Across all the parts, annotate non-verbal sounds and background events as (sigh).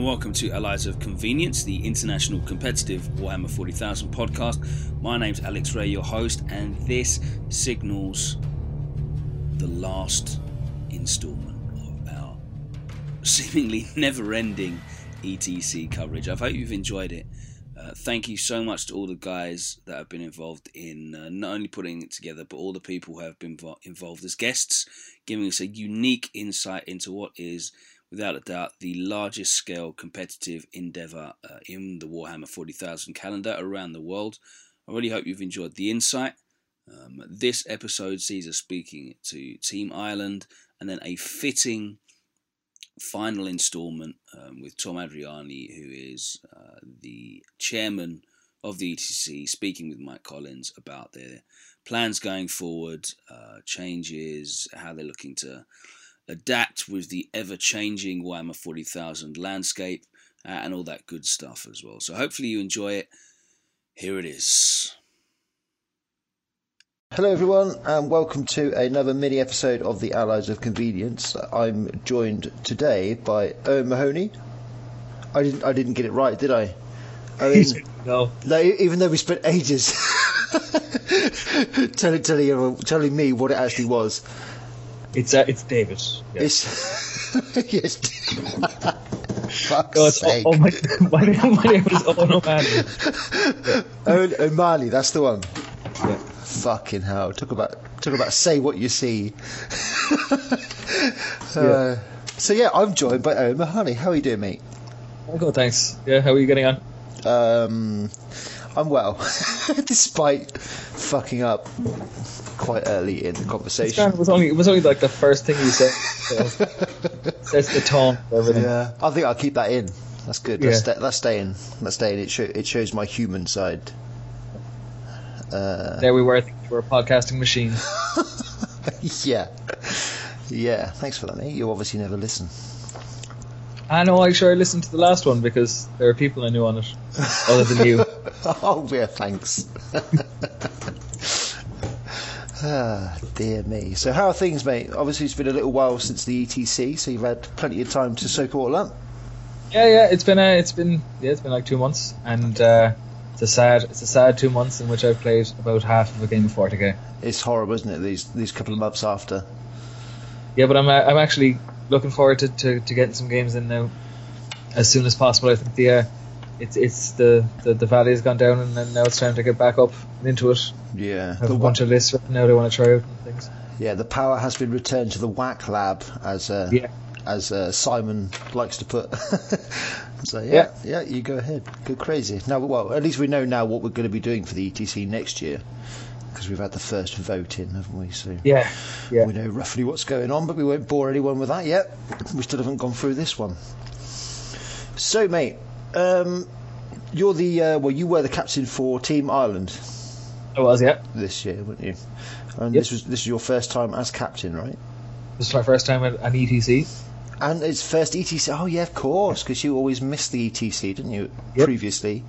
and welcome to Allies of Convenience, the international competitive Warhammer 40,000 podcast. My name's Alex Ray, your host, and this signals the last installment of our seemingly (laughs) never ending ETC coverage. I hope you've enjoyed it. Uh, thank you so much to all the guys that have been involved in uh, not only putting it together, but all the people who have been involved as guests, giving us a unique insight into what is without a doubt the largest scale competitive endeavor uh, in the Warhammer 40,000 calendar around the world. I really hope you've enjoyed the insight. Um, this episode sees us speaking to Team Ireland and then a fitting final installment um, with Tom Adriani, who is uh, the chairman of the ETC, speaking with Mike Collins about their plans going forward, uh, changes, how they're looking to adapt with the ever changing Warhammer 40,000 landscape uh, and all that good stuff as well. So hopefully you enjoy it. Here it is. Hello, everyone, and welcome to another mini episode of the Allies of Convenience. I'm joined today by Owen Mahoney. I didn't, I didn't get it right, did I? Owen, (laughs) no. Like, even though we spent ages (laughs) telling, telling, telling me what it actually was. It's uh, it's David. (laughs) Yes. yes. (laughs) Fuck's God, sake. oh, oh my, (laughs) my, name, my name is Owen O'Malley. Yeah. Owen O'Malley, that's the one. Yeah. Fucking hell! Talk about talk about say what you see. yeah. Uh, so yeah, I'm joined by Owen Mahoney. How are you doing, mate? Oh, good, thanks. Yeah, how are you getting on? Um, I'm well, (laughs) despite fucking up quite early in the conversation. It was only it was only like the first thing you said. So (laughs) the tone everything. Yeah, I think I'll keep that in. That's good. Yeah. That's, that's staying. That's staying. It, show, it shows my human side. Uh, There we were. we were a podcasting machine. (laughs) yeah, yeah. Thanks for that, mate. You obviously never listen. I know. I sure listened to the last one because there are people I knew on it other than you. (laughs) oh, yeah, thanks. (laughs) ah, dear me. So, how are things, mate? Obviously, it's been a little while since the ETC, so you've had plenty of time to soak it all up. Yeah, yeah. It's been uh, it's been yeah, it's been like two months, and uh, it's a sad it's a sad two months in which I've played about half of a game of 40k. It's horrible, isn't it? These these couple of months after. Yeah, but I'm uh, I'm actually looking forward to, to, to getting some games in now as soon as possible. I think the uh, it's it's the, the the valley has gone down and then now it's time to get back up into it. Yeah, have the a bunch of lists right now they want to try out and things. yeah. The power has been returned to the whack lab, as uh, Yeah. as uh, Simon likes to put. (laughs) so yeah, yeah, you go ahead, go crazy. Now, well, at least we know now what we're going to be doing for the ETC next year, because we've had the first vote in, haven't we? So Yeah, yeah. we know roughly what's going on, but we won't bore anyone with that yet. We still haven't gone through this one. So, mate, um, you're the uh, well, you were the captain for Team Ireland I was, yeah. this year, weren't you? And Yep. this was this is your first time as captain, right? This is my first time at an ETC. And it's first ETC. Oh yeah, of course, because you always missed the ETC, didn't you? Yep. Previously.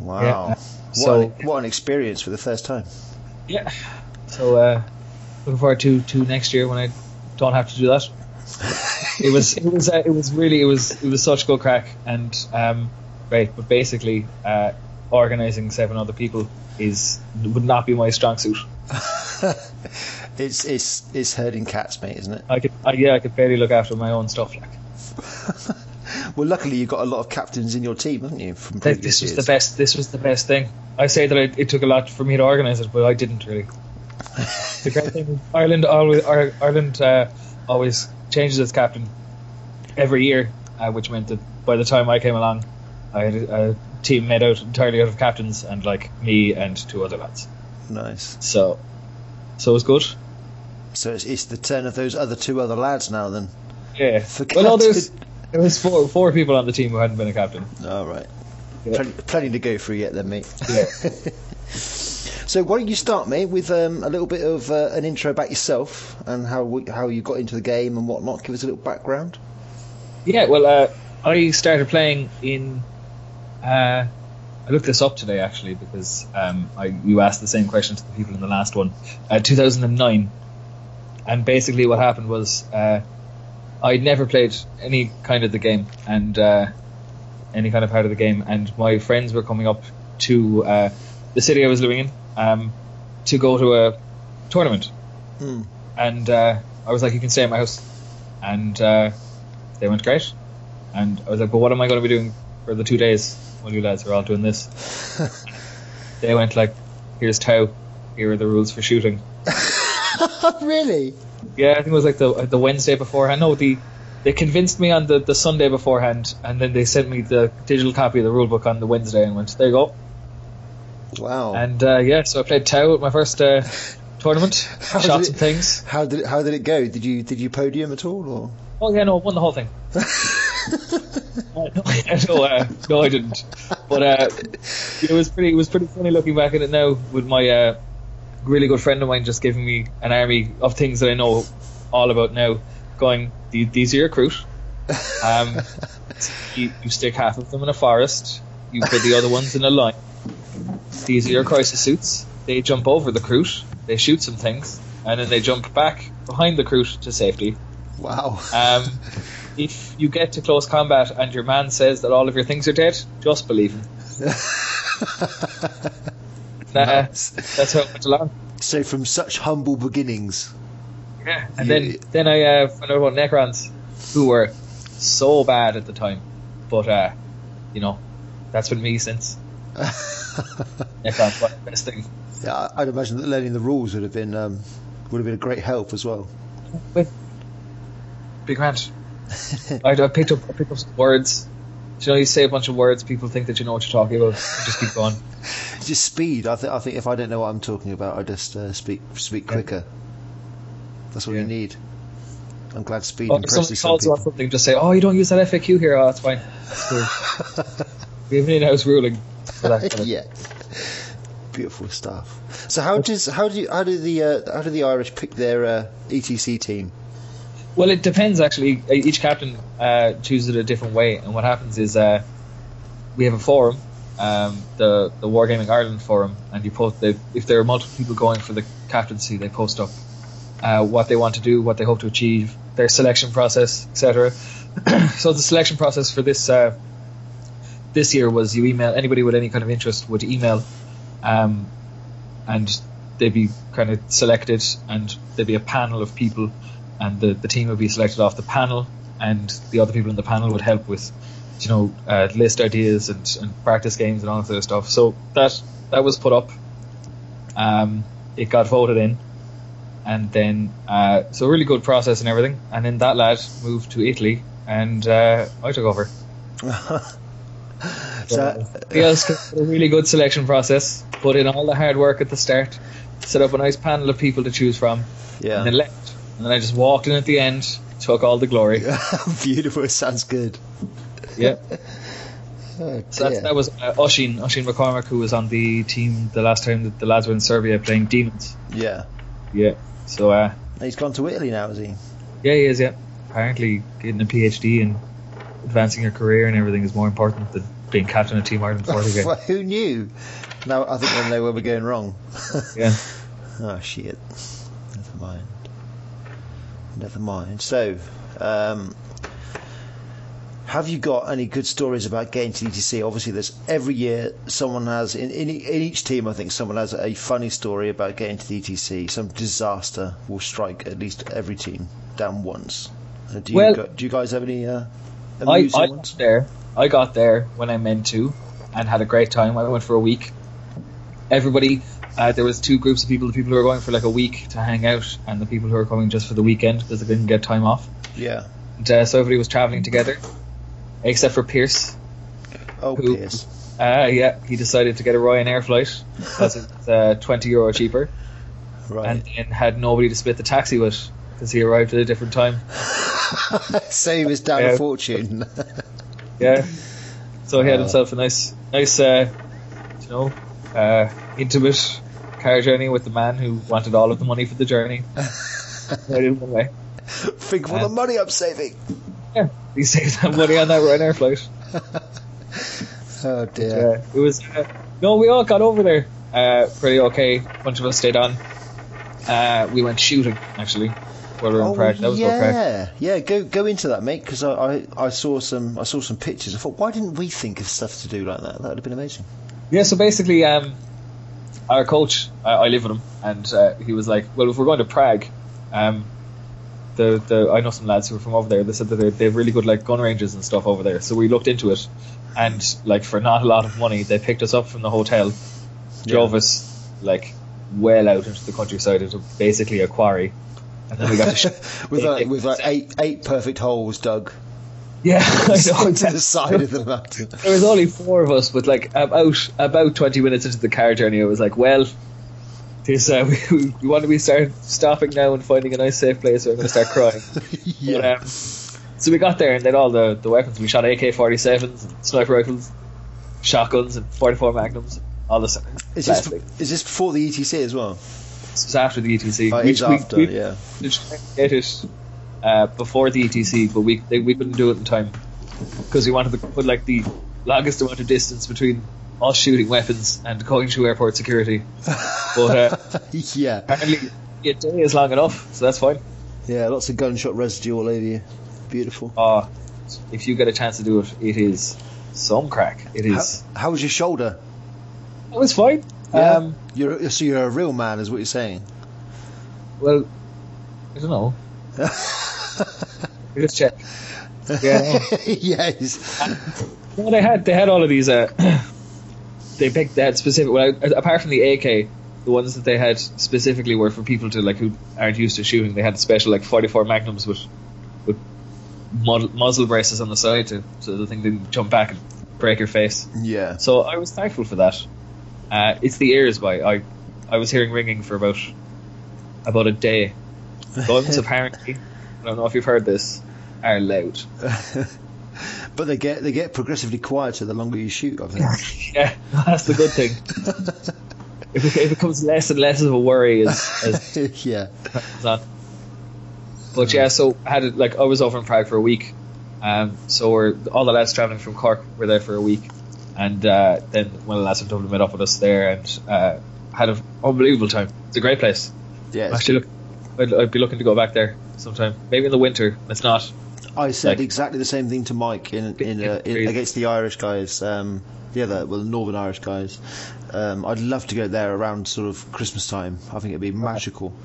Wow. Yeah. What, So- an, what an experience for the first time. Yeah. So uh, looking forward to to next year when I don't have to do that. (laughs) it was it was uh, it was really it was it was such good crack and um, great, but basically uh, organizing seven other people is would not be my strong suit. (laughs) it's it's it's herding cats, mate, isn't it? I could I, yeah I could barely look after my own stuff. Like (laughs) Well, luckily you've got a lot of captains in your team, haven't you? From previous this was years. the best. This was the best thing. I say that it, it took a lot for me to organize it, but I didn't really. (laughs) the great thing Ireland always Ireland uh, always changes its captain every year, uh, which meant that by the time I came along, I had a, a team made out entirely out of captains and like me and two other lads. Nice. So, so it was good. So it's, it's the turn of those other two other lads now. Then. Yeah. For Well, no, there's there was four four people on the team who hadn't been a captain. All right. Yeah. Plenty, plenty to go through yet, then, mate. Yeah. (laughs) So why don't you start, mate, with um, a little bit of uh, an intro about yourself and how we, how you got into the game and whatnot. Give us a little background. Yeah, well, uh, I started playing in. Uh, I looked this up today actually because um, I, you asked the same question to the people in the last one, uh, 2009, and basically what happened was uh, I'd never played any kind of the game and uh, any kind of part of the game, and my friends were coming up to uh, the city I was living in um, to go to a tournament, Hmm. and uh, I was like, "You can stay at my house," and uh, they went great, and I was like, "But what am I going to be doing for the two days while you lads are all doing this?" (laughs) they went like, "Here's Tau, here are the rules for shooting." (laughs) really? Yeah, I think it was like the the Wednesday beforehand. No, the they convinced me on the, the Sunday beforehand, and then they sent me the digital copy of the rule book on the Wednesday, and went, "There you go." Wow. And uh, yeah, so I played Tau at my first uh, tournament, (laughs) How shot some things. how did it, how did it go? Did you did you podium at all or? Oh yeah, no, I won the whole thing. (laughs) No, no, uh, no, I didn't. But uh, it was pretty. It was pretty funny looking back at it now with my uh, really good friend of mine just giving me an army of things that I know all about now. Going, these are your Kroot. Um, (laughs) you, you stick half of them in a forest. You put the other ones in a line. These are your crisis suits. They jump over the Kroot. They shoot some things, and then they jump back behind the Kroot to safety. Wow. Um, (laughs) if you get to close combat and your man says that all of your things are dead, just believe him. (laughs) Nice. That's how it went along. So from such humble beginnings. Yeah. And Yeah. then then I uh, found out about Necrons, who were so bad at the time, but uh, you know, that's been me since. (laughs) Necrons the best thing. Yeah, I'd imagine that learning the rules would have been um, would have been a great help as well. Wait. Big grand. (laughs) I, I picked up I picked up some words. You know, you say a bunch of words, people think that you know what you're talking about, just keep going. (laughs) Just speed. I think. I think if I don't know what I'm talking about, I just uh, speak speak Yeah. quicker. That's what Yeah. you need. I'm glad speed Oh, if impresses some calls you on people. something, just say, "Oh, you don't use that FAQ here. Oh, that's fine. That's cool." (laughs) we have an in-house ruling for that. Kind of. yeah. Beautiful stuff. So how does how do you, how do the uh, how do the Irish pick their uh, ETC team? Well, it depends actually. Each captain uh, chooses it a different way, and what happens is uh, we have a forum, um, the the Wargaming Ireland forum, and you post they, if there are multiple people going for the captaincy, they post up uh, what they want to do, what they hope to achieve, their selection process, etc. (clears throat) so the selection process for this uh, this year was you email anybody with any kind of interest would email, um, and they'd be kind of selected, and there'd be a panel of people, and the, the team would be selected off the panel, and the other people in the panel would help with, you know, uh, list ideas and, and practice games and all that sort of stuff. So that that was put up. Um, it got voted in, and then uh, so a really good process and everything. And then that lad moved to Italy, and uh, I took over. (laughs) So, (laughs) has a really good selection process. Put in all the hard work at the start. Set up a nice panel of people to choose from, yeah. and then left. And then I just walked in at the end, took all the glory. (laughs) Beautiful. It sounds good. Yeah. (laughs) Oh, So that's, that was uh, Oshin, Oshin McCormick, who was on the team the last time that the lads were in Serbia playing Demons. Yeah. Yeah. So, uh, He's gone to Italy now, is he? yeah, he is, yeah. Apparently, getting a PhD and advancing your career and everything is more important than being captain of Team Ireland 40 game. (laughs) who knew? Now I think I know where we're going wrong. Yeah. Oh shit. Never mind. Never mind. So, um, have you got any good stories about getting to the ETC? Obviously, there's every year someone has in, in in each team. I think someone has a funny story about getting to the ETC. Some disaster will strike at least every team down once. Uh, do you Well- go, do you guys have any uh, I, I ones? got there. I got there when I meant to, and had a great time. I went for a week. Everybody, uh, there was two groups of people: the people who were going for like a week to hang out, and the people who were coming just for the weekend because they didn't get time off. Yeah. And, uh, so everybody was traveling together, except for Pierce. Oh, Who- Pierce. Uh, yeah, he decided to get a Ryanair flight because it's uh, (laughs) twenty euro cheaper, Right. and then had nobody to split the taxi with because he arrived at a different time. (laughs) Save us down Yeah. a fortune. (laughs) Yeah. So he had himself a nice, nice, uh, you know, uh, intimate car journey with the man who wanted all of the money for the journey. (laughs) right in. Think of all the money I'm saving. Yeah, he saved that money on that Ryanair flight. (laughs) Oh dear. Uh, it was uh, no, we all got over there uh, pretty okay. A bunch of us stayed on. Uh, we went shooting actually. while we were in Oh, Prague. That was yeah, yeah. Go go into that, mate, because I, I, I saw some I saw some pictures. I thought, why didn't we think of stuff to do like that? That would have been amazing. Yeah, so basically, um, our coach, I, I live with him, and uh, he was like, "Well, if we're going to Prague, um, the the I know some lads who are from over there. They said that they, they have really good like gun ranges and stuff over there. So we looked into it, and like for not a lot of money, they picked us up from the hotel, drove us like well out into the countryside into basically a quarry, and then we got to (laughs) sh- with like, they- with like eight eight perfect holes dug yeah, (laughs) I know, into the side of the mountain. There was only four of us, but like about about twenty minutes into the car journey, I was like, "Well, this uh, (laughs) we, we want to be start stopping now and finding a nice safe place, or I'm going to start crying." (laughs) But, yeah. um, so we got there and then all the, the weapons. We shot AK forty sevens, sniper rifles, shotguns, and forty four magnums. All the Is this is this before the ETC as well? This was after the ETC. Oh, We- it's after, we- yeah. to it uh, before the ETC, but we they, we couldn't do it in time because we wanted to put like the longest amount of distance between us shooting weapons and going through airport security. But uh, (laughs) yeah, apparently, a day is long enough, so that's fine. yeah. Lots of gunshot residue all over you. Beautiful. Uh, if you get a chance to do it, it is some crack. It How, is. how was your shoulder? It was fine. Yeah? Um, You're so you're a real man, is what you're saying. well, I don't know. We just check. Yeah. (laughs) yes. Well, they had they had all of these. Uh, (clears throat) they picked they had specific. Well, apart from the AK, the ones that they had specifically were for people to like who aren't used to shooting. They had special like 44 magnums with with mud- muzzle braces on the side to so the thing didn't jump back and break your face. Yeah. So I was thankful for that. Uh, it's the ears by I I was hearing ringing for about about a day. Guns (laughs) apparently. I don't know if you've heard this. Are loud. (laughs) but they get they get progressively quieter the longer you shoot. I think. (laughs) Yeah, that's the good thing. It, it becomes less and less of a worry as, as yeah. But yeah, so I had it like I was over in Prague for a week, um, so we're all the lads traveling from Cork were there for a week, and uh, then one of the lads from Dublin met up with us there and uh, had an unbelievable time. It's a great place. Yeah. Actually, look, I'd, I'd be looking to go back there sometime. Maybe in the winter. It's not. I said Like- exactly the same thing to Mike in, in, uh, in against the Irish guys. Um, yeah the other, well, the Northern Irish guys. Um, I'd love to go there around sort of Christmas time. I think it'd be magical. (laughs)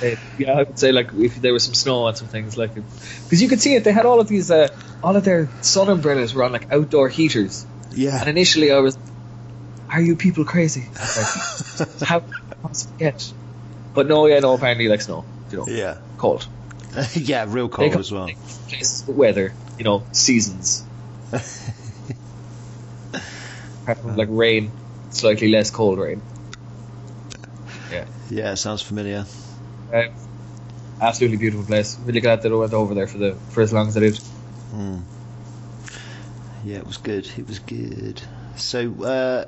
Uh, yeah, I would say like if there was some snow and some things like because you could see it. They had all of these, uh, all of their sun umbrellas were on like outdoor heaters. yeah. And initially, I was, "Are you people crazy? (laughs) Like, how possibly get?" But no, yeah, no. Apparently, like snow, you know, yeah. cold. (laughs) yeah, real cold as well. places weather, you know, seasons. (laughs) From, like rain, slightly less cold rain. Yeah. Yeah, sounds familiar. Uh, absolutely beautiful place. Really glad that I went over there for the for as long as I did. Hmm. Yeah, it was good. It was good. So, uh,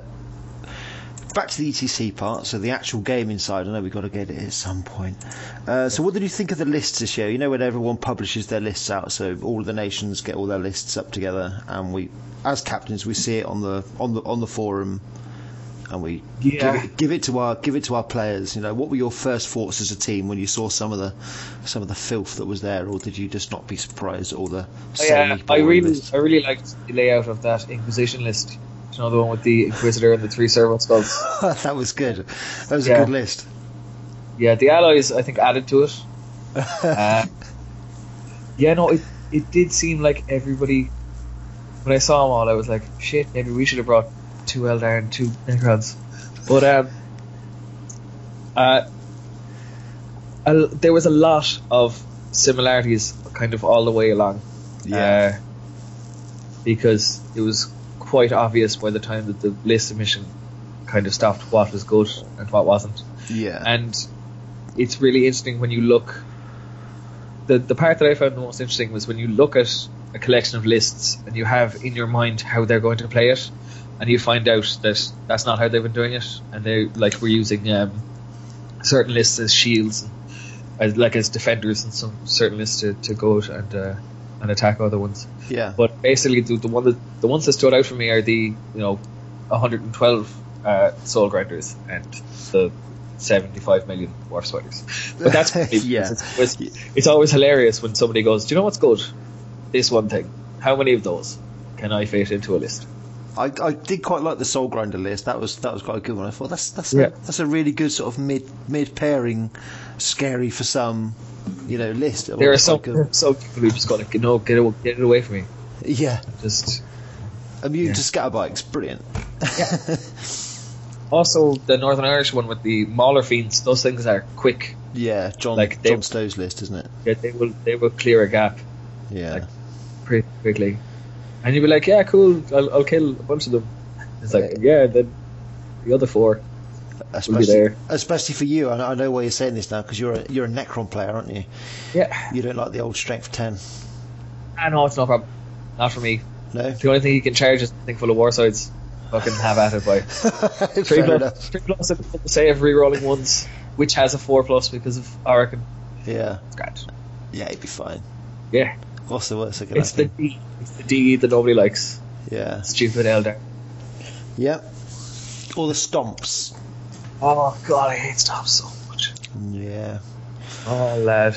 back to the ETC part. So, the actual game inside. I know we've got to get it at some point. Uh, so, what did you think of the lists this year? You know, when everyone publishes their lists out, so all of the nations get all their lists up together, and we, as captains, we see it on the on the on the forum, and we Yeah. give, it, give it to our give it to our players. You know, what were your first thoughts as a team when you saw some of the some of the filth that was there, or did you just not be surprised at all the? Oh, yeah, I really, lists? I really liked the layout of that Inquisition list. You know, the one with the Inquisitor and the three servo skulls. (laughs) that was good. That was a good list. Yeah, the allies I think added to it. (laughs) Uh, yeah, no, it it did seem like everybody. When I saw them all, I was like, shit, maybe we should have brought two Eldar and two Necrons. But um, uh, a, there was a lot of similarities, kind of all the way along. Yeah. Uh, because it was quite obvious by the time that the list submission kind of stopped what was good and what wasn't yeah. and it's really interesting when you look. The the part that I found the most interesting was when you look at a collection of lists and you have in your mind how they're going to play it, and you find out that that's not how they've been doing it, and they like we're using um, certain lists as shields, as like as defenders, and some certain lists to, to go out and uh, and attack other ones. yeah. But basically, the, the one that the ones that stood out for me are the you know 112 uh, soul grinders and the 75 million warp spiders. But that's (laughs) Yeah. it's, always, it's always hilarious when somebody goes, "Do you know what's good? This one thing. How many of those can I fit into a list?" I, I did quite like the Soul Grinder list. That was that was quite a good one. I thought that's that's Yeah. a, that's a really good sort of mid mid pairing, scary for some, you know, list. It There are some good. some people who just got to no get it, get it away from me. yeah, Just immune Yeah. to scatterbikes, brilliant. Yeah. (laughs) also the Northern Irish one with the Mauler fiends. Those things are quick. Yeah, John Like, they- John Stow's list, isn't it? Yeah, They will they will clear a gap Yeah, Like- pretty quickly, and you'd be like, "Yeah, cool. I'll, I'll kill a bunch of them." It's like, yeah, then the other four. especially there. especially for you. I know, why you're saying this now because you're a you're a Necron player, aren't you? Yeah, You don't like the old strength ten, ah, I know it's no problem. Not for me. no? The only thing you can charge is a thing full of warscythes. Fucking have at it, boy. (laughs) Three plus, three plus and save re-rolling ones, which has a four plus because of Oracle. Yeah, Scratch. yeah, he'd be fine. Yeah, What's the worst that could it's the? D. It's the D that nobody likes. Yeah, Stupid Eldar. Yep. All the stomps. Oh god, I hate stop so much. Yeah. Oh lad.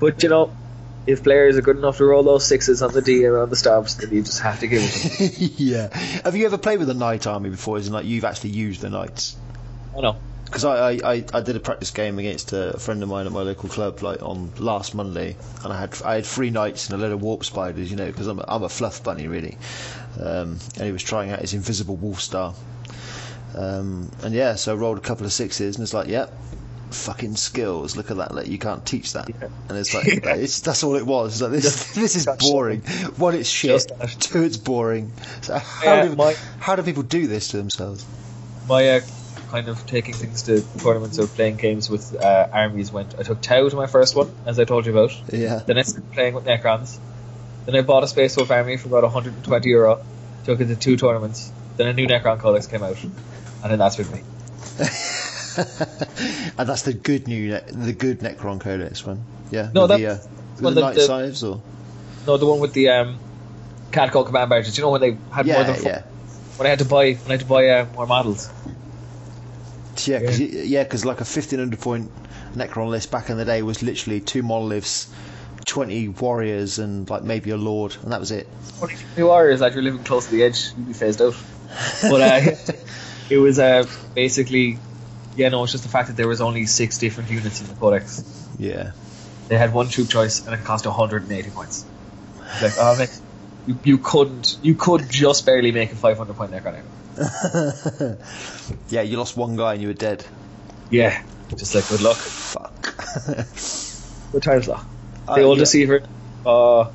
But you know, if players are good enough to roll those sixes on the D and on the stomps, then you just have to give it to them. (laughs) yeah. Have you ever played with a knight army before? As in, like you've actually used the knights? Oh, I know. Because I, I, I, I did a practice game against a friend of mine at my local club like on last Monday, and I had I had three knights and a load of warp spiders, you know, because I'm a, I'm a fluff bunny really, um, and he was trying out his invisible wolf star, um, and yeah, so I rolled a couple of sixes, and it's like, yep. Fucking skills! Look at that! Like you can't teach that, Yeah. and it's like it's, that's all it was. It's like this, (laughs) this is boring. One, it's shit. Two, it's boring. So how Yeah, do my- how do people do this to themselves? My uh, kind of taking things to tournaments or playing games with uh, armies went. I took Tau to my first one, as I told you about. Yeah, Then I started playing with Necrons. Then I bought a Space Wolf army for about 120 euro. Took it to two tournaments. Then a new Necron Codex came out, and then that's with me. (laughs) and that's the good new, ne- the good Necron Codex one. Yeah. No, that- the, uh, well, the the- Night the- Sives or No, the one with the um, Catacomb command barges. You know when they had more than four, yeah, when I had to buy when I had to buy uh, more models. Yeah, because Yeah. yeah, because like a fifteen hundred point Necron list back in the day was literally two monoliths, twenty warriors, and like maybe a lord, and that was it. Twenty warriors, like you're living close to the edge, you'd be phased out. (laughs) But uh, it was uh, basically, yeah, no, it's just the fact that there was only six different units in the codex. Yeah. They had one troop choice, and it cost 180 points. It's like, oh, mate, you, you couldn't, you could just barely make a 500 point Necron army. (laughs) yeah, you lost one guy and you were dead. Yeah, just like good luck. Fuck. (laughs) Good times. Uh, The old yeah. deceiver, uh,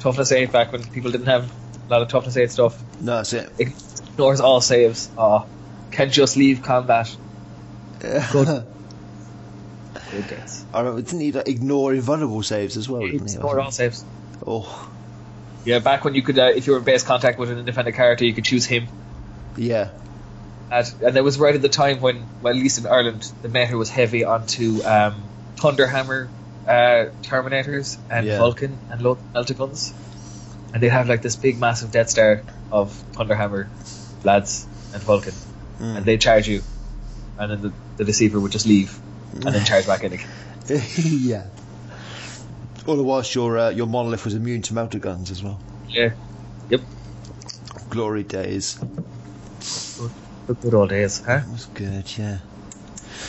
toughness eight back when people didn't have a lot of toughness eight stuff. No, that's it. Ignores all saves. Uh, can just leave combat. (laughs) Good. Good days. I remember, didn't he like, ignore invulnerable saves as well? Didn't he? Ignore all saves. Oh, Yeah, back when you could, uh, if you were in base contact with an independent character, you could choose him. Yeah. At, and that was right at the time when, well, at least in Ireland, the meta was heavy onto um, Thunderhammer uh, Terminators and Yeah. Vulkan and load Melticons. And they'd have like this big, massive Death Star of Thunderhammer lads and Vulkan. Mm. And they'd charge you. And then the, the Deceiver would just leave and then charge back in again. (laughs) yeah. All the whilst your uh, your monolith was immune to melta guns as well. Yeah. Yep. Glory days. The good old days, huh? That was good, yeah.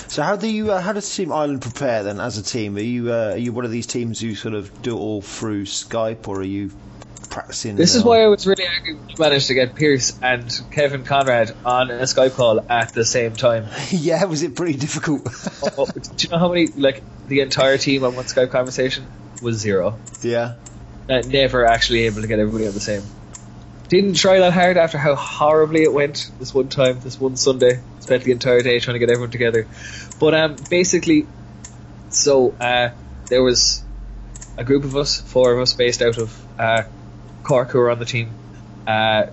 So how do you uh, how does Team Ireland prepare then as a team? Are you uh, are you one of these teams who sort of do it all through Skype, or are you practicing? This is uh, why I was really angry when we managed to get Pierce and Kevin Conrad on a Skype call at the same time. (laughs) yeah, was it pretty difficult? Oh, oh, do you know how many, like, the entire team on one Skype conversation was zero? yeah. Uh, never actually able to get everybody on the same. Didn't try that hard after how horribly it went this one time, this one Sunday. Spent the entire day trying to get everyone together. But um, basically, so uh, there was a group of us, four of us, based out of uh, Cork who were on the team, uh,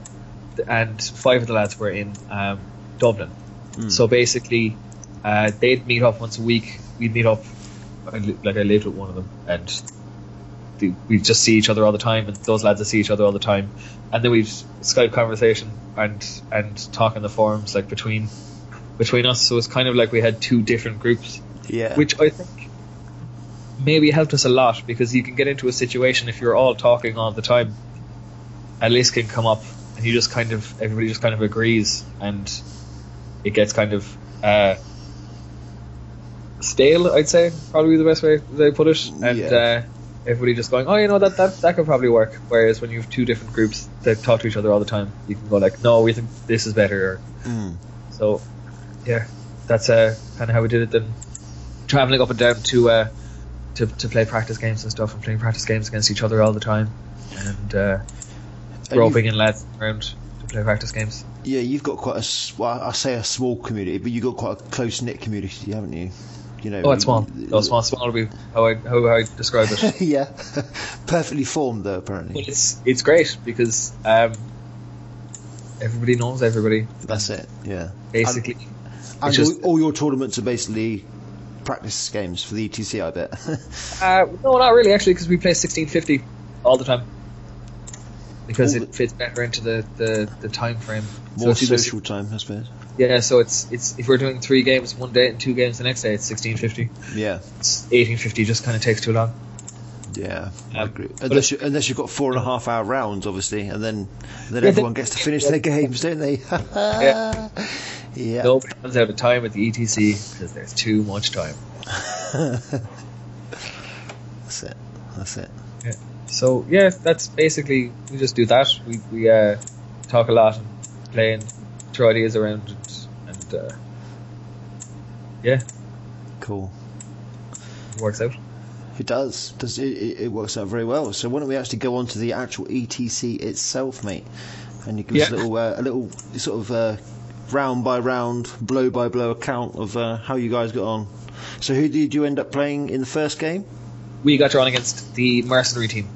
and five of the lads were in um, Dublin. So basically, uh, they'd meet up once a week. We'd meet up, like I lived with one of them, and the- we'd just see each other all the time, and those lads would see each other all the time, and then we'd Skype conversation and and talk in the forums like between between us, so it's kind of like we had two different groups, Yeah. which I think maybe helped us a lot because you can get into a situation if you're all talking all the time, a list can come up and you just kind of everybody just kind of agrees and it gets kind of uh, stale. I'd say probably the best way they put it, and Yeah. uh, everybody just going, oh, you know that that that could probably work. Whereas when you have two different groups that talk to each other all the time, you can go like, no, we think this is better. Or, Mm. so, yeah, that's uh, kind of how we did it. Then traveling up and down to uh, to to play practice games and stuff, and playing practice games against each other all the time, and uh, roping in lads around to play practice games. Yeah, you've got quite a, well, I say a small community, but you've got quite a close knit community, haven't you? You know. Oh, it's small. No, small, small would be how I how I describe it. (laughs) yeah, (laughs) perfectly formed though. Apparently, But it's it's great because um, everybody knows everybody. that's it. Yeah, Basically, and it's just- all, all your tournaments are basically practice games for the ETC. I bet. (laughs) uh, no, not really actually, because we play sixteen fifty all the time because it fits better into the, the, the time frame. More either- social time, I suppose. Yeah, so it's it's if we're doing three games one day and two games the next day, it's sixteen fifty. Yeah, It's eighteen fifty just kind of takes too long. yeah, I Um, agree. Unless you, unless you've got four and a half hour rounds, obviously, and then then Yeah, everyone gets to finish their games, don't they? (laughs) Yeah. yeah. Nobody runs out of time at the ETC because there's too much time. (laughs) That's it. That's it. So yeah, that's basically we just do that. We we uh, talk a lot and play and throw ideas around and, and uh, yeah, Cool. it works out. It does. Does it, it, it works out very well. So why don't we actually go on to the actual ETC itself, mate? And you give us a little, uh, a little sort of uh, round by round, blow by blow account of uh, how you guys got on. So who did you end up playing in the first game? We got drawn against the mercenary team.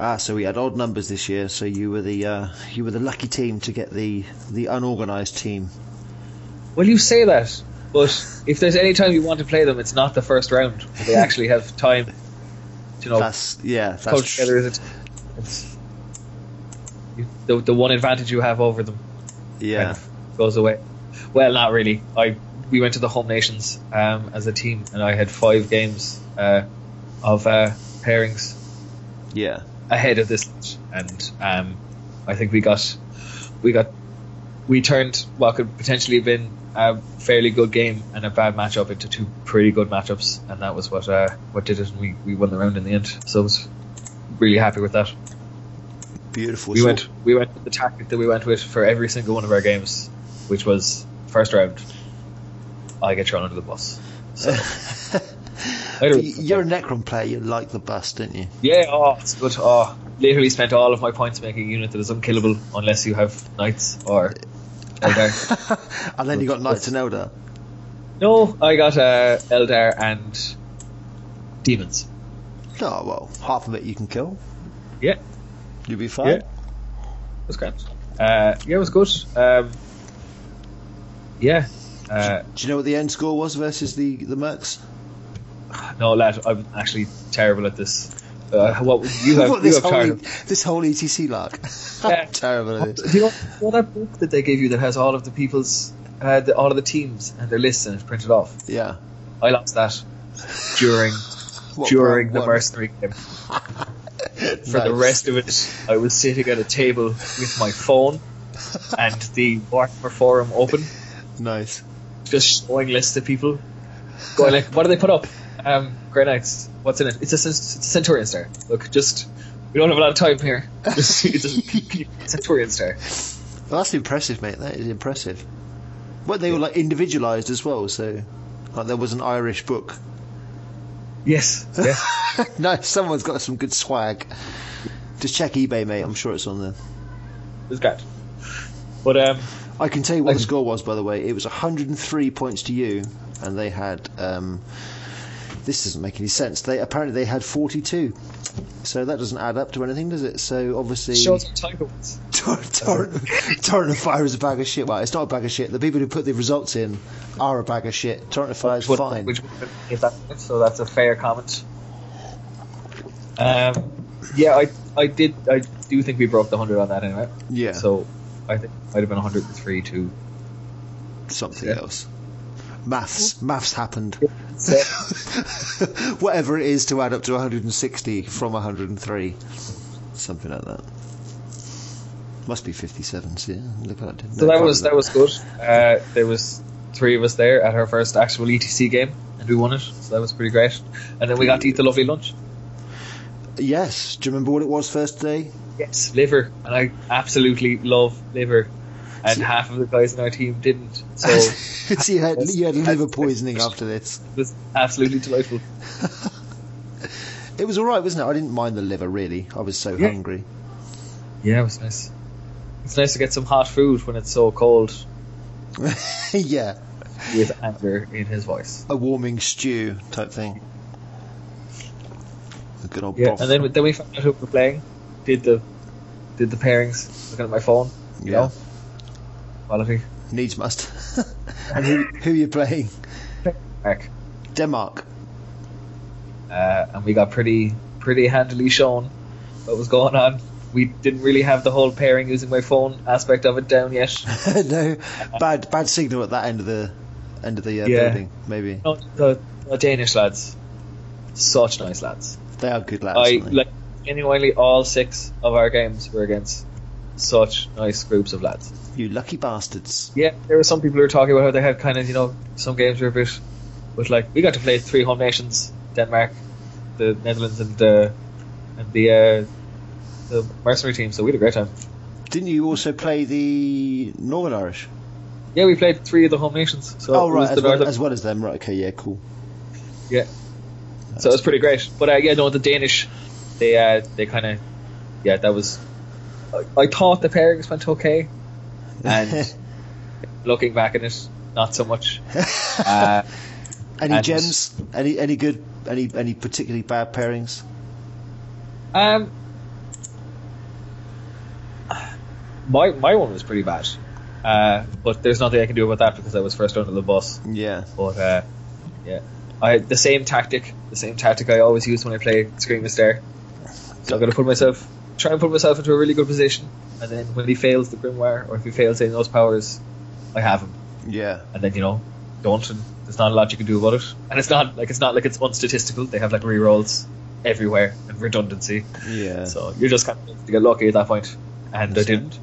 Ah, so we had odd numbers this year. So you were the uh, you were the lucky team to get the the unorganised team. Well, you say that, but if there's any time you want to play them, it's not the first round. They (laughs) actually have time to you know That's yeah. That's coach tr- together. Is it? It's you, the the one advantage you have over them kind yeah. of goes away. Well, not really. I we went to the home nations um, as a team, and I had five games uh, of uh, pairings Yeah. Ahead of this, and um, I think we got we got we turned what could potentially have been a fairly good game and a bad matchup into two pretty good matchups, and that was what uh, what did it. And we, we won the round in the end, so I was really happy with that. Beautiful. We So- went we went with the tactic that we went with for every single one of our games, which was first round. I get thrown under the bus. So (laughs) I don't- You're a Necron player. You like the bus, don't you? yeah, oh, it's good. Oh, literally spent all of my points making a unit that is unkillable unless you have knights or (laughs) Eldar. and then you got Knights and Eldar. no, I got uh, Eldar and demons. Oh well, half of it you can kill. Yeah, You'll be fine. yeah, it was great. Uh, yeah, it was good. Um, yeah. Uh, Do you know what the end score was versus the the Mercs? No, lad, I'm actually terrible at this. Uh, what you have? What, you this have whole this whole ETC log. Yeah. Terrible at it. Do you know, you know that book that they gave you that has all of the people's, uh, the, all of the teams and their lists and it's printed off? Yeah. I lost that during What, during round the one? mercenary game. For the rest of it, I was sitting at a table with my phone and the Warhammer forum open, Nice. just showing lists to people. Going like, what do they put up? Um, Grey Knights. What's in it? It's a, it's a Centurion Star. Look, just we don't have a lot of time here. Just, (laughs) (laughs) it's a Centurion Star. Well, that's impressive, mate. That is impressive. Well, they were like individualized as well, so like there was an Irish book. Yes. Yeah. (laughs) no, someone's got some good swag. Just check eBay, mate. I'm sure it's on there. It was great. But um, I can tell you what the score was, by the way. It was 103 points to you, and they had. Um, this doesn't make any sense. They apparently they had 42, so that doesn't add up to anything, does it? So obviously, shows what time it was. (laughs) Torrent, torrent, torrent of Fire is a bag of shit. Well, it's not a bag of shit. The people who put the results in are a bag of shit. Torrent of Fire is Would- fine. Which, if that, so that's a fair comment. Um, yeah, I I did I do think we broke the hundred on that anyway. yeah. So I think it might have been 103 to something Yeah. else. Maths, maths happened. (laughs) Whatever it is to add up to 160 from 103, something like that. Must be 57. So yeah, look at that. so that was that was good. Uh, there was three of us there at our first actual ETC game, and we won it. So that was pretty great. And then we got to eat the lovely lunch. Yes. Do you remember what it was first day? Yes, liver, and I absolutely love liver. And half of the guys in our team didn't, so (laughs) so you had you had liver poisoning after this. (laughs) It was absolutely delightful. It was all right, wasn't it? I didn't mind the liver really. I was so Yeah. hungry. Yeah, it was nice. It's nice to get some hot food when it's so cold. (laughs) yeah, With anger in his voice. a warming stew type thing. A good old Yeah, and then then we found out who we were playing. Did the did the pairings. Looking at my phone. Yeah. know, quality. needs must. (laughs) and who who are you playing? Mark. Denmark. Uh, and we got pretty pretty handily shown what was going on. We didn't really have the whole pairing using my phone aspect of it down yet. (laughs) no, bad bad signal at that end of the end of the uh, Yeah. building. Maybe No, the, the Danish lads, such nice lads. they are good lads. I like genuinely all six of our games were against such nice groups of lads. you lucky bastards. Yeah, there were some people who were talking about how they had kind of you know some games were a bit, but like we got to play three home nations: Denmark, the Netherlands, and uh, and the uh, the mercenary team. So we had a great time. Didn't you also play the Northern Irish? Yeah, we played three of the home nations. So oh right, as well, as well as them. Right, okay, yeah, cool. yeah. So it was pretty great. But uh, yeah, no, the Danish, they uh, they kind of, yeah, that was. I, I thought the pairings went okay, and (laughs) looking back at it, not so much. (laughs) Uh, any and- gems? Any any good? Any any particularly bad pairings? Um, my my one was pretty bad, uh, but there's nothing I can do about that because I was first under the bus. Yeah, But uh, yeah, I the same tactic, the same tactic I always use when I play Screamerstar. So I'm gonna put myself, try and put myself into a really good position, and then when he fails the Grimoire or if he fails any of those powers, I have him, yeah, and then you know, don't, and there's not a lot you can do about it. And it's not like it's not like it's unstatistical. They have like rerolls everywhere and redundancy. yeah. So you're just kind of to get lucky at that point, and I didn't.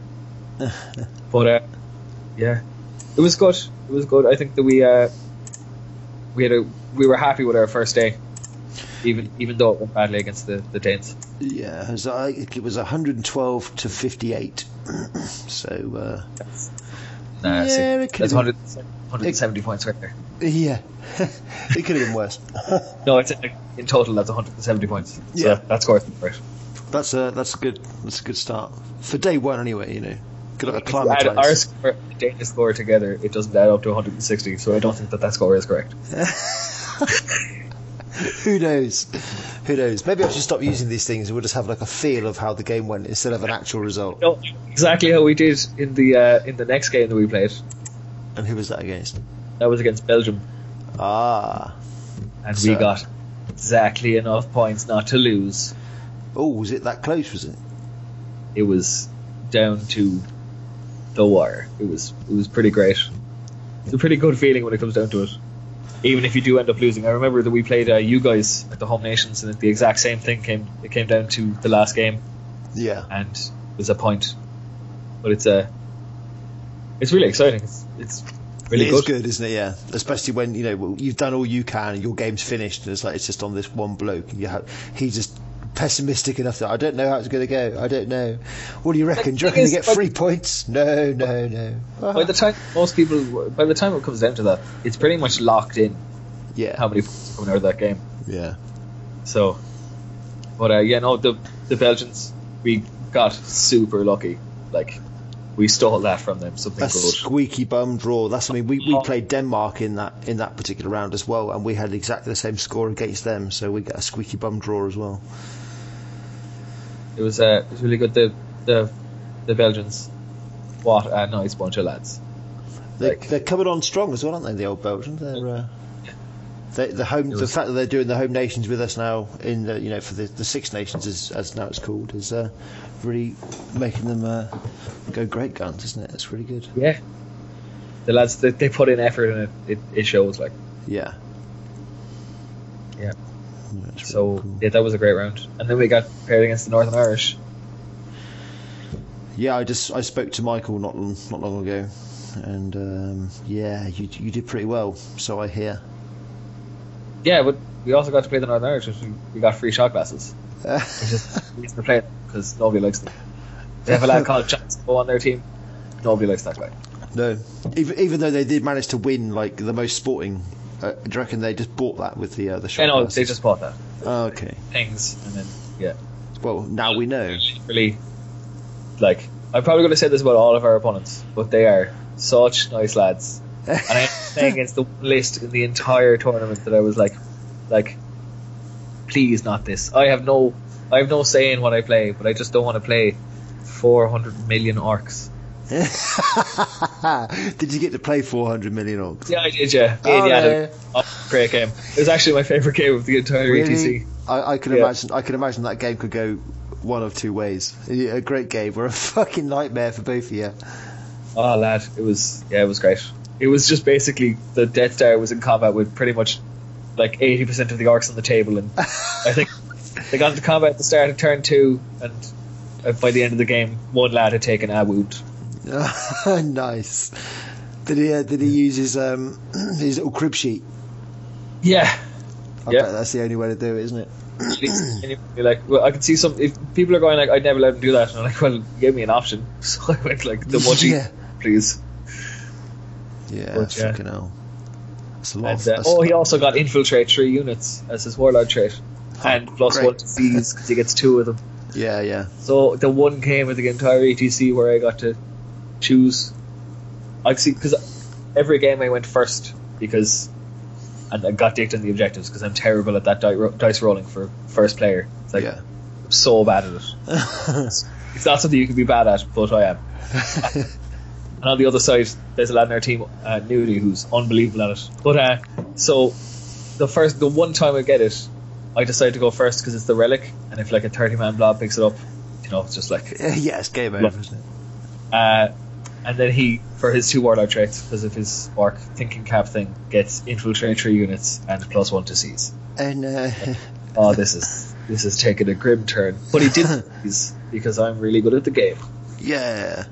(laughs) But uh, yeah, it was good. It was good. I think that we uh, we had a we were happy with our first day, even even though it went badly against the the Danes. Yeah, it was, uh, it was 112 to 58. (clears throat) so, uh, Nah, Yeah, see, it been- 100, 170 points right there. yeah, (laughs) it could have been worse. (laughs) No, it's in total that's 170 points. So Yeah. that's scores right. that's a that's a good that's a good start for day one anyway. You know, to If add our score, and Danish score together, it doesn't add up to 160. So I don't think that that score is correct. (laughs) (laughs) Who knows? Who knows? Maybe I should stop using these things and we'll just have like a feel of how the game went instead of an actual result. No, exactly how we did in the uh, in the next game that we played. And who was that against? That was against Belgium, Ah. and So- we got exactly enough points not to lose. Oh, was it that close? Was it? It was down to the wire. It was it was pretty great. It's a pretty good feeling when it comes down to it. Even if you do end up losing, I remember that we played uh, you guys at the home nations, and the exact same thing came. It came down to the last game, Yeah. and it was a point. But it's a, it's really exciting. It's it's really it is good. good, isn't it? Yeah, especially when you know you've done all you can, your game's finished, and it's like it's just on this one bloke, and you have he's just pessimistic enough that I don't know how it's going to go. I don't know. What do you reckon? Do you reckon they get three points? No, no, no. By the time most people, by the time it comes down to that, it's pretty much locked in yeah, how many points are coming out of that game. yeah, So, but uh, yeah, no, the the Belgians we got super lucky. Like we stole that from them. Something a good. squeaky bum draw. That's I mean we, we Oh. played Denmark in that in that particular round as well, and we had exactly the same score against them, so we got a squeaky bum draw as well. It was uh, it was really good. The the the Belgians, what a nice bunch of lads. They, Like- they're coming on strong as well, aren't they? The old Belgians. They're uh, they, the home. It The fact that they're doing the home nations with us now in the you know for the, the Six Nations as, as now it's called is uh, really making them uh, go great guns, isn't it? It's really good. Yeah. the lads they, they put in effort and it, it, it shows. Like Yeah. Yeah. That's so, really cool. yeah, that was a great round. And then we got paired against the Northern Irish. Yeah, I just I spoke to Michael not long, not long ago, and um, yeah, you you did pretty well. So I hear. Yeah, but we also got to play the Northern Irish. We, we got free shot glasses, (laughs) which is reason to play them because nobody likes them. They have a lad called Chancebo on their team. Nobody likes that guy. no, even even though they did manage to win like the most sporting, uh, do you reckon they just bought that with the uh, the shot? I know they just bought that Oh, okay. things, and then yeah, Well, now we know. really like. I'm probably going to say this about all of our opponents, but they are such nice lads. And I'm (laughs) playing against the list in the entire tournament that I was like, like, please not this. I have no, I have no say in what I play, but I just don't want to play 400 million orcs. (laughs) did you get to play 400 million orcs? Yeah, I did. Yeah, Oh, yeah. Oh, great game. It was actually my favorite game of the entire Really? ETC. I, I can Yeah. imagine. I can imagine that game could go one of two ways. A great game or a (laughs) fucking nightmare for both of you. Oh, lad, it was yeah, it was great. It was just basically the Death Star was in combat with pretty much like 80% of the orcs on the table, and I think (laughs) they got into combat at the start of turn two, and uh, by the end of the game, one lad had taken a wound. (laughs) nice. Did he? Uh, did he use his um (clears throat) his little crib sheet? Yeah, I Yeah. bet that's the only way to do it, isn't it? and you'd be like, well, I can see some. If people are going like, I'd never let him do that, and I'm like, well, you gave me an option, (laughs) so I went like the munchie, Yeah. please. Yeah, But, yeah. fucking hell. That's a lot. And, of- uh, that's- oh, he also got infiltrate three units as his warlord trait, and plus great. one to seize because he gets two of them. yeah, yeah. So the one came with the entire ETC where I got to choose, I see because every game I went first because, and I got dicked on the objectives because I'm terrible at that dice rolling for first player. It's like yeah. I'm so bad at it. (laughs) It's not something you can be bad at, but I am. (laughs) And on the other side, there's a lad in our team, uh, Nudie, who's unbelievable at it. But uh, so the first, the one time I get it, I decide to go first because it's the relic, and if like a 30 man blob picks it up, you know, it's just like. (laughs) yeah, it's game over, isn't it? Uh, and then he, for his two warlord traits, because of his orc thinking cap thing, gets infiltrate three units and plus one to seize. And uh, (laughs) Oh, this is this is taking a grim turn. But he didn't (laughs) because I'm really good at the game. yeah.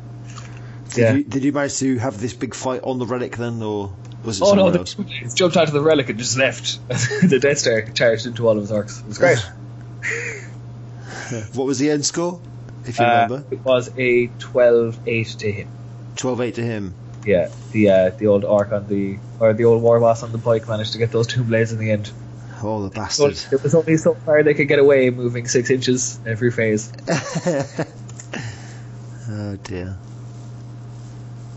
Did Yeah. you did you manage to have this big fight on the relic then, or was it Oh no, somewhere else? he jumped out of the relic and just left. (laughs) the Death Star charged into all of his orcs. It was great. What was the end score? If you Uh, remember, it was a 12-8 to him. 12-8 to him. Yeah, the uh, the old orc on the or the old war boss on the pike managed to get those two blades in the end. Oh, the bastard! it was only so far they could get away moving six inches every phase. (laughs) oh dear.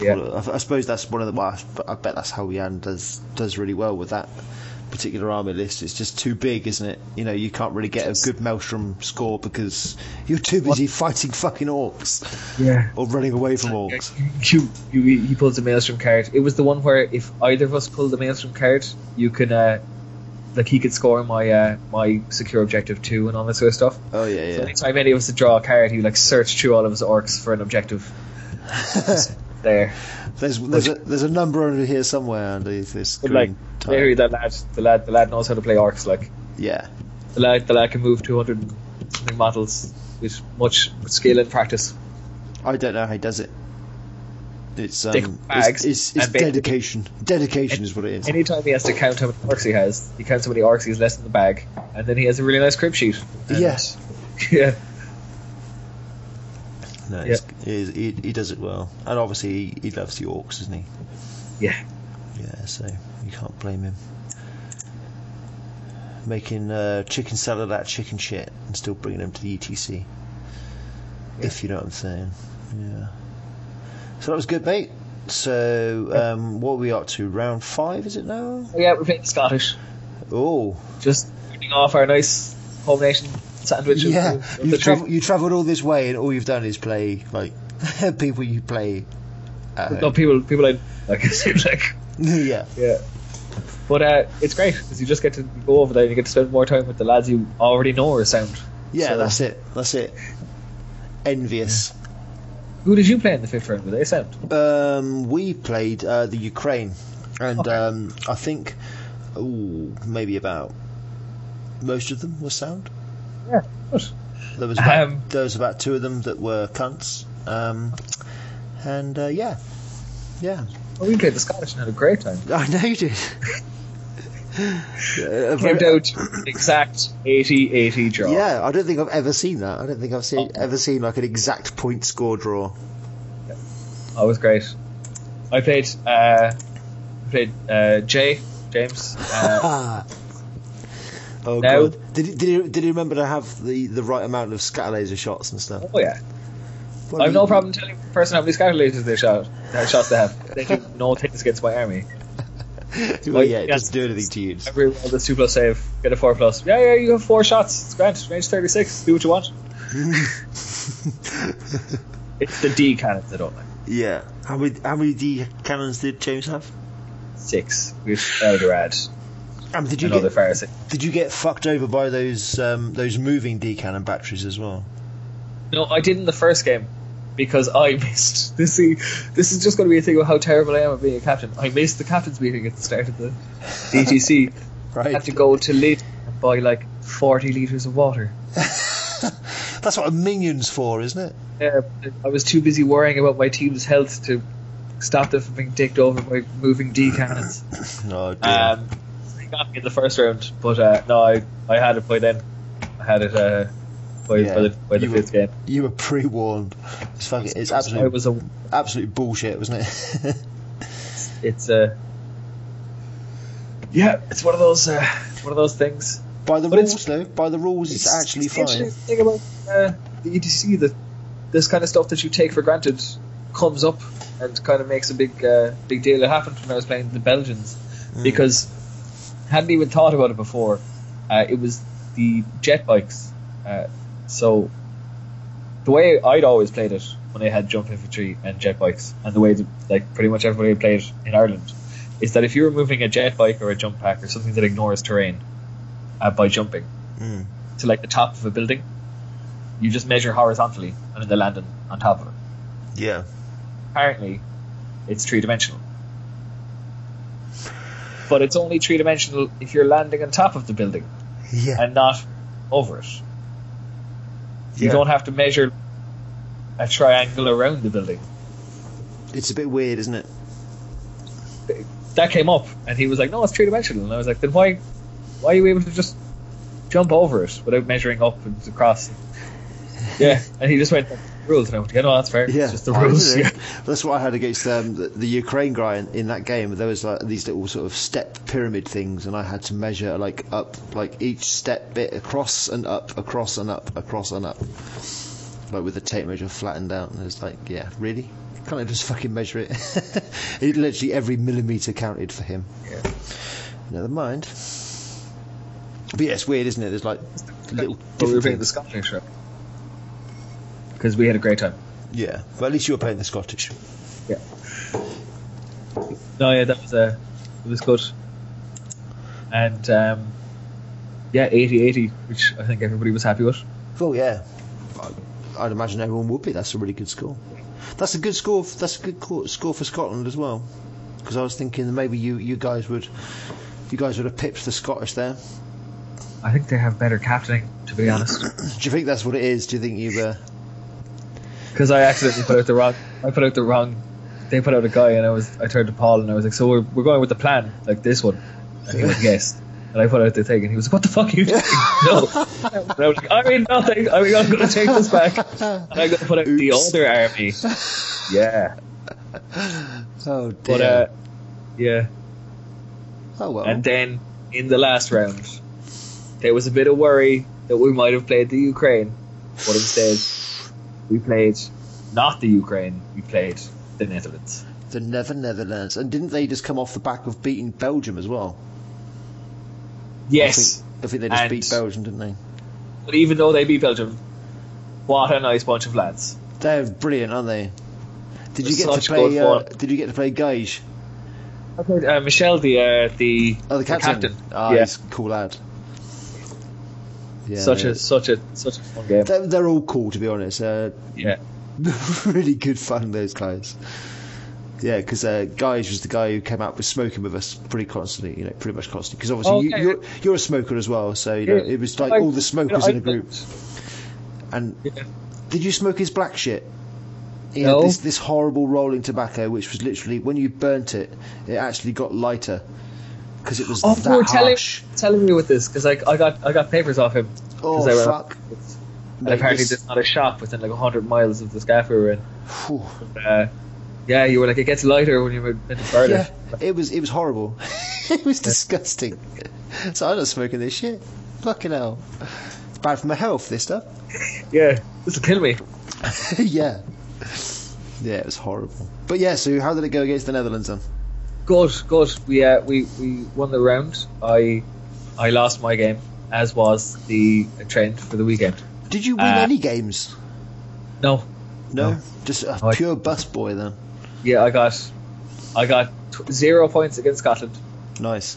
Yeah. Well, I, I suppose that's one of the. Well, I I bet that's how Yan does does really well with that particular army list. It's just too big, isn't it? You know, you can't really get a good Maelstrom score because you're too busy fighting fucking orcs Yeah. or running away from orcs. You, you, he pulls the Maelstrom card. It was the one where if either of us pulled the Maelstrom card, you can, uh, like, he could score my uh, my secure objective too and all that sort of stuff. Oh yeah, So yeah. anytime any of us would draw a card, he like search through all of his orcs for an objective. (laughs) there, There's there's a there's a number under here somewhere underneath this but like. Larry, that lad, the lad, the lad knows how to play orcs. Like Yeah, the lad, the lad can move 200 something models with much skill and practice. I don't know how he does it. It's um, bags it's, it's, it's dedication. Dedication is what it is. Anytime he has to count how many orcs he has, he counts how many orcs he has left in the bag, and then he has a really nice crib sheet. Yes. (laughs) yeah. No, it's, he, he, he does it well, and obviously he, he loves the orcs, doesn't he? Yeah. Yeah, so you can't blame him. Making uh, chicken salad out of chicken shit and still bringing them to the ETC. If you know what I'm saying. Yeah. So that was good, mate. So, um, what are we up to? Round five, is it now? Oh, yeah, we're playing Scottish. Oh, Just turning off our nice home nation sandwich. yeah. the- of the You travel, you travelled all this way, and all you've done is play like (laughs) people you play. At No, people, people I like. (laughs) It seems like (laughs) yeah. yeah. But uh, it's great because you just get to go over there and you get to spend more time with the lads you already know are sound. Yeah, So- that's it. That's it. Envious. Who did you play in the fifth round? Were they sound? Um, we played uh, the Ukraine, and Okay. um, I think, ooh, maybe about most of them were sound. Yeah. There was about, Um, there was about two of them that were cunts, um, and uh, yeah, yeah, Well, we played the Scottish and had a great time. I know you did. Yeah, (laughs) a Came very- down to exact 80-80 draw. yeah, I don't think I've ever seen that. I don't think I've seen Oh. ever seen like an exact point score draw. That was great. I played uh, I played uh, Jay James. Uh, Ah. (laughs) Oh Now- god! Did he, did he did he remember to have the, the right amount of scatter laser shots and stuff? oh yeah, Well, I have no he- problem telling the person how many scatter lasers they shot. Uh, shots they have. They do no things against my army. (laughs) well, yeah, Yes. just do anything to you. Every roll this two plus save, get a four plus. Yeah, yeah, you have four shots. It's grand. Range thirty six. Do what you want. (laughs) It's the D cannons I don't like. Yeah. How many how many D cannons did James have? Six with Eldrad. Um, did you Another get Pharisee. did you get fucked over by those um, those moving D cannon batteries as well? No, I did in the first game because I (laughs) missed. This see, this is just going to be a thing of how terrible I am at being a captain. I missed the captain's meeting at the start of the (laughs) ETC. I Right. had to go to Lidl and buy like forty liters of water. (laughs) That's what a minion's for, isn't it? Yeah, I was too busy worrying about my team's health to stop them from being dicked over by moving D cannons. No, dear. Um, they got me in the first round, but uh, no, I, I had it by then. I had it uh, by, Yeah, by the, by the fifth were- game. you were pre-warned. It's fucking. It's I absolute was a, absolute bullshit, wasn't it? (laughs) it's a, yeah, it's one of those, uh, one of those things. by the But rules, though. By the rules, it's, actually the fine. thing about uh, the ETC that this kind of stuff that you take for granted comes up and kind of makes a big uh, big deal. It happened when I was playing the Belgians Mm. because hadn't even thought about it before. Uh, it was the jet bikes. Uh, so the way I'd always played it when I had jump infantry and jet bikes, and the way that like pretty much everybody played it in Ireland, is that if you were moving a jet bike or a jump pack or something that ignores terrain uh, by jumping Mm. to like the top of a building, you just measure horizontally and then they land on, on top of it. Yeah. Apparently, it's three dimensional. But it's only three dimensional if you're landing on top of the building Yeah. and not over it. You Yeah. don't have to measure a triangle around the building. It's a bit weird, isn't it? That came up, and he was like, "No, it's three dimensional." And I was like, "Then why, why are you able to just jump over it without measuring up and across?" (laughs) Yeah, and he just went rules, and I went, "Yeah, no, that's fair. Yeah, It's just the rules." Yeah. That's what I had against um, the, the Ukraine guy in, in that game. There was like these little sort of step pyramid things, and I had to measure like up, like each step bit across and up, across and up, across and up, like with the tape measure flattened out. And it's like, yeah, really? Can't I just fucking measure it? (laughs) it literally every millimeter counted for him. Yeah. Never mind. But yeah, it's weird, isn't it? There's like little But we were playing the. Scottish show because we had a great time. Yeah, but at least you were playing the Scottish. Yeah. No, yeah, that was uh, it was good. And um, yeah, 80-80, which I think everybody was happy with. Oh yeah, I'd imagine everyone would be. That's a really good score. That's a good score. That's a good score for Scotland as well. Because I was thinking that maybe you, you guys would, you guys would have pipped the Scottish there. I think they have better captaining, to be honest. Do you think that's what it is? Do you think you? Uh, Because I accidentally put out the wrong. I put out the wrong. They put out a guy, and I was. I turned to Paul, and I was like, "So we're, we're going with the plan, like this one." And he went, "Yes." And I put out the thing, and he was like, "What the fuck are you (laughs) doing?" no. And I was like, "I mean nothing. I mean, I'm going to take this back, and I'm going to put out the Oops. other army." Yeah, (laughs) oh dear. but uh, yeah. oh well. And then in the last round, there was a bit of worry that we might have played the Ukraine, but instead we played not the Ukraine. We played the Netherlands. the Nether Netherlands, and didn't they just come off the back of beating Belgium as well? Yes, I think, I think they just And- beat Belgium, didn't they? but even though they beat Belgium, what a nice bunch of lads. They're brilliant, aren't they? Did you get to play? Uh, did you get to play Gage? I played uh, Michelle, the uh, the, Oh, the captain. Ah, yeah, he's a cool lad. Yeah, such a such a such a fun game. They're, they're all cool, to be honest. Uh, Yeah, (laughs) really good fun, those guys. Yeah, because uh, Guys was the guy who came out with smoking with us pretty constantly, you know, pretty much constantly. Because obviously Oh, you, okay. you're you're a smoker as well, so you know Yeah. it was like I- all the smokers I- in a group. And Yeah. did you smoke his black shit? He No. had this this horrible rolling tobacco, which was literally when you burnt it, it actually got lighter because it was Oh, that telling, harsh. telling me with this because I, I got I got papers off him. Oh I went- fuck! And apparently, this- there's not a shop within like hundred miles of the scaff we were in. Phew. Uh, yeah, you were like it gets lighter when you were in the burn Yeah, it. it was it was horrible. (laughs) it was disgusting. So I'm not smoking this shit. Fucking hell. It's bad for my health. This stuff. Yeah, this will kill me. (laughs) yeah. Yeah, it was horrible. But yeah, so how did it go against the Netherlands then? Good, good. We uh, we we won the round. I I lost my game, as was the trend for the weekend. Did you win Uh, any games? No, No, no. just a No, I- pure bus boy then. yeah, I got I got t- zero points against Scotland. Nice.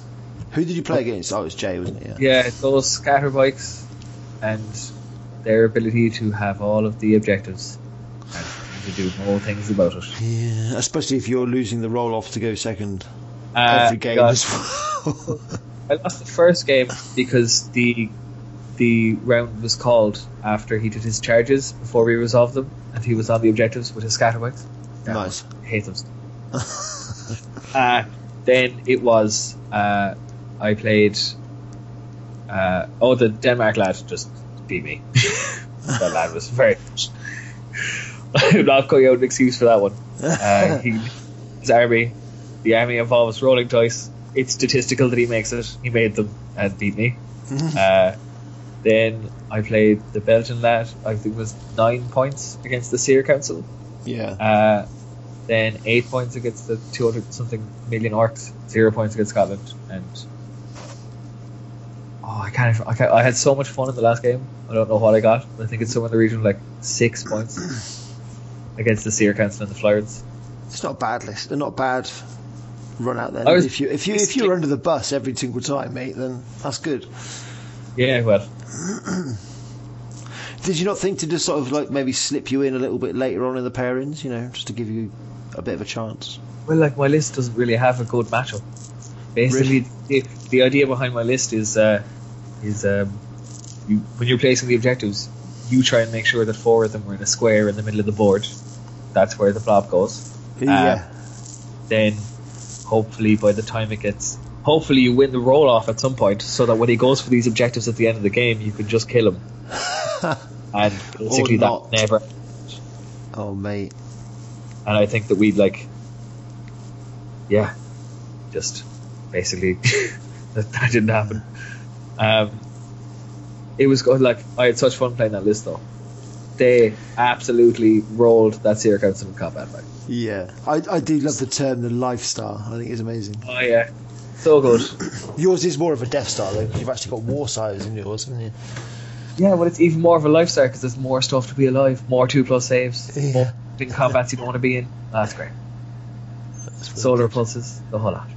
Who did you play against? Oh, it was Jay, wasn't it? Yeah, those scatter bikes and their ability to have all of the objectives and to do no things about it. Yeah, especially if you're losing the roll off to go second Uh, every game got- as well. I lost the first game because the the round was called after he did his charges before we resolved them, and he was on the objectives with his scatter. Yeah, Nice. I hate them. (laughs) uh, then it was uh, I played. Uh, oh, the Denmark lad just beat me. (laughs) that lad was very. I'm (laughs) not going out an excuse for that one. Uh, (laughs) he, his army, the army involves rolling dice. It's statistical that he makes it. He made them and beat me. (laughs) uh, then I played the Belgian lad. I think it was nine points against the Seer Council. yeah. Uh, then eight points against the 200 something million orcs. Zero points against Scotland. And oh, I can't, I can't. I had so much fun in the last game. I don't know what I got. I think it's somewhere in the region of like six points (clears throat) against the Seer Council and the Flyers. It's not a bad list. They're not bad run out there. Was- if you if you if you're under the bus every single time, mate, then that's good. Yeah, well, (clears throat) Did you not think to just sort of like maybe slip you in a little bit later on in the pairings, you know, just to give you a bit of a chance? Well, like my list doesn't really have a good matchup. Basically, the, the idea behind my list is uh, is um, you, when you're placing the objectives, you try and make sure that four of them are in a square in the middle of the board. That's where the blob goes. yeah. Then, hopefully, by the time it gets, hopefully you win the roll off at some point, so that when he goes for these objectives at the end of the game, you can just kill him. (laughs) and basically, that not. never. oh, mate. and I think that we'd like, yeah, just basically (laughs) that, that didn't happen. Um, it was good. Like I had such fun playing that list though. They absolutely rolled that Seer Council in combat. Like, Yeah, I, I do love the term the lifestyle. I think it's amazing. oh yeah, so good. (clears throat) Yours is more of a Death Star though, because you've actually got war sires in yours, haven't you? Yeah, well, it's even more of a lifestyle because there's more stuff to be alive, more two plus saves, Yeah. more big combats you don't want to be in. That's great. That's Solar pulses, the whole lot.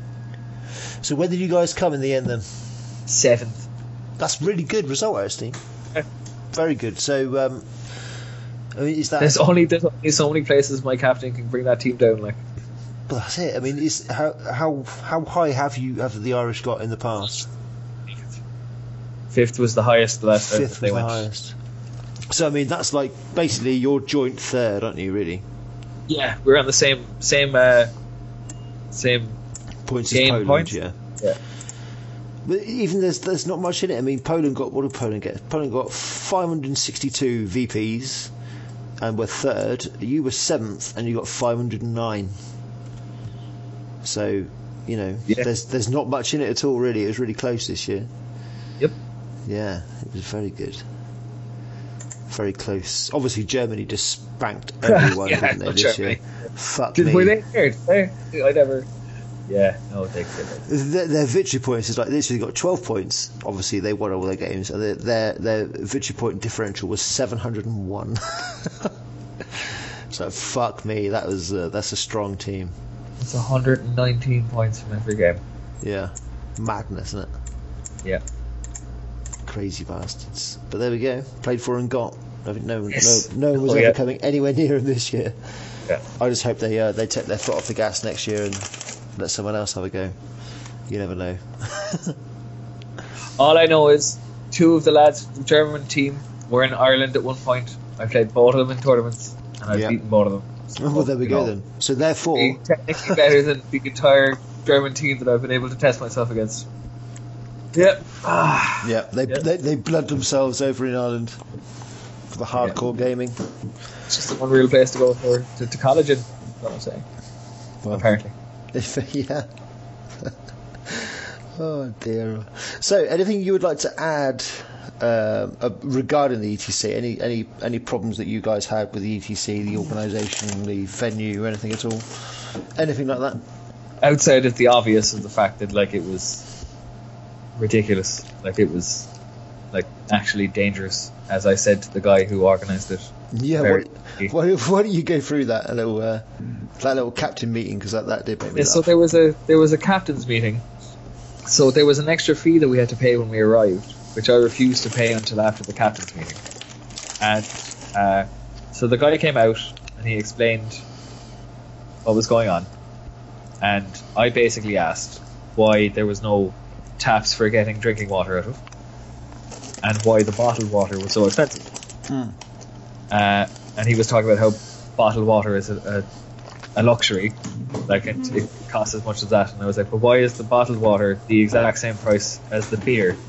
So when did you guys come in the end then? Seventh. That's really good result, actually. Yeah. Very good. So, um, I mean, is that? There's only there's only so many places my captain can bring that team down. Like. But that's it. I mean, is how how how high have you have the Irish got in the past? Fifth was the highest the last Fifth they was the went. highest. So I mean, that's like basically your joint third, aren't you? Really, Yeah, we're on the same same uh, same. points Gain as Poland, points? yeah. Yeah. But even there's there's not much in it. I mean, Poland got what did Poland get? Poland got 562 VPs, and we're third. You were seventh, and you got 509. So, you know, Yeah. there's there's not much in it at all. Really, it was really close this year. Yep. Yeah, it was very good. Very close. Obviously, Germany just spanked (laughs) everyone, Yeah, didn't they, this Germany. year? Fuck Did, me. were they here? Eh? I never. Yeah, no, they did. Their, their victory points is like this. They got 12 points. Obviously, they won all their games, and their their, their victory point differential was 701. (laughs) so fuck me. That was uh, that's a strong team. It's 119 points from every game. Yeah, madness, isn't it? Yeah. Crazy bastards. But there we go. Played for and got. I think no, Yes. no, no one was Oh, ever yeah. coming anywhere near him this year. Yeah. I just hope they uh, they take their foot off the gas next year and let someone else have a go. You never know. (laughs) All I know is two of the lads from the German team were in Ireland at one point. I played both of them in tournaments, and I've beaten both of them. well, there we go know, then. So therefore, Technically better than the entire German team that I've been able to test myself against. Yep. Ah, (sighs) yeah, they, Yeah. they they blood themselves over in Ireland for the hardcore gaming. it's just an unreal place to go for to, to college in. That's what I'm saying. Well, Apparently. (laughs) Yeah. (laughs) oh dear. So, anything you would like to add um, uh, regarding the ETC? Any any any problems that you guys had with the ETC, the organisation, the venue, anything at all? Anything like that? outside of the obvious of the fact that like it was ridiculous like it was like actually dangerous as i said to the guy who organized it. Yeah. Why, why, why don't you go through that a little uh, that little captain meeting? Because that, that did make me Yeah, laugh. so there was a there was a captain's meeting. So there was an extra fee that we had to pay when we arrived which i refused to pay until after the captain's meeting. And uh, so the guy came out and he explained what was going on. And i basically asked why there was no taps for getting drinking water out of and why the bottled water was so expensive. Hmm. uh, and he was talking about how bottled water is a, a, a luxury like it, it costs as much as that. And i was like but why is the bottled water the exact same price as the beer?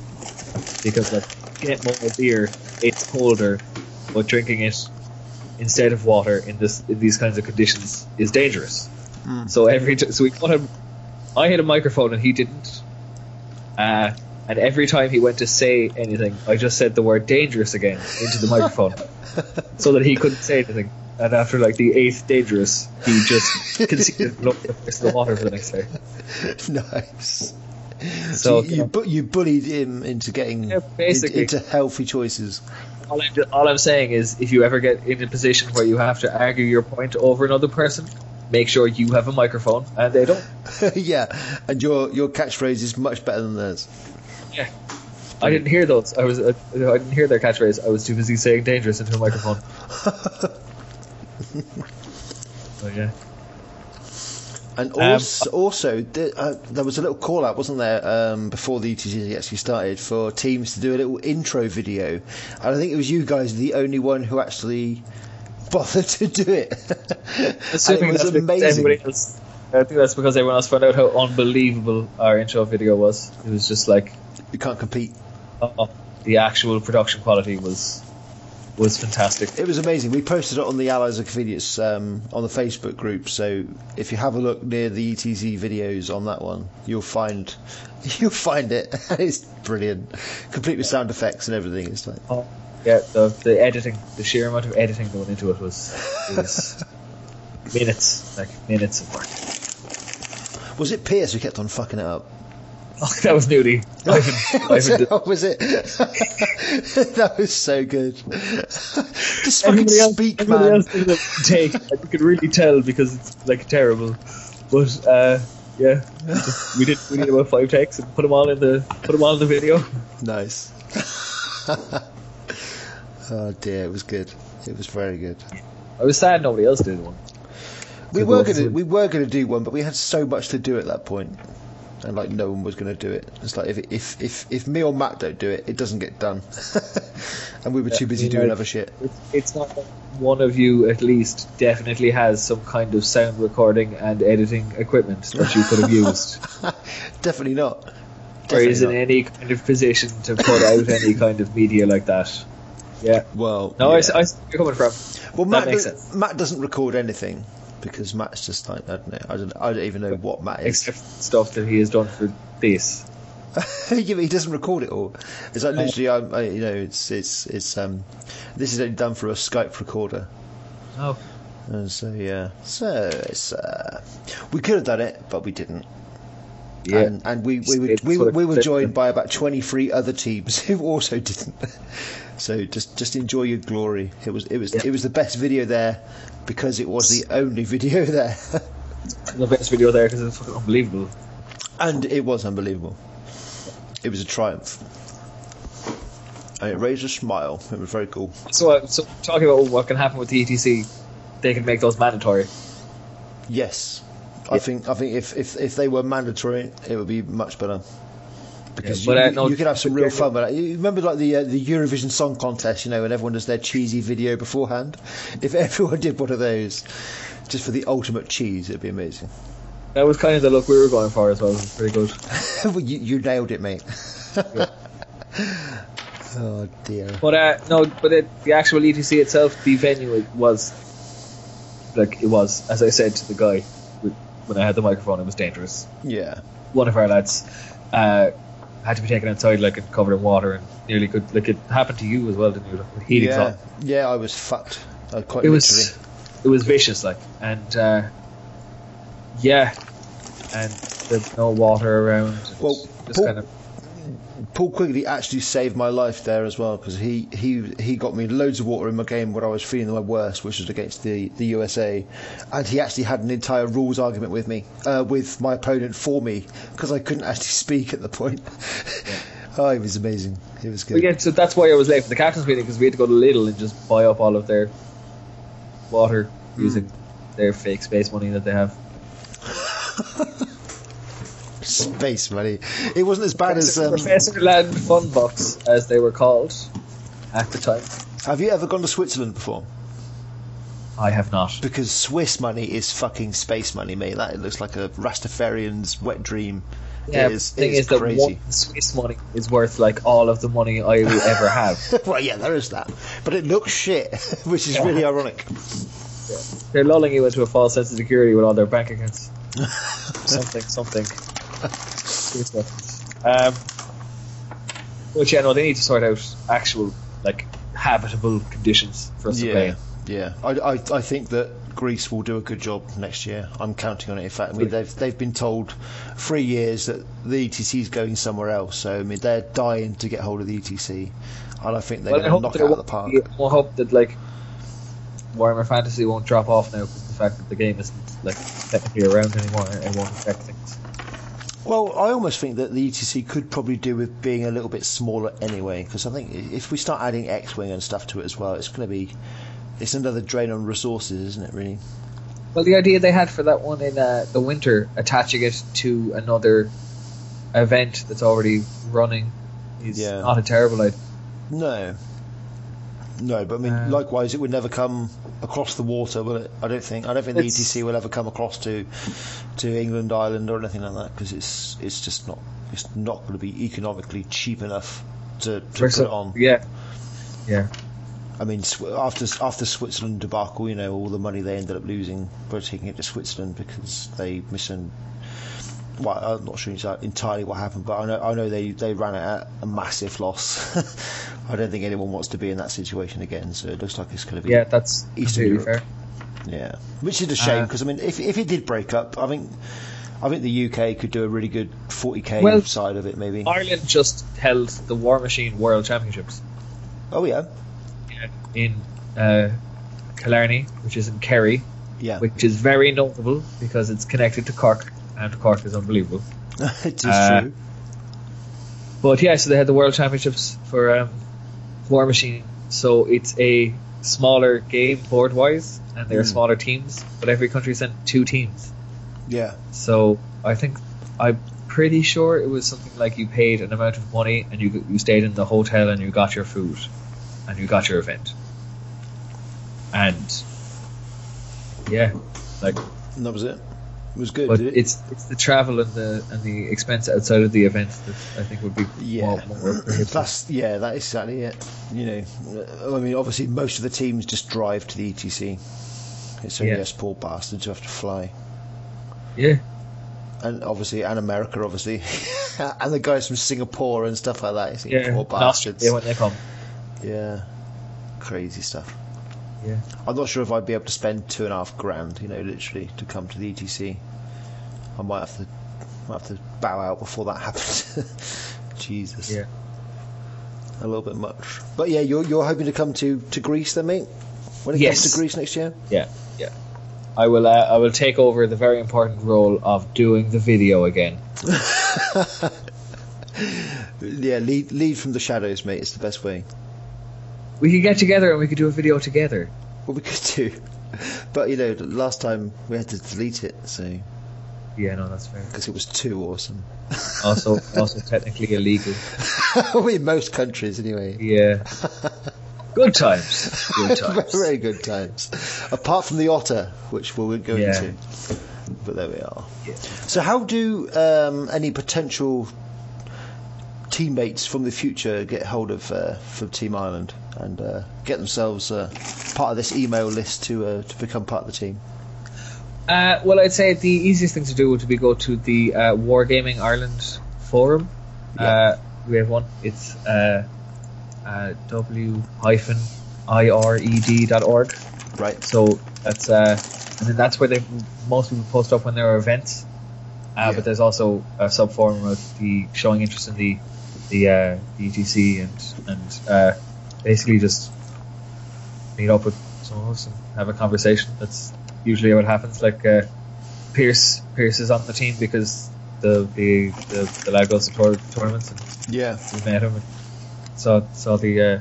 Because like get more beer it's colder but drinking it instead of water in this in these kinds of conditions is dangerous. Mm. so every t- so we got him i had a microphone and he didn't. Uh, and every time he went to say anything i just said the word dangerous again into the microphone (laughs) so that he couldn't say anything and after like the eighth dangerous he just conceded and looked at the rest of the water for the next day nice. So, So, you you, bu- you bullied him into getting Yeah, in- into healthy choices. all I'm, all I'm saying is if you ever get in a position where you have to argue your point over another person make sure you have a microphone and they don't (laughs) yeah, and your your catchphrase is much better than theirs. Yeah I didn't hear those. I was uh, I didn't hear their catchphrase. I was too busy saying dangerous into a microphone. (laughs) So yeah, And Um, also, also th- uh, there was a little call out, wasn't there, um, before the ETC actually started, for teams to do a little intro video. And I think it was you guys the only one who actually bothered to do it. (laughs) and assuming it was that's amazing. else. I think that's because everyone else found out how unbelievable our intro video was. It was just like You can't compete. the actual production quality was was fantastic. It was amazing. We posted it on the Allies of Convenience um, on the Facebook group. So if you have a look near the ETC videos on that one, you'll find (laughs) you'll find it. (laughs) it's brilliant, complete with sound effects and everything. It's like Oh, yeah, the the editing, the sheer amount of editing that went into it was it was (laughs) minutes, like minutes of work. was it Pierce who kept on fucking it up? Oh, (laughs) that was nudie. (laughs) Was, it, oh, was it? that was so good. (laughs) Just fucking everybody else, speak, everybody man. else did a take. You could really tell because it's like terrible. But uh, yeah, just- we did we did about five takes and put them all in the put them all in the video. Nice. oh dear, it was good. It was very good. I was sad nobody else did one. We were gonna we were gonna do one, but we had so much to do at that point, and like no one was gonna do it. It's like if if if if me or Matt don't do it, it doesn't get done, (laughs) and we were too busy you doing know, other shit. It's, not one of you at least definitely has some kind of sound recording and editing equipment that you could have (laughs) used. Definitely not. or is in any kind of position to put out any kind of media like that. Yeah. Well, No, I yeah. I I, see where you're coming from. well, that Matt, does- sense. Matt doesn't record anything because Matt's just like I don't know. I don't. I don't even know what Matt is. Except stuff that he has done for this. (laughs) yeah, but he doesn't record it all. It's like literally, I, I, you know, it's it's it's um, this is only done for a Skype recorder. Oh. And so yeah, so it's uh, we could have done it, but we didn't. Yeah. And, and we we were, we, we were joined by about twenty three other teams (laughs) who also didn't. (laughs) So just just enjoy your glory. It was it was Yeah. it was the best video there because it was the only (laughs) video there, the best video there because it's fucking unbelievable. and it was unbelievable. It was a triumph. And it raised a smile. It was very cool. So, uh, so talking about what can happen with the ETC, they can make those mandatory. Yes, I think I think if, if if they were mandatory, it would be much better. Because Yeah, but, you, uh, no, you could have some real fun with that. You remember like the uh, the Eurovision Song Contest, you know, when everyone does their cheesy video beforehand. (laughs) If everyone did one of those, just for the ultimate cheese, it'd be amazing. That was kind of the look we were going for as well. It was pretty good. (laughs) well, you, you nailed it, mate. (laughs) oh dear. But uh, no, but it, the actual ETC itself, the venue was like it was, as I said to the guy when I had the microphone, it was dangerous. Yeah. One of our lads uh, had to be taken outside, like and covered in water, and nearly could like it happened to you as well, didn't you? Like, heating Yeah. Yeah, I was fucked. Uh, quite It literally. was it was vicious, like and uh, yeah, and there's no water around. Well, just Paul- kind of Paul Quigley actually saved my life there as well because he, he he got me loads of water in my game when I was feeling my worst, which was against the, the USA, and he actually had an entire rules argument with me, uh, with my opponent for me because I couldn't actually (laughs) speak at the point. oh, it was amazing. It was good. Yeah, so that's why I was late for the captain's meeting because we had to go to Lidl and just buy up all of their water using their fake space money that they have. (laughs) Space money. It wasn't as bad as. Um, Professor Land Fun Box, as they were called at the time. have you ever gone to Switzerland before? I have not. Because Swiss money is fucking space money, mate. That it looks like a Rastafarian's wet dream. Yeah, it is, the thing is, is that crazy. one Swiss money is worth like all of the money I will ever have. (laughs) well, yeah, there is that, but it looks shit, (laughs) which is really ironic. They're lulling you into a false sense of security with all their bank accounts. (laughs) something, something. Um, but yeah, no, they need to sort out actual like habitable conditions for us to play. Yeah, yeah. I, I, I think that Greece will do a good job next year. I'm counting on it. In fact, I mean they've they've been told three years that the ETC is going somewhere else. So I mean they're dying to get hold of the ETC, and I think they're Well, going to knock it out of the park. I hope that like Warhammer Fantasy won't drop off now because the fact that the game isn't like technically around anymore it won't affect things. Well, I almost think that the ETC could probably do with being a little bit smaller anyway, because I think if we start adding X-wing and stuff to it as well, it's going to be it's another drain on resources, isn't it? Really? Well, the idea they had for that one in uh, the winter, attaching it to another event that's already running, is Yeah. not a terrible idea. No. No, but I mean, Uh, likewise, it would never come across the water, will it? I don't think. I don't think the ETC will ever come across to to England, Ireland, or anything like that because it's it's just not it's not going to be economically cheap enough to, to put it on. Yeah, yeah. I mean, after after Switzerland debacle, you know, all the money they ended up losing by taking it to Switzerland because they misun. Well, I'm not sure entirely what happened, but I know I know they, they ran it at a massive loss. (laughs) I don't think anyone wants to be in that situation again. So it looks like it's going to be Yeah, that's Eastern Europe. fair. yeah, which is a shame Uh, because I mean, if if it did break up, I think I think the UK could do a really good 40k Well, side of it, maybe. Ireland just held the War Machine World Championships Oh yeah, in uh, Killarney, which is in Kerry, yeah, which is very notable because it's connected to Cork, and Cork is unbelievable. (laughs) it is uh, true. But yeah, so they had the World Championships for um, War Machine. So it's a smaller game board wise, and they're Mm. smaller teams, but every country sent two teams. Yeah, So I think I'm pretty sure it was something like you paid an amount of money and you you stayed in the hotel and you got your food and you got your event. And yeah, like and that was it. It was good. but it? it's it's the travel and the and the expense outside of the event that I think would be Yeah, (clears throat) that's yeah, that is exactly it. You know, I mean, obviously most of the teams just drive to the ETC. It's only Yeah. us poor bastards who have to fly, yeah. and obviously, and America, obviously, (laughs) and the guys from Singapore and stuff like that. Yeah, poor bastards. Australia when they come. Yeah, crazy stuff. Yeah. I'm not sure if I'd be able to spend two and a half grand, you know, literally to come to the ETC. I might have to, might have to bow out before that happens. (laughs) Jesus. Yeah. A little bit much. But yeah, you're you're hoping to come to, to Greece then, mate? When it Yes. comes to Greece next year? Yeah, yeah. I will. Uh, I will take over the very important role of doing the video again. (laughs) yeah, lead lead from the shadows, mate. It's the best way. We could get together and we could do a video together. Well, we could do, but you know, last time we had to delete it, so Yeah, no, that's fair. because it was too awesome. (laughs) Also, also technically illegal. (laughs) well, in most countries, anyway. Yeah. (laughs) Good times. Good times. Very good times. Apart from the otter, which we'll go Yeah. into. But there we are. Yeah. So, how do um, any potential teammates from the future get hold of uh, from Team Ireland and uh, get themselves uh, part of this email list to uh, to become part of the team? Uh, well, I'd say the easiest thing to do would be go to the uh, Wargaming Ireland forum. Yeah. Uh, we have one. It's uh, uh, w hyphen ired dot org. Right. So that's uh, and then that's where they most people post up when there are events. Uh, Yeah. But there's also a sub forum of the showing interest in the the, uh, and and uh, basically just meet up with some of us and have a conversation. That's usually what happens. Like uh, Pierce Pierce is on the team because the the the, the lad goes to tour, tournaments and Yeah. we met him and saw saw the uh,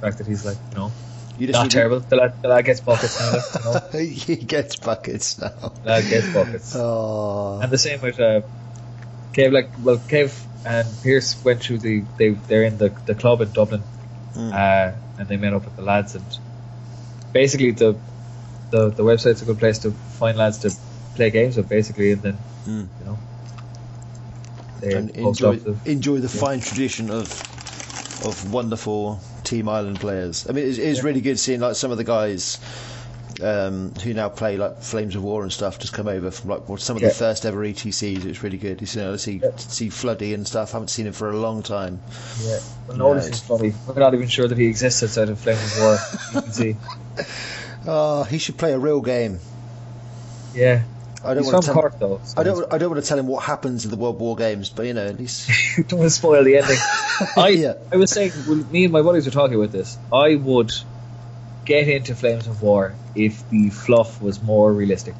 fact that he's like you know You not terrible. The lad, the lad gets buckets now. Like, you know, (laughs) he gets buckets now. the lad gets buckets. (laughs) Oh. And the same with uh, Cave. Like well, Cave and Pierce went through the they they're in the the club in Dublin, Mm. uh, and they met up with the lads and basically the the the website's a good place to find lads to play games with basically, and then Mm. you know they and enjoy the enjoy the yeah. fine tradition of of wonderful Team Ireland players. I mean, it's, it's Yeah. really good seeing like some of the guys um, who now play like Flames of War and stuff just come over from like well, some of Yeah. the first ever ETCs. It's really good. You know, to see Yeah. see Floody and stuff. I haven't seen him for a long time. yeah. Well, No, notice is funny. We're not even sure that he exists outside of Flames of War. You can see. (laughs) Oh, he should play a real game. Yeah. I don't He's want to tell. Cork though. so I don't. I don't want to tell him what happens in the World War games, but you know, at least. (laughs) don't want to spoil the ending. (laughs) I Yeah. I was saying, well, me and my buddies were talking about this. I would get into Flames of War if the fluff was more realistic.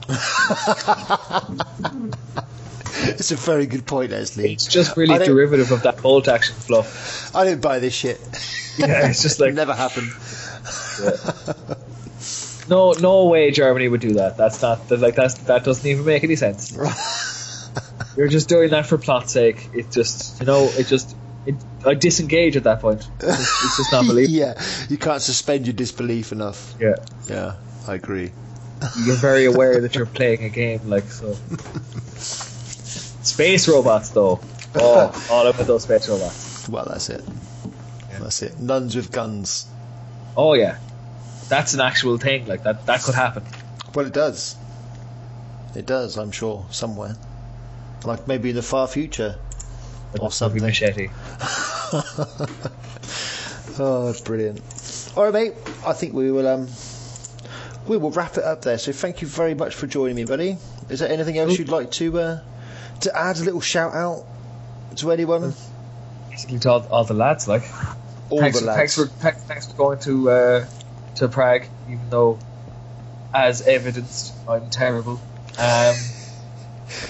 it's a very good point, Leslie. It's just really derivative of that bolt action fluff. I didn't buy this shit. Yeah, it's just (laughs) like Never happened. no, no way Germany would do that. That's not that, like that's that doesn't even make any sense. (laughs) You're just doing that for plot's sake. It just you know it just it, I disengage at that point. It's just, it's just not (laughs) believable. yeah, you can't suspend your disbelief enough. Yeah, Yeah, I agree. you're very aware that you're playing a game like so. Space robots though. Oh, all about those space robots. Well, that's it. Yeah. That's it. Nuns with guns. Oh yeah, that's an actual thing. Like that that could happen. Well, it does. It does, I'm sure, somewhere. Like maybe in the far future. But Or something. machete. (laughs) Oh, that's brilliant. All right, mate. I think we will. Um, we will wrap it up there. So thank you very much for joining me, buddy. Is there anything else you'd like to uh, to add? A little shout out to anyone? Basically, to all, all the lads like. All thanks, the lads. thanks for thanks, thanks for going to uh, to Prague, even though, as evidenced, I'm terrible, um,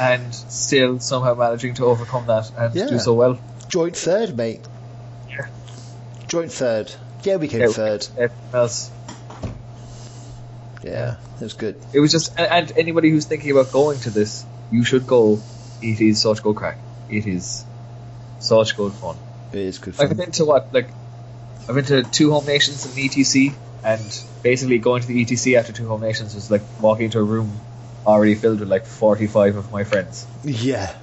and still somehow managing to overcome that and Yeah. do so well. Joint third, mate. Yeah. Joint third. Yeah, we came Yeah, third. Everyone else, Yeah, it was good. it was just, and, and anybody who's thinking about going to this, you should go. It is such good crack. It is such good fun. It is good fun. I've been to what like I've been to two home nations the ETC, and basically going to the ETC after two home nations was like walking into a room already filled with like forty five of my friends. Yeah.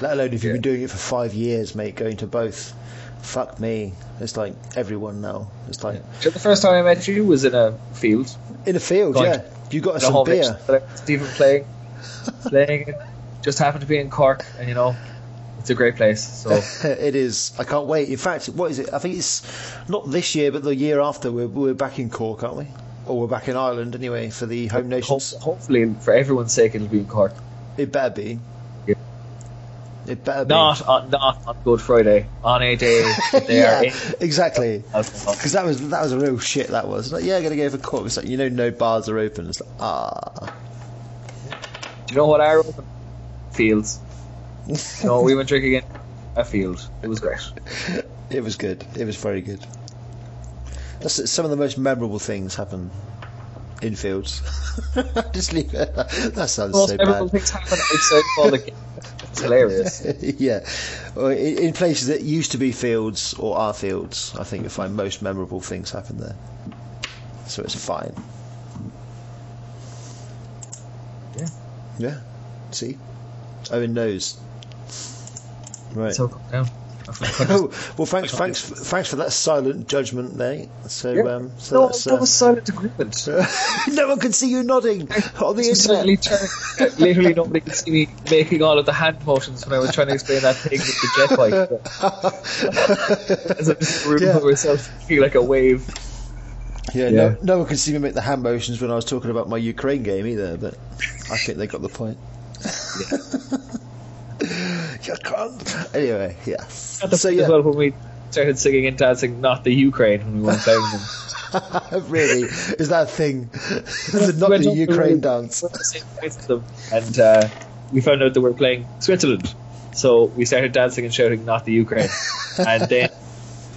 Let alone if you've Yeah. been doing it for five years, mate, going to both. Fuck me. It's like everyone now. It's like So the first time I met you was in a field, in a field, Going yeah. You got us some beer. nation that I wasn't even playing, playing in. Just happened to be in Cork, and you know, it's a great place. So (laughs) it is. I can't wait. In fact, what is it? I think it's not this year, but the year after. We're, we're back in Cork, aren't we? Or we're back in Ireland anyway for the home ho- nations. hopefully, for everyone's sake, it'll be in Cork. It better be. It better be. Not on not on Good Friday, on a day (laughs) yeah, exactly. (laughs) Because that was that was a real shit. That was like, yeah, gonna go for Cork. It's like you know, no bars are open. It's like ah, Do you know what our open fields? (laughs) Know, we went drinking in a field. It was great. It was good. It was very good. That's some of the most memorable things happen in fields. Just leave it. That sounds Most so memorable bad. things happen outside the game. It's hilarious. (laughs) yeah, in, in places that used to be fields or are fields, I think you'll find most memorable things happen there. So it's fine. Yeah. Yeah. See, Owen knows. Right. So calm down. (laughs) Oh, well, thanks, thanks, thanks for that silent judgment there. So, Yeah. um, so no, that's, that uh, was silent agreement. (laughs) no one can see you nodding on the internet. suddenly turn, literally nobody could see me making all of the hand motions when I was trying to explain that thing with the jet bike. As I'm just rooting Yeah. for myself, feel like a wave. Yeah, Yeah. No, no one can see me make the hand motions when I was talking about my Ukraine game either, but I think they got the point. (laughs) (laughs) you can't. Anyway, yes. At the So point as well when we started singing and dancing "Not the Ukraine" when we weren't playing them. (laughs) really, is that a thing? the, not Went the Ukraine dance. went the same place as them, and uh, we found out that we were playing Switzerland. So we started dancing and shouting "Not the Ukraine," (laughs) and then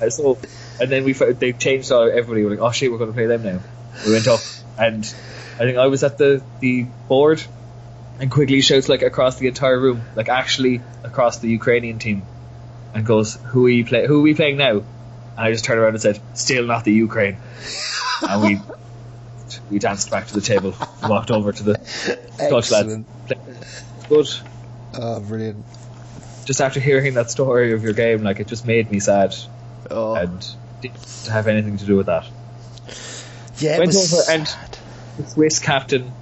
uh, so and then we found, they changed all everybody. Were like, "Oh shit, we're going to play them now." We went off, and I think I was at the the board, and quickly shouts like across the entire room, like actually across the Ukrainian team, and goes, "Who are you play? Who are we playing now?" And I just turned around and said, "Still not the Ukraine," and we. We danced back to the table, walked over to the Dutch lads. Excellent. Good. Oh, brilliant. Just after hearing that story of your game, like it just made me sad Oh, and didn't have anything to do with that. yeah, it went was over and- sad. The Swiss captain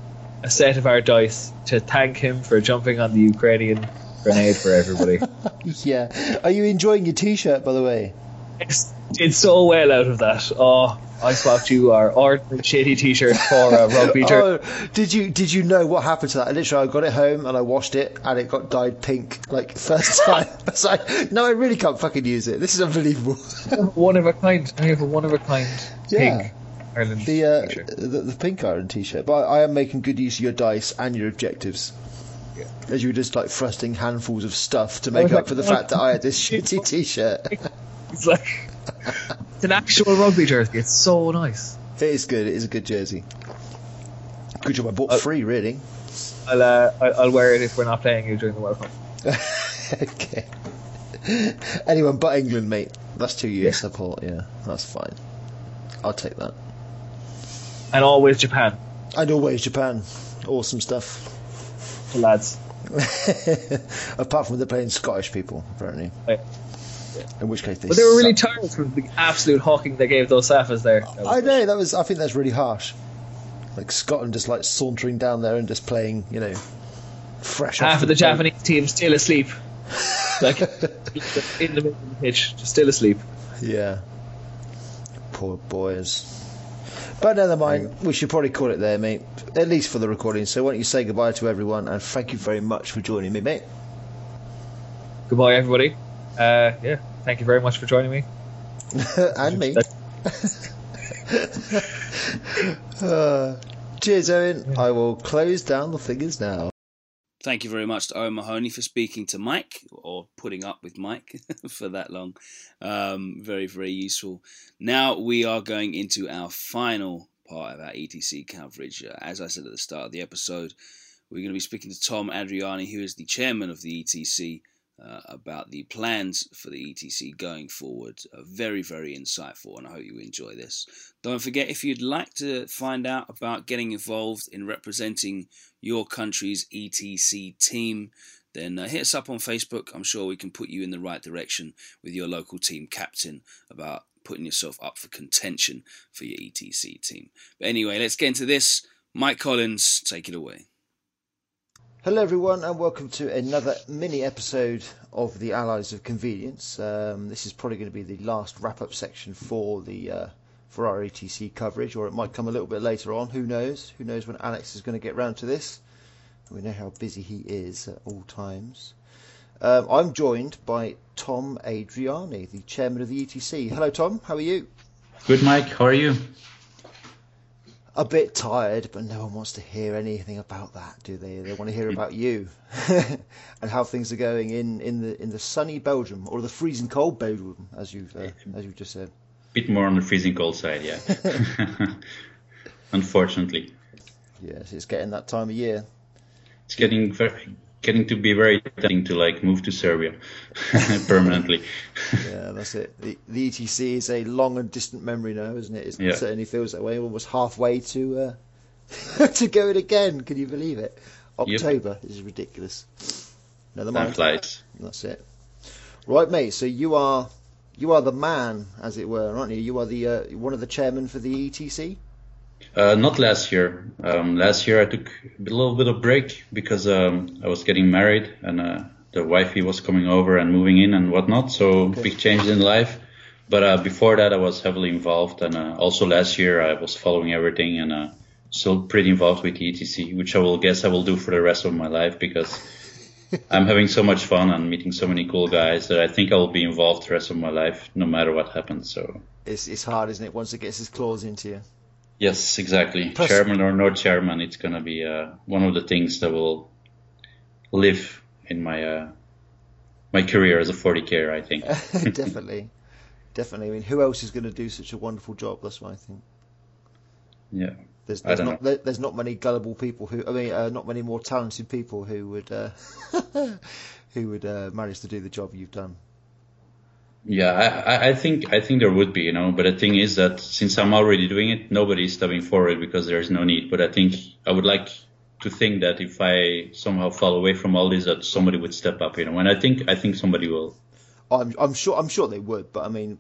a set of our dice to thank him for jumping on the Ukrainian grenade for everybody. (laughs) Yeah. Are you enjoying your T-shirt, by the way? It's- did so well out of that. Oh, I swapped you our ordinary shitty t-shirt for a rugby shirt. (laughs) Oh, did you did you know what happened to that? I literally, I got it home and I washed it, and it got dyed pink like first (laughs) time. I was like, no, I really can't fucking use it. This is unbelievable. One of a kind. I have a one of a kind Yeah. pink Ireland The, uh, the the pink iron T-shirt, but I am making good use of your dice and your objectives. Yeah. As you were just like thrusting handfuls of stuff to make up like, for the "Oh, fact that I had this (laughs) shitty T-shirt. It's like it's an actual rugby jersey. It's so nice. It is good. It is a good jersey. Good job. I bought Uh, three, really. I'll uh, I- I'll wear it if we're not playing you during the World Cup. (laughs) okay. Anyone but England, mate. That's two years support. Yeah, that's fine. I'll take that. And always Japan, And always Japan. Awesome stuff. the lads. (laughs) Apart from they're playing Scottish people, apparently. Right. In which case they. But they were really suck. tired from the absolute hawking they gave those Safas there. I know that was. I think that's really harsh. Like Scotland just like sauntering down there and just playing, you know, fresh. Half of the boat. Japanese team still asleep. (laughs) Like in the middle of the pitch, just still asleep. Yeah. Poor boys. But never mind. We should probably call it there, mate. At least for the recording. So why don't you say goodbye to everyone and thank you very much for joining me, mate. Goodbye, everybody. Uh, yeah, thank you very much for joining me. (laughs) and me. (laughs) (laughs) Uh, cheers, Owen. I will close down the figures now. Thank you very much to Owen Mahoney for speaking to Mike or putting up with Mike (laughs) for that long. Um, very, very useful. Now we are going into our final part of our ETC coverage. Uh, as I said at the start of the episode, we're going to be speaking to Tom Adriani, who is the chairman of the ETC, uh, about the plans for the ETC going forward. Uh, very, very insightful, and I hope you enjoy this. Don't forget, if you'd like to find out about getting involved in representing your country's ETC team, then uh, hit us up on Facebook. I'm sure we can put you in the right direction with your local team captain about putting yourself up for contention for your ETC team. But anyway, let's get into this. Mike Collins, take it away. Hello, everyone, and welcome to another mini episode of the Allies of Convenience. Um, this is probably going to be the last wrap-up section for the uh, for our ETC coverage, or it might come a little bit later on. Who knows? Who knows when Alex is going to get round to this? We know how busy he is at all times. Um, I'm joined by Tom Adriani, the chairman of the ETC. Hello, Tom. How are you? Good, Mike. How are you? a bit tired, but no one wants to hear anything about that, do they? They want to hear about you (laughs) and how things are going in, in the in the sunny Belgium or the freezing cold Belgium, as you've uh, as you've just said. Bit more on the freezing cold side, yeah. (laughs) Unfortunately. Yes, it's getting that time of year. It's getting very getting to be very tempting to like move to Serbia (laughs) permanently. yeah, that's it. The, the ETC is a long and distant memory now, isn't it? It Yeah. certainly feels that way. Almost halfway to uh, (laughs) to go it again. Can you believe it? October this is ridiculous. Mind. flies. That's it. Right, mate. So you are you are the man, as it were, aren't you? You are the uh, one of the chairmen for the ETC. Uh, not last year. Um, last year I took a little bit of break because um, I was getting married and uh, the wifey was coming over and moving in and whatnot. So Okay. big changes in life. But uh, before that I was heavily involved and uh, also last year I was following everything and uh, still pretty involved with the ETC, which I will guess I will do for the rest of my life because I'm having so much fun and meeting so many cool guys that I think I will be involved the rest of my life no matter what happens. So. It's it's hard, isn't it? Once it gets its claws into you. Yes, exactly. Plus- chairman or no chairman, it's gonna be uh, one of the things that will live in my uh, my career as a 40k. I think. (laughs) (laughs) definitely, definitely. I mean, who else is going to do such a wonderful job? That's what I think. Yeah. There's, there's not there, there's not many gullible people who I mean uh, not many more talented people who would uh, (laughs) who would uh, manage to do the job you've done. Yeah, I, I- I think I think there would be, you know, but the thing is that since I'm already doing it, nobody's stepping forward because there's no need. But I think I would like to think that if I somehow fall away from all this, that somebody would step up, you know. And I think I think somebody will. I'm I'm sure I'm sure they would, but I mean,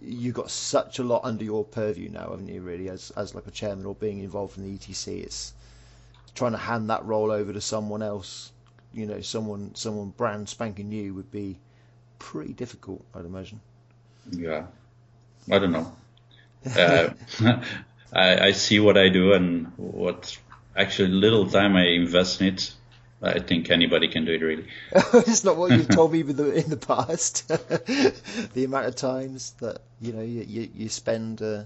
you've got such a lot under your purview now, haven't you? Really, as as like a chairman or being involved in the ETC, it's trying to hand that role over to someone else. You know, someone someone brand spanking new would be pretty difficult, I'd imagine. Yeah, I don't know. Uh, (laughs) I, I see what I do and what actually little time I invest in it. I think anybody can do it really. (laughs) it's not what you've told me in the in the past. (laughs) the amount of times that you know you you, you spend uh,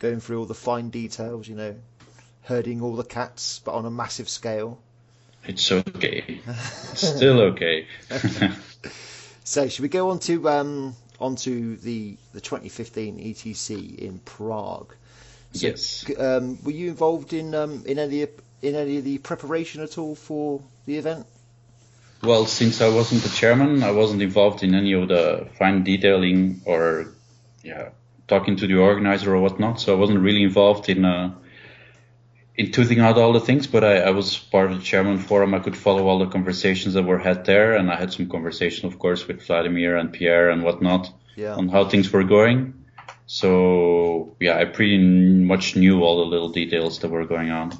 going through all the fine details, you know, herding all the cats, but on a massive scale. It's okay. It's (laughs) still okay. So should we go on to um onto the the 2015 ETC in Prague? So, yes. Um, were you involved in um in any in any of the preparation at all for the event? Well, since I wasn't the chairman, I wasn't involved in any of the fine detailing or yeah, talking to the organizer or whatnot. So I wasn't really involved in uh, in toothing out all the things. But I, I was part of the chairman forum. I could follow all the conversations that were had there, and I had some conversation, of course, with Vladimir and Pierre and whatnot Yeah. on how things were going. So yeah, I pretty much knew all the little details that were going on.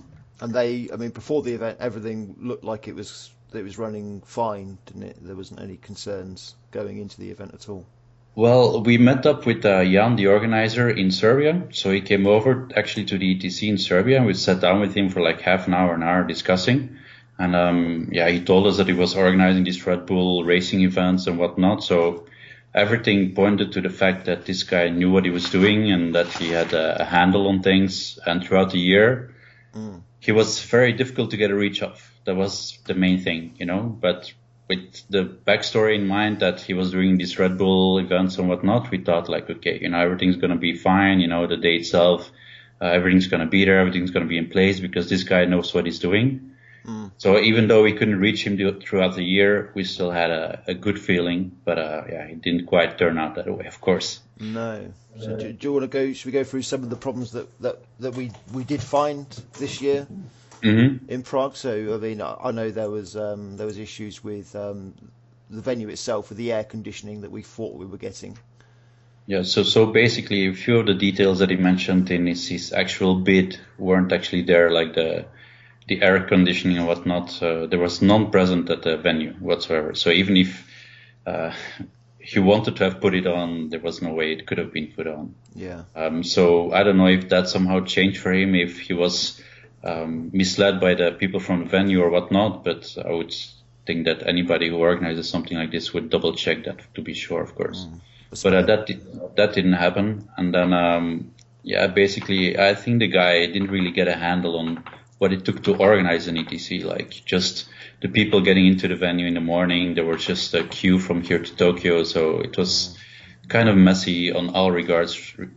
And they, I mean, before the event, everything looked like it was it was running fine, didn't it? There wasn't any concerns going into the event at all. Well, we met up with uh, Jan, the organizer, in Serbia. So he came over actually to the ETC in Serbia, and we sat down with him for like half an hour, an hour discussing. And um, yeah, he told us that he was organizing these Red Bull racing events and whatnot. So everything pointed to the fact that this guy knew what he was doing and that he had a, a handle on things. And throughout the year, he was very difficult to get a reach of. That was the main thing, you know. But with the backstory in mind that he was doing these Red Bull events and whatnot, we thought like, okay, you know, everything's gonna be fine. You know, the day itself, uh, everything's gonna be there, everything's gonna be in place because this guy knows what he's doing. So even though we couldn't reach him throughout the year, we still had a, a good feeling. But uh, yeah, it didn't quite turn out that way, of course. No. So do, do you want to go? Should we go through some of the problems that that, that we we did find this year hmm in Prague? So I mean, I, I know there was um, there was issues with um, the venue itself with the air conditioning that we thought we were getting. Yeah, so so basically, a few of the details that he mentioned in his, his actual bid weren't actually there, like the the air conditioning and whatnot. Uh, there was none present at the venue whatsoever. So even if uh, he wanted to have put it on, there was no way it could have been put on. Yeah. Um, so I don't know if that somehow changed for him, if he was um, misled by the people from the venue or whatnot. But I would think that anybody who organizes something like this would double check that to be sure, of course. But uh, that did, that didn't happen. And then um, Yeah, basically, I think the guy didn't really get a handle on what it took to organize an ETC. Like just the people getting into the venue in the morning, there was just a queue from here to Tokyo, so it was kind of messy on all regards re-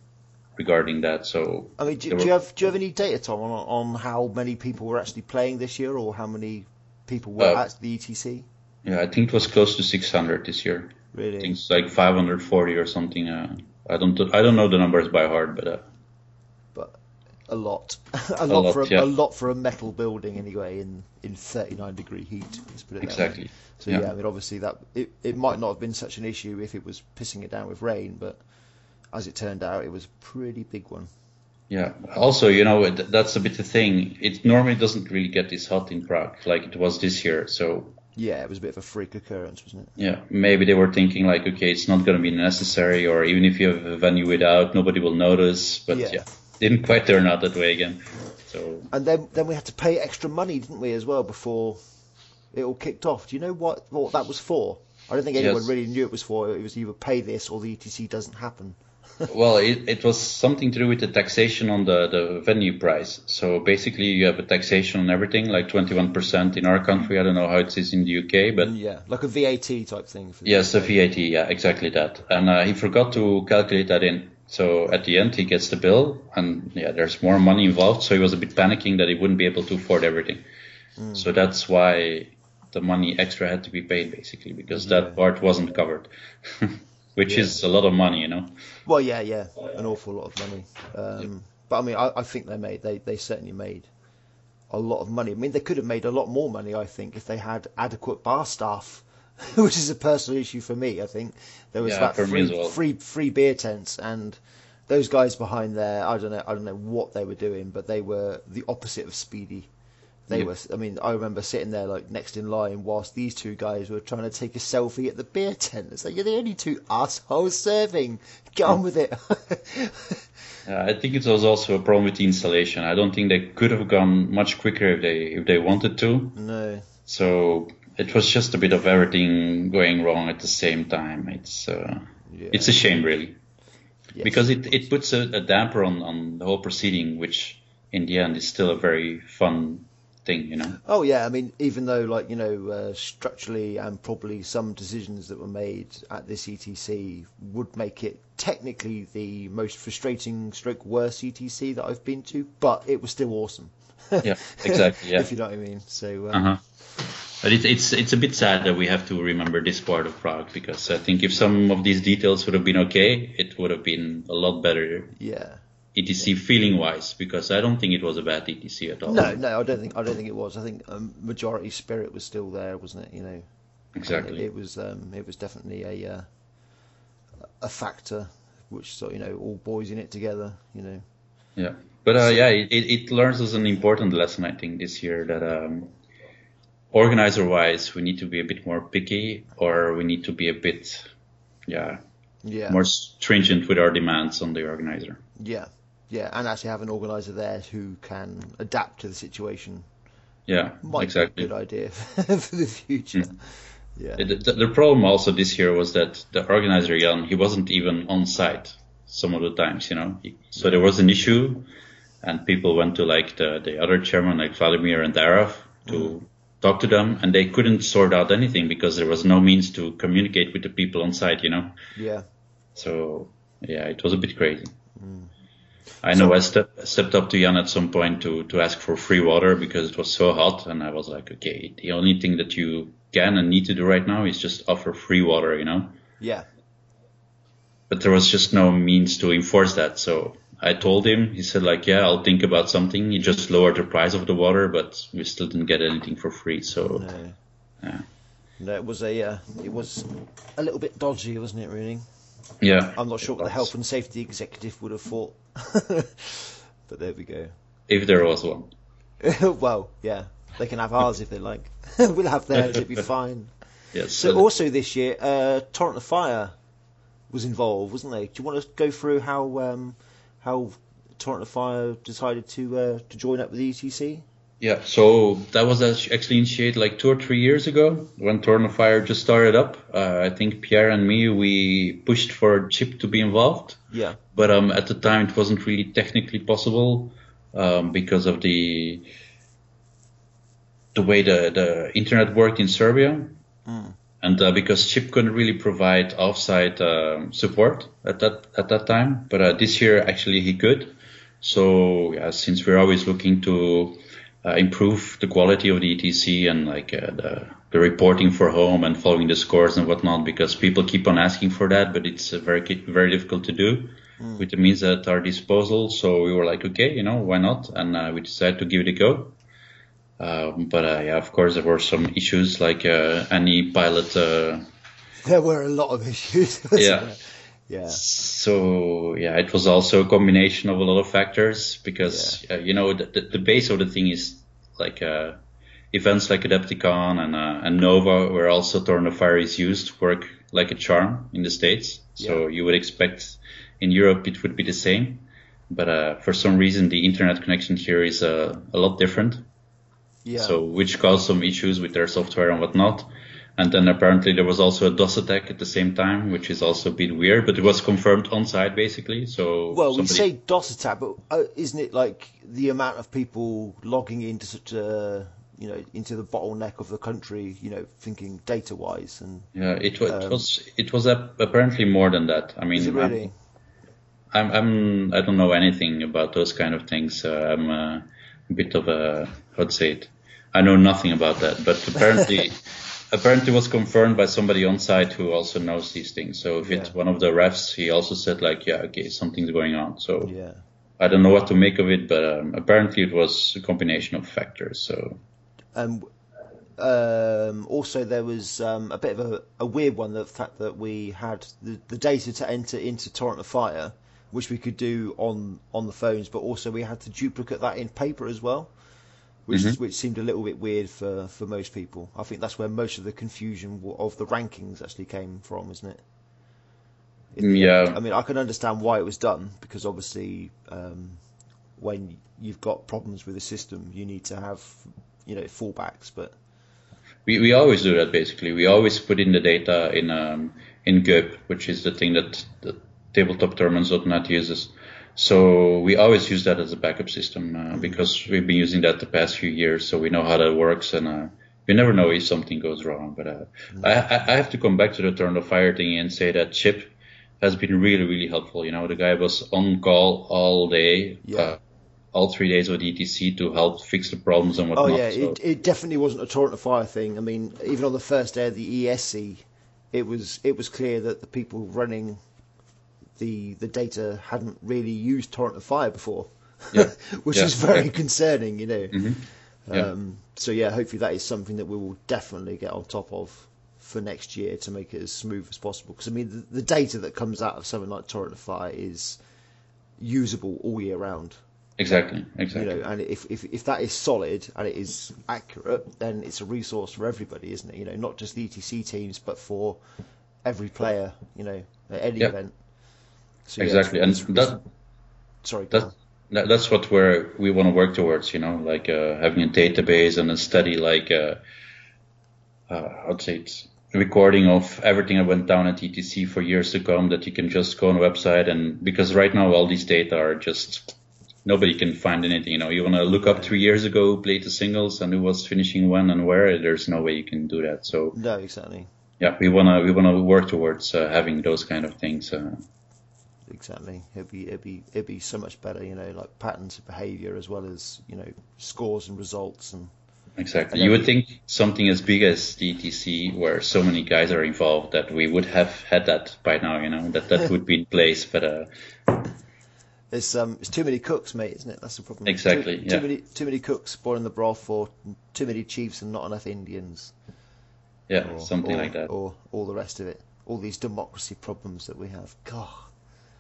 regarding that. So I mean, do, do you have do you have any data, Tom, on, on how many people were actually playing this year, or how many people were Uh, at the ETC? yeah, I think it was close to 600 this year. I Really? think it's like 540 or something. Uh, I don't I don't know the numbers by heart, but uh, but a lot, (laughs) a lot, lot, for a, yeah. a lot for a metal building anyway in in 39 degree heat. Let's put it that way. exactly. So yeah. yeah. I mean, obviously that it, it might not have been such an issue if it was pissing it down with rain, but as it turned out, it was a pretty big one. Yeah. Also, you know, that's a bit the thing. It normally doesn't really get this hot in Prague like it was this year. So Yeah, it was a bit of a freak occurrence, wasn't it? yeah, maybe they were thinking like, okay, it's not going to be necessary, or even if you have a venue without, nobody will notice. But Yeah. yeah, didn't quite turn out that way again. So And then then we had to pay extra money, didn't we, as well, before it all kicked off. Do you know what what that was for? I don't think anyone Yes. really knew it was for. It was either pay this or the ETC doesn't happen. (laughs) well, it, it was something to do with the taxation on the, the venue price. So basically, you have a taxation on everything, like 21% in our country. I don't know how it is in the UK, but Yeah, like a VAT type thing. For Yes, UK. VAT, yeah, exactly that. And uh, he forgot to calculate that in. So at the end, he gets the bill, and yeah, there's more money involved. So he was a bit panicking that he wouldn't be able to afford everything. So that's why the money extra had to be paid, basically, because Yeah. that part wasn't covered, (laughs) which Yeah. is a lot of money, you know. Well, yeah, yeah, an awful lot of money. Um, But I mean, I, I think they made they they certainly made a lot of money. I mean, they could have made a lot more money, I think, if they had adequate bar staff, (laughs) which is a personal issue for me. I think there was Yeah, me free, well. free free beer tents and. Those guys behind there, I don't know, I don't know what they were doing, but they were the opposite of speedy. They were. I mean, I remember sitting there like next in line whilst these two guys were trying to take a selfie at the beer tent. It's like you're the only two assholes serving. Get on with it. (laughs) I think it was also a problem with the installation. I don't think they could have gone much quicker if they if they wanted to. no. So it was just a bit of everything going wrong at the same time. It's uh, Yeah. it's a shame, really, Yes. because it, it puts a, a damper on, on the whole proceeding, which in the end is still a very fun thing, you know. Oh yeah, I mean, even though like you know uh, structurally and probably some decisions that were made at this ETC would make it technically the most frustrating stroke worst ETC that I've been to, but it was still awesome. Yeah, exactly. (laughs) Yeah. if you know what I mean. So Uh huh. But it, it's it's a bit sad that we have to remember this part of Prague because I think if some of these details would have been okay, it would have been a lot better yeah. ETC feeling wise because I don't think it was a bad ETC at all. No, no, I don't think I don't think it was. I think um, majority spirit was still there, wasn't it? You know, exactly. It, it was um, it was definitely a uh, a factor which sort you know all boys in it together. You know. Yeah, but uh, yeah, it, it it learns us an important lesson I think this year that um, organizer wise we need to be a bit more picky or we need to be a bit yeah Yeah. more stringent with our demands on the organizer. Yeah, yeah, and actually have an organizer there who can adapt to the situation Yeah, might exactly. be a good idea (laughs) for the future. Mm. Yeah, The, the, problem also this year was that the organizer Jan he wasn't even on site some of the times, you know. He- So there was an issue, and people went to like the the other chairman like Vladimir and Darov to mm. Talk to them, and they couldn't sort out anything because there was no means to communicate with the people on site, you know. yeah, So yeah, it was a bit crazy. Mm. I know I step, stepped up to Jan at some point to, to ask for free water because it was so hot, and I was like, okay, the only thing that you can and need to do right now is just offer free water, you know. yeah, But there was just no means to enforce that, so I told him. He said like, yeah, I'll think about something. He just lowered the price of the water, but we still didn't get anything for free. So no, Yeah. no. It was a uh, it was a little bit dodgy, wasn't it? Really, yeah, I'm not sure what the health and safety executive would have thought, (laughs) but there we go. if there was one. (laughs) well, yeah, they can have ours if they like. (laughs) we'll have theirs; it'll be fine. Yes. So uh, also this year, uh, Torrent of Fire was involved, wasn't they? Do you want to go through how um, how Torrent of Fire decided to uh, to join up with the ETC? Yeah, so that was actually initiated like two or three years ago when Torrent of Fire just started up. Uh, I think Pierre and me we pushed for Chip to be involved. Yeah. But um, at the time it wasn't really technically possible um, because of the the way the, the internet worked in Serbia. Mm. And uh, because Chip couldn't really provide offsite um, support at that at that time, but uh, this year actually he could. So yeah, since we're always looking to uh, improve the quality of the ETC and like uh, the, the reporting for home and following the scores and whatnot, because people keep on asking for that, but it's uh, very very difficult to do Mm. with the means at our disposal. So we were like, okay, you know, why not? And uh, we decided to give it a go. Um, but uh, yeah, of course, there were some issues like uh, any pilot. Uh, There were a lot of issues. (laughs) Yeah. there? Yeah. so yeah, it was also a combination of a lot of factors because uh, you know the, the, the base of the thing is like uh, events like Adepticon and uh, and Nova, where also Torrent of Fire is used, work like a charm in the states. So you would expect in Europe it would be the same, but uh, for some reason the internet connection here is uh, a lot different. Yeah. So which caused some issues with their software and whatnot. And then apparently there was also a DOS attack at the same time, which is also a bit weird, but it was confirmed on site basically. So well, we say DOS attack, but uh, isn't it like the amount of people logging into such a, you know, into the bottleneck of the country, you know, thinking data wise and yeah, it, wa- it um, was it was ap- apparently more than that. I mean, is it I'm- really? I'm, I'm I don't know anything about those kind of things. I'm uh, a bit of a how'd say it. I know nothing about that, but apparently, (laughs) apparently was confirmed by somebody on site who also knows these things. So if it's one of the refs, he also said like, yeah, okay, something's going on. So Yeah. I don't know what to make of it, but um, apparently it was a combination of factors. So And um, also there was um, a bit of a, a weird one, the fact that we had the, the data to enter into Torrent of Fire, which we could do on on the phones, but also we had to duplicate that in paper as well, which Mhm. which seemed a little bit weird for, for most people. I think that's where most of the confusion of the rankings actually came from, isn't it? In Yeah. I mean, I can understand why it was done because obviously, um, when you've got problems with the system, you need to have you know fallbacks, but we, we always do that basically. We always put in the data in um, in GUP, which is the thing that the tabletoptournaments.net uses. So we always use that as a backup system uh, because we've been using that the past few years, so we know how that works, and uh, we never know if something goes wrong. But uh, I, I I have to come back to the Torrent of Fire thing and say that Chip has been really really helpful. You know, the guy was on call all day. Yeah. Uh, all three days of ETC to help fix the problems and whatnot. Oh yeah, so- it, it definitely wasn't a torrent of fire thing. I mean, even on the first day of the ETC, it was it was clear that the people running the the data hadn't really used torrent of fire before, Yeah. (laughs) which Yeah. is very Yeah. concerning, you know. Mhm. Yeah. Um, so yeah, hopefully that is something that we will definitely get on top of for next year to make it as smooth as possible. Because I mean, the, the data that comes out of something like torrent of fire is usable all year round Exactly, Exactly. you know, and if, if if that is solid and it is accurate, then it's a resource for everybody, isn't it? You know, not just the ETC teams, but for every player, you know, at any event. So, exactly, and that, sorry. That, that's what we're we want to work towards. You know, like uh, having a database and a study, like uh, uh, I'd say it's recording of everything that went down at ETC for years to come. That you can just go on a website and because right now all these data are just nobody can find anything. You know, you want to look up three years ago who played the singles and who was finishing when and where. There's no way you can do that. So no, exactly, yeah, we wanna we wanna work towards uh, having those kind of things. Uh, exactly. It'd be it'd be it'd be so much better, you know, like patterns of behaviour as well as you know scores and results and Exactly. And You would think something as big as DTC, where so many guys are involved, that we would have had that by now. You know, that that would be in place. But uh, It's um, it's too many cooks, mate, isn't it? That's the problem. Exactly, Too, yeah. too many too many cooks spoiling the broth, or too many chiefs and not enough Indians, yeah, or, something or- like that. or all the rest of it. All these democracy problems that we have. God.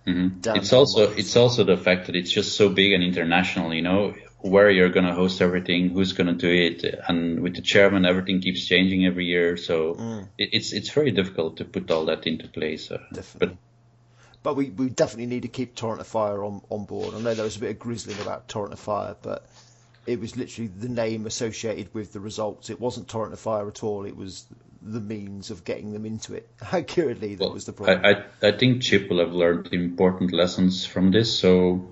Hmm It's also it's also the fact that it's just so big and international. You know, where you're gonna host everything, who's gonna do it, and with the chairman, everything keeps changing every year. So Mm. it, it's it's very difficult to put all that into place. Uh, Definitely. But, we, we definitely need to keep Torrent of Fire on, on board. I know there was a bit of grizzling about Torrent of Fire, but it was literally the name associated with the results. It wasn't Torrent of Fire at all. It was the means of getting them into it. (laughs) Accurately, that well, was the problem. I, I, I think Chip will have learned important lessons from this. So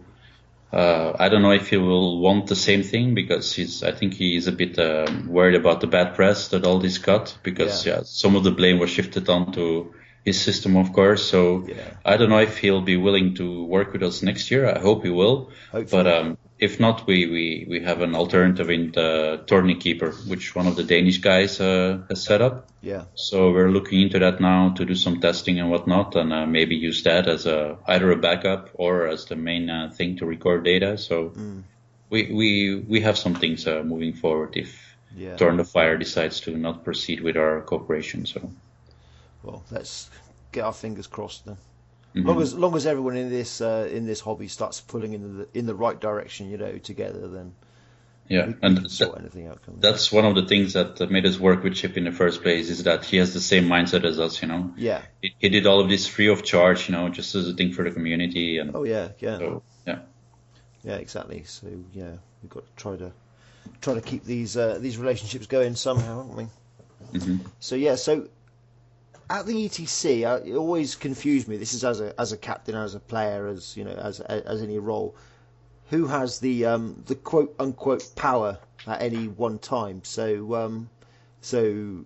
uh, I don't know if he will want the same thing because he's. I think he is a bit um, worried about the bad press that all this got because yeah. yeah some of the blame was shifted onto his system, of course. So yeah. I don't know if he'll be willing to work with us next year. I hope he will. Hopefully. But um, if not, we, we, we have an alternative in the Tourney Keeper, which one of the Danish guys uh, has set up. Yeah. So we're looking into that now to do some testing and whatnot, and uh, maybe use that as a either a backup or as the main uh, thing to record data. So mm. we we we have some things uh, moving forward if yeah. Torrent of Fire decides to not proceed with our cooperation. So. Well, let's get our fingers crossed then. Mm-hmm. Long as long as everyone in this uh, in this hobby starts pulling in the in the right direction, you know, together, then yeah, we, and we out. That's one of the things that made us work with Chip in the first place is that he has the same mindset as us. You know, yeah, he, he did all of this free of charge, you know, just as a thing for the community. And oh yeah, yeah, so, yeah, yeah, exactly. So yeah, we've got to try to try to keep these uh, these relationships going somehow, haven't we? Mm-hmm. So yeah, so at the ETC, it always confused me. This is as a as a captain, as a player, as you know, as as any role. Who has the um, the quote unquote power at any one time? So um, so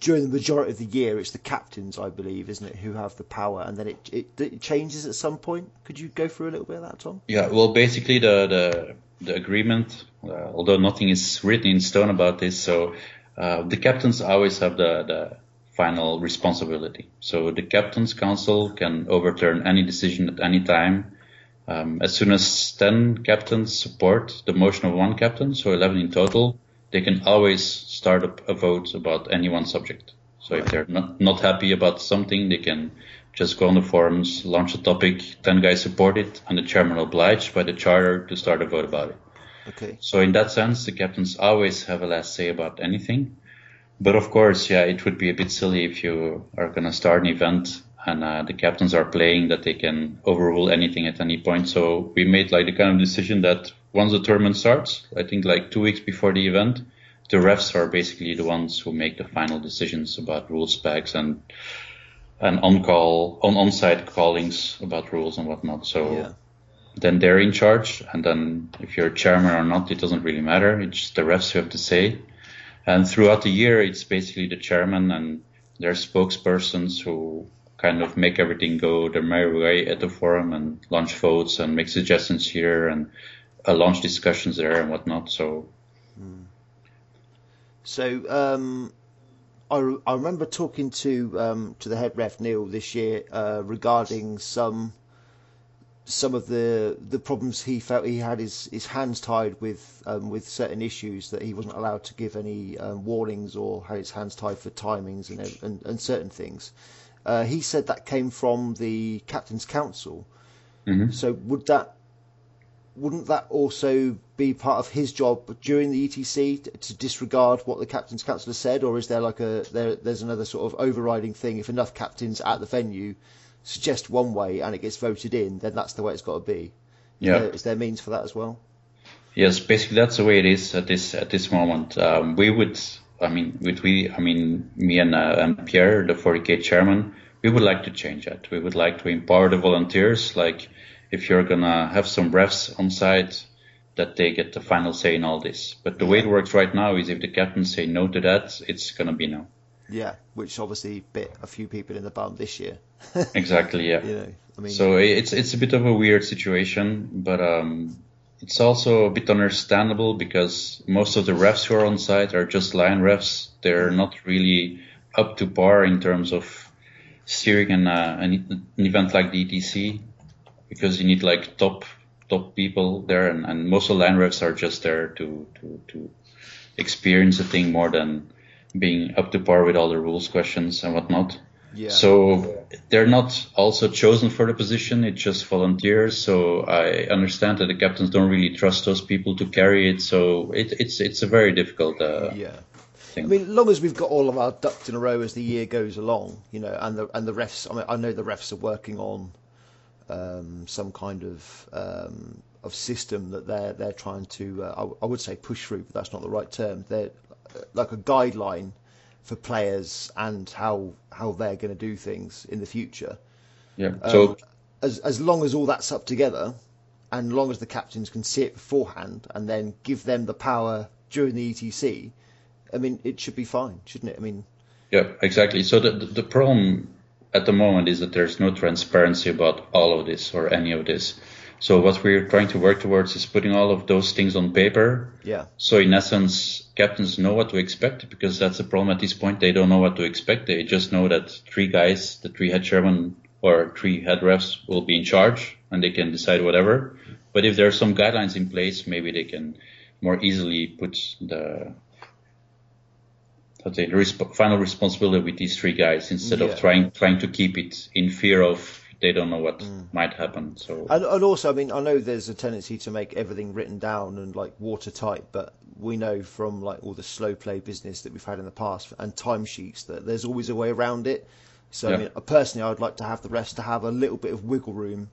during the majority of the year, it's the captains, I believe, isn't it, who have the power, and then it it, it changes at some point. Could you go through a little bit of that, Tom? Yeah, well, basically the the the agreement, uh, although nothing is written in stone about this, so uh, the captains always have the the final responsibility. So the captain's council can overturn any decision at any time. Um, as soon as 10 captains support the motion of one captain, so 11 in total, they can always start up a vote about any one subject. So if they're not, not happy about something, they can just go on the forums, launch a topic, 10 guys support it, and the chairman obliged by the charter to start a vote about it. Okay. So in that sense, the captains always have a last say about anything. But of course, yeah, it would be a bit silly if you are going to start an event and uh, the captains are playing that they can overrule anything at any point. So we made like the kind of decision that once the tournament starts, I think like two weeks before the event, the refs are basically the ones who make the final decisions about rule specs and and on call on on site callings about rules and whatnot. So yeah. then they're in charge, and then if you're chairman or not, it doesn't really matter. It's just the refs who have to say. And throughout the year, it's basically the chairman and their spokespersons who kind of make everything go their merry way at the forum and launch votes and make suggestions here and uh, launch discussions there and whatnot. So, mm. so um, I, I remember talking to um, to the head ref Neil this year uh, regarding some some of the the problems he felt he had his, his hands tied with um, with certain issues that he wasn't allowed to give any um, warnings or had his hands tied for timings and and, and certain things. Uh, he said that came from the captain's council. Mm-hmm. So would that wouldn't that also be part of his job during the ETC to, to disregard what the captain's council has said, or is there like a there, there's another sort of overriding thing if enough captains at the venue suggest one way and it gets voted in, then that's the way it's got to be. Yeah. Is there, means for that as well? Yes, basically that's the way it is at this at this moment. Um, we would, I mean, with we, I mean, me and, uh, and Pierre, the 40k chairman, we would like to change that. We would like to empower the volunteers. Like, if you're gonna have some refs on site, that they get the final say in all this. But the way it works right now is if the captains say no to that, it's gonna be no. Yeah, which obviously bit a few people in the bum this year. (laughs) exactly. Yeah. You know, I mean, so it's it's a bit of a weird situation, but um, it's also a bit understandable because most of the refs who are on site are just line refs. They're not really up to par in terms of steering an, uh, an, an event like the ETC because you need like top top people there, and, and most of the line refs are just there to to to experience the thing more than being up to par with all the rules questions and whatnot. Yeah. So they're not also chosen for the position. It's just volunteers. So I understand that the captains don't really trust those people to carry it. So it, it's it's a very difficult. Uh, yeah. Thing. I mean, long as we've got all of our ducks in a row as the year goes along, you know, and the and the refs. I mean, I know the refs are working on um, some kind of um, of system that they're they're trying to uh, I, I, would say push through, but that's not the right term. They're like a guideline for players and how how they're going to do things in the future. Yeah. Um, so um, as as long as all that's up together, and long as the captains can see it beforehand and then give them the power during the ETC, I mean, it should be fine, shouldn't it? I mean. Yeah, exactly. So the the problem at the moment is that there's no transparency about all of this or any of this. So what we're trying to work towards is putting all of those things on paper. Yeah. So in essence, captains know what to expect because that's the problem at this point. They don't know what to expect. They just know that three guys, the three head chairman or three head refs will be in charge and they can decide whatever. But if there are some guidelines in place, maybe they can more easily put the the resp- final responsibility with these three guys instead yeah. of trying trying to keep it in fear of they don't know what mm. might happen. So and, and, also, I mean, I know there's a tendency to make everything written down and like watertight, but we know from like all the slow play business that we've had in the past and timesheets that there's always a way around it. So yeah. I mean, personally, I would like to have the rest to have a little bit of wiggle room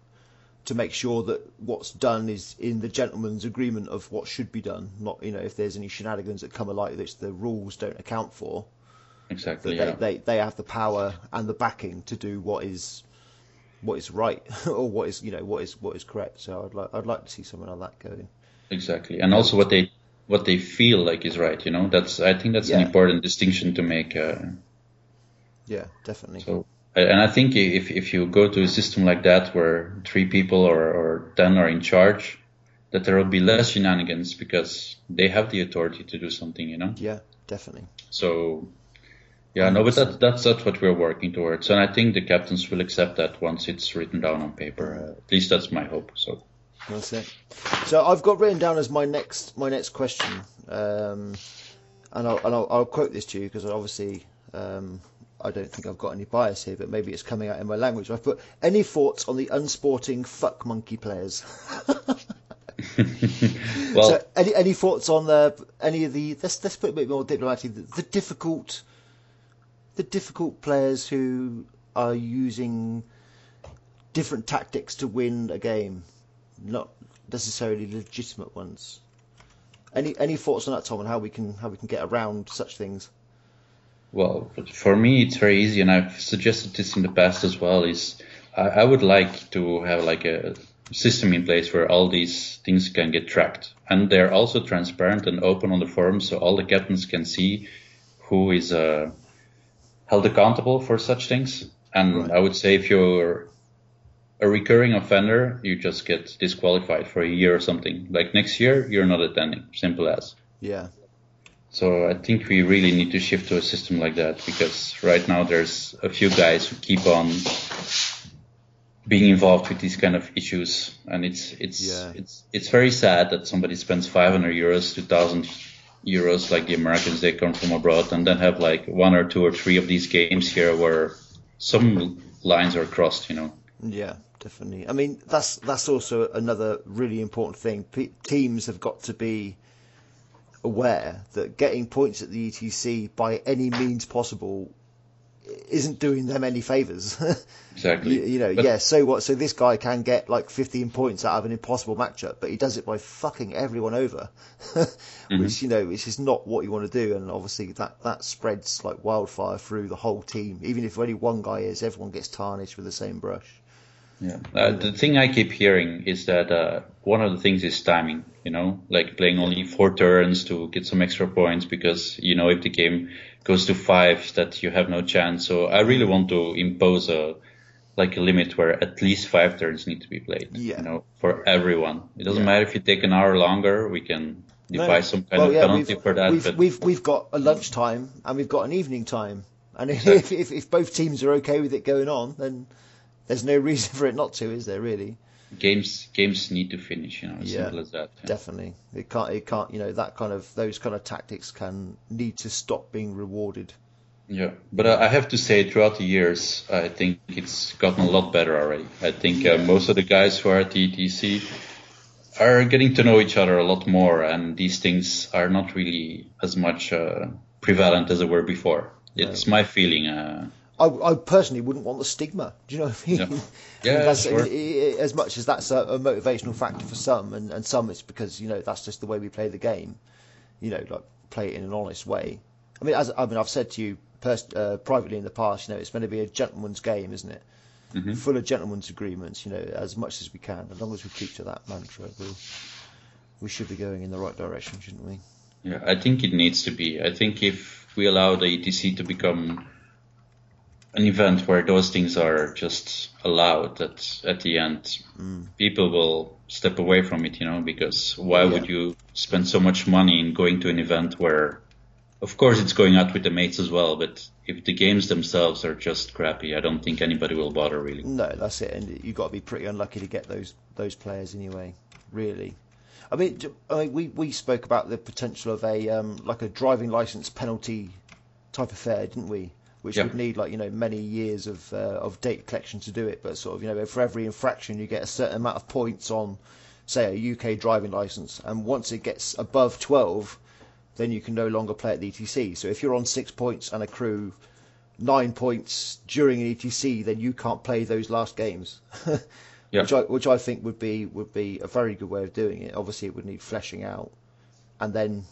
to make sure that what's done is in the gentleman's agreement of what should be done. Not you know if there's any shenanigans that come alike that the rules don't account for. Exactly. They, yeah. they they have the power and the backing to do what is what is right (laughs) or what is you know what is what is correct. So I'd like I'd like to see something like that going. Exactly, and also what they what they feel like is right. You know, that's I think that's yeah. an important distinction to make. Uh, yeah, definitely. So, and I think if if you go to a system like that where three people or or ten are in charge, that there will be less shenanigans because they have the authority to do something. You know. Yeah, definitely. So yeah, no, but that, that's that's what we're working towards, and I think the captains will accept that once it's written down on paper. Uh, at least that's my hope. So that's it. So I've got written down as my next my next question, um, and, I'll, and I'll, I'll, quote this to you because obviously um, I don't think I've got any bias here, but maybe it's coming out in my language. I've put any thoughts on the unsporting fuck monkey players. (laughs) well, so any any thoughts on the any of the let's let's put it a bit more diplomatically the, the difficult the difficult players who are using different tactics to win a game, not necessarily legitimate ones. Any any thoughts on that, Tom, and how we can how we can get around such things? Well, for me, it's very easy, and I've suggested this in the past as well. Is I, I would like to have like a system in place where all these things can get tracked, and they're also transparent and open on the forum, so all the captains can see who is uh, held accountable for such things. And right. I would say if you're a recurring offender, you just get disqualified for a year or something. Like next year, you're not attending. Simple as. Yeah. So I think we really need to shift to a system like that because right now there's a few guys who keep on being involved with these kind of issues, and it's it's yeah. it's it's very sad that somebody spends 500 euros, 2,000 Euros like the Americans, they come from abroad and then have like one or two or three of these games here where some lines are crossed, you know. Yeah, definitely. I mean, that's that's also another really important thing. P- teams have got to be aware that getting points at the ETC by any means possible isn't doing them any favors. (laughs) exactly. you, you, know, but, yeah. So what? So this guy can get like 15 points out of an impossible matchup, but he does it by fucking everyone over, (laughs) mm-hmm. which you know, which is not what you want to do. And obviously that that spreads like wildfire through the whole team. Even if only one guy is, everyone gets tarnished with the same brush. Yeah. Uh, the thing I keep hearing is that uh, one of the things is timing. You know, like playing only four turns to get some extra points because you know if the game goes to five that you have no chance. So I really want to impose a like a limit where at least five turns need to be played. Yeah. You know, for everyone. It doesn't yeah. matter if you take an hour longer. We can devise no. some kind well, of yeah, penalty for that. We've, we've we've got a lunch time and we've got an evening time, and if, if if both teams are okay with it going on, then there's no reason (laughs) for it not to, is there? Really? Games games need to finish. You know, as yeah, simple as that. Yeah. Definitely, it can't. It can't. You know, that kind of those kind of tactics can need to stop being rewarded. Yeah, but I have to say, throughout the years, I think it's gotten a lot better already. I think uh, most of the guys who are at the ETC are getting to know each other a lot more, and these things are not really as much uh, prevalent as they were before. It's my feeling. Uh, I, I, personally wouldn't want the stigma. Do you know what I mean? Yeah, (laughs) yeah that's, sure. As much as that's a, a, motivational factor for some, and, and some it's because you know that's just the way we play the game. You know, like play it in an honest way. I mean, as I mean, I've said to you pers- uh, privately in the past, you know, it's meant to be a gentleman's game, isn't it? Mm-hmm. Full of gentlemen's agreements. You know, as much as we can, as long as we keep to that mantra, we we should be going in the right direction, shouldn't we? Yeah, I think it needs to be. I think if we allow the ETC to become an event where those things are just allowed, that at the end mm. people will step away from it, you know, because why yeah. would you spend so much money in going to an event where, of course, it's going out with the mates as well, but if the games themselves are just crappy, I don't think anybody will bother really. No, that's it, and you've got to be pretty unlucky to get those those players anyway, really. I mean, I mean, we we spoke about the potential of a um, like a driving license penalty type affair, didn't we? Which Yeah. would need like you know many years of uh, of data collection to do it, but sort of you know for every infraction you get a certain amount of points on, say a UK driving license, and once it gets above twelve, then you can no longer play at the ETC. So if you're on six points and accrue nine points during an ETC, then you can't play those last games. (laughs) Yeah. which I which I think would be would be a very good way of doing it. Obviously, it would need fleshing out, and then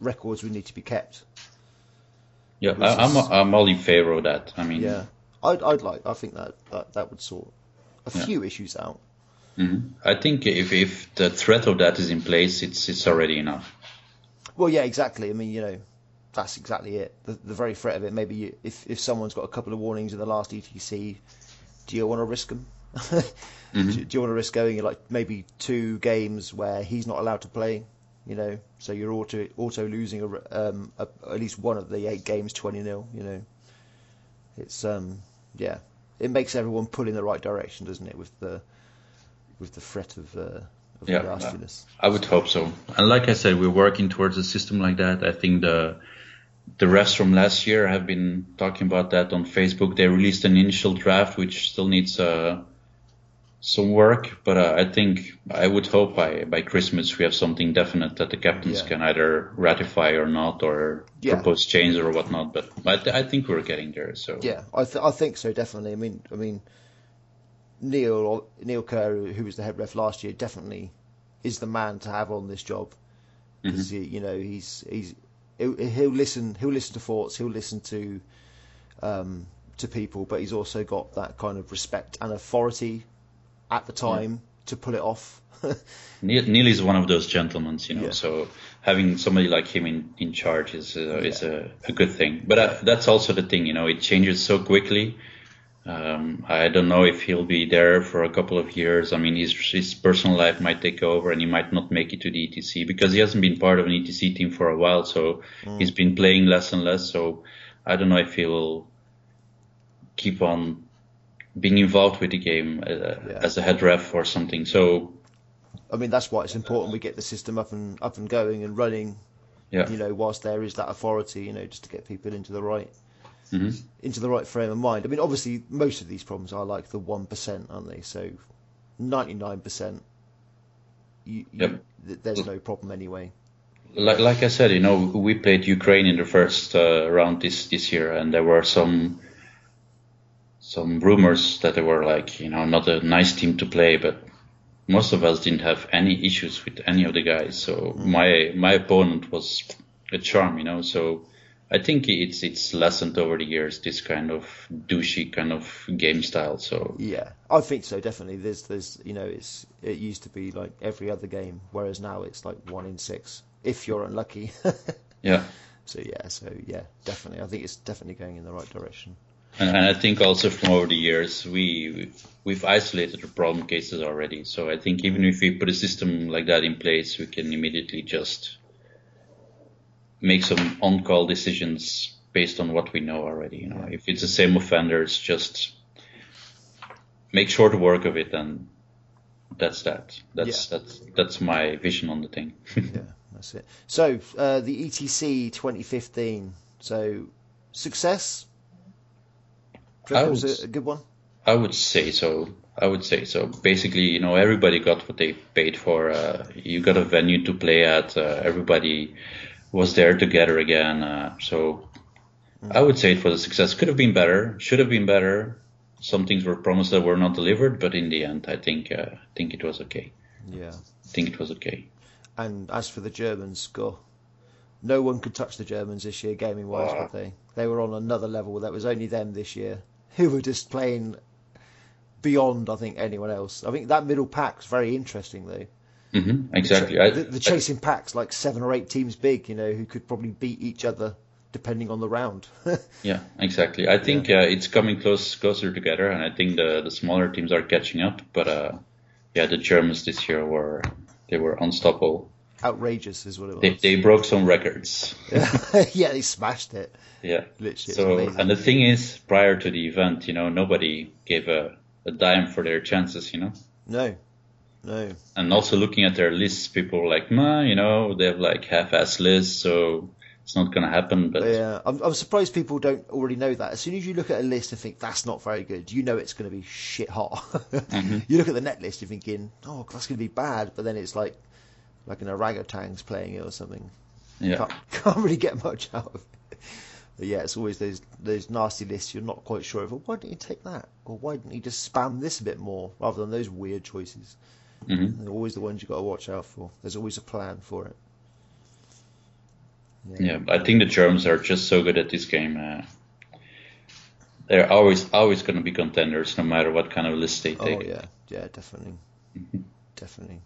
records would need to be kept. Yeah, I, I'm is- I'm all in favor of that. I mean, Yeah, I'd I'd like I think that that, that would sort a Yeah. few issues out. mhm. I think if if the threat of that is in place, it's it's already enough. Well, yeah, exactly. I mean, you know, that's exactly it. The, the very threat of it. Maybe you, if if someone's got a couple of warnings in the last ETC, do you want to risk them? (laughs) Mm-hmm. do, do you want to risk going like maybe two games where he's not allowed to play? You know, so you're auto auto losing a, um, a, at least one of the eight games twenty 0 You know, it's um yeah, it makes everyone pull in the right direction, doesn't it? With the with the threat of uh, of Yeah. nastiness. I would hope so. And like I said, we're working towards a system like that. I think the the refs from last year have been talking about that on Facebook. They released an initial draft, which still needs uh, some work, but uh, I think I would hope by by Christmas we have something definite that the captains Yeah. can either ratify or not, or Yeah. propose change or whatnot. But I, th- I think we're getting there. So Yeah, I th- I think so definitely. I mean, I mean, Neil Neil Kerr, who was the head ref last year, definitely is the man to have on this job because you know he's he's he'll, he'll listen he'll listen to thoughts he'll listen to um, to people, but he's also got that kind of respect and authority at the time to pull it off. (laughs) Neil, Neil is one of those gentlemen, you know. Yeah. So having somebody like him in, in charge is uh, is a, a good thing. But uh, that's also the thing, you know. It changes so quickly. Um, I don't know if he'll be there for a couple of years. I mean, his his personal life might take over, and he might not make it to the ETC because he hasn't been part of an ETC team for a while. So he's been playing less and less. So I don't know if he will keep on being involved with the game uh, Yeah. as a head ref or something. So I mean, that's why it's important we get the system up and up and going and running. yeah. You know, whilst there is that authority, you know, just to get people into the right Mhm. into the right frame of mind. I mean, obviously, most of these problems are like the one percent, aren't they? So, ninety nine percent, Yep. th- there's no problem anyway. like like I said, you know, we played Ukraine in the first uh, round this this year, and there were some some rumors that they were like, you know, not a nice team to play, but most of us didn't have any issues with any of the guys. So mm. my my opponent was a charm, you know. So I think it's it's lessened over the years this kind of douchey kind of game style. So Yeah, I think so. Definitely, there's there's you know, it's it used to be like every other game, whereas now it's like one in six if you're unlucky. (laughs) yeah. so yeah, so yeah, definitely, I think it's definitely going in the right direction. And, and I think also from over the years, we we've isolated the problem cases already. So I think even if we put a system like that in place, we can immediately just make some on-call decisions based on what we know already. You know, if it's the same offenders, just make short work of it, and that's that. That's that's that's my vision on the thing. (laughs) yeah, that's it. So uh, the ETC 2015. So success. Would- a, good one. I would say so. I would say so. Basically, you know, everybody got what they paid for. Uh, you got a venue to play at. Uh, everybody was there together again. Uh, so I would say it was a success. Could have been better. Should have been better. Some things were promised that were not delivered, but in the end, I think uh, I think it was okay. Yeah. I think it was okay. And as for the Germans, go. No one could touch the Germans this year, gaming wise, Ah. could they? They were on another level. That was only them this year, who were just playing beyond, I think, anyone else. I think that middle pack's very interesting, though. hmm exactly. The, the chasing pack's like seven or eight teams big, you know, who could probably beat each other depending on the round. (laughs) Yeah, exactly. I think uh, it's coming close closer together, and I think the the smaller teams are catching up. But uh, yeah, the Germans this year were they were unstoppable. Outrageous is what it was. They they broke some records. (laughs) yeah, they smashed it. Yeah. Literally, So and the thing is, prior to the event, you know, nobody gave a a dime for their chances, you know. No, no. And also looking at their lists, people were like, "Ma, you know, they have like half-ass lists, so it's not gonna happen." But Yeah, I'm, I'm surprised people don't already know that. As soon as you look at a list and think that's not very good, you know it's going to be shit hot. (laughs) Mm-hmm. You look at the net list, you're thinking, oh, that's going to be bad, but then it's like like an orangutang's playing it or something. yeah, Can't, (laughs) can't really get much out of it. But yeah, it's always those those nasty lists you're not quite sure of. Well, why didn't you take that? Or why didn't you just spam this a bit more rather than those weird choices? hmm They're always the ones you got to watch out for. There's always a plan for it. yeah. I think the Germans are just so good at this game. Uh, they're always always gonna be contenders, no matter what kind of list they take. Oh yeah, yeah, definitely, definitely.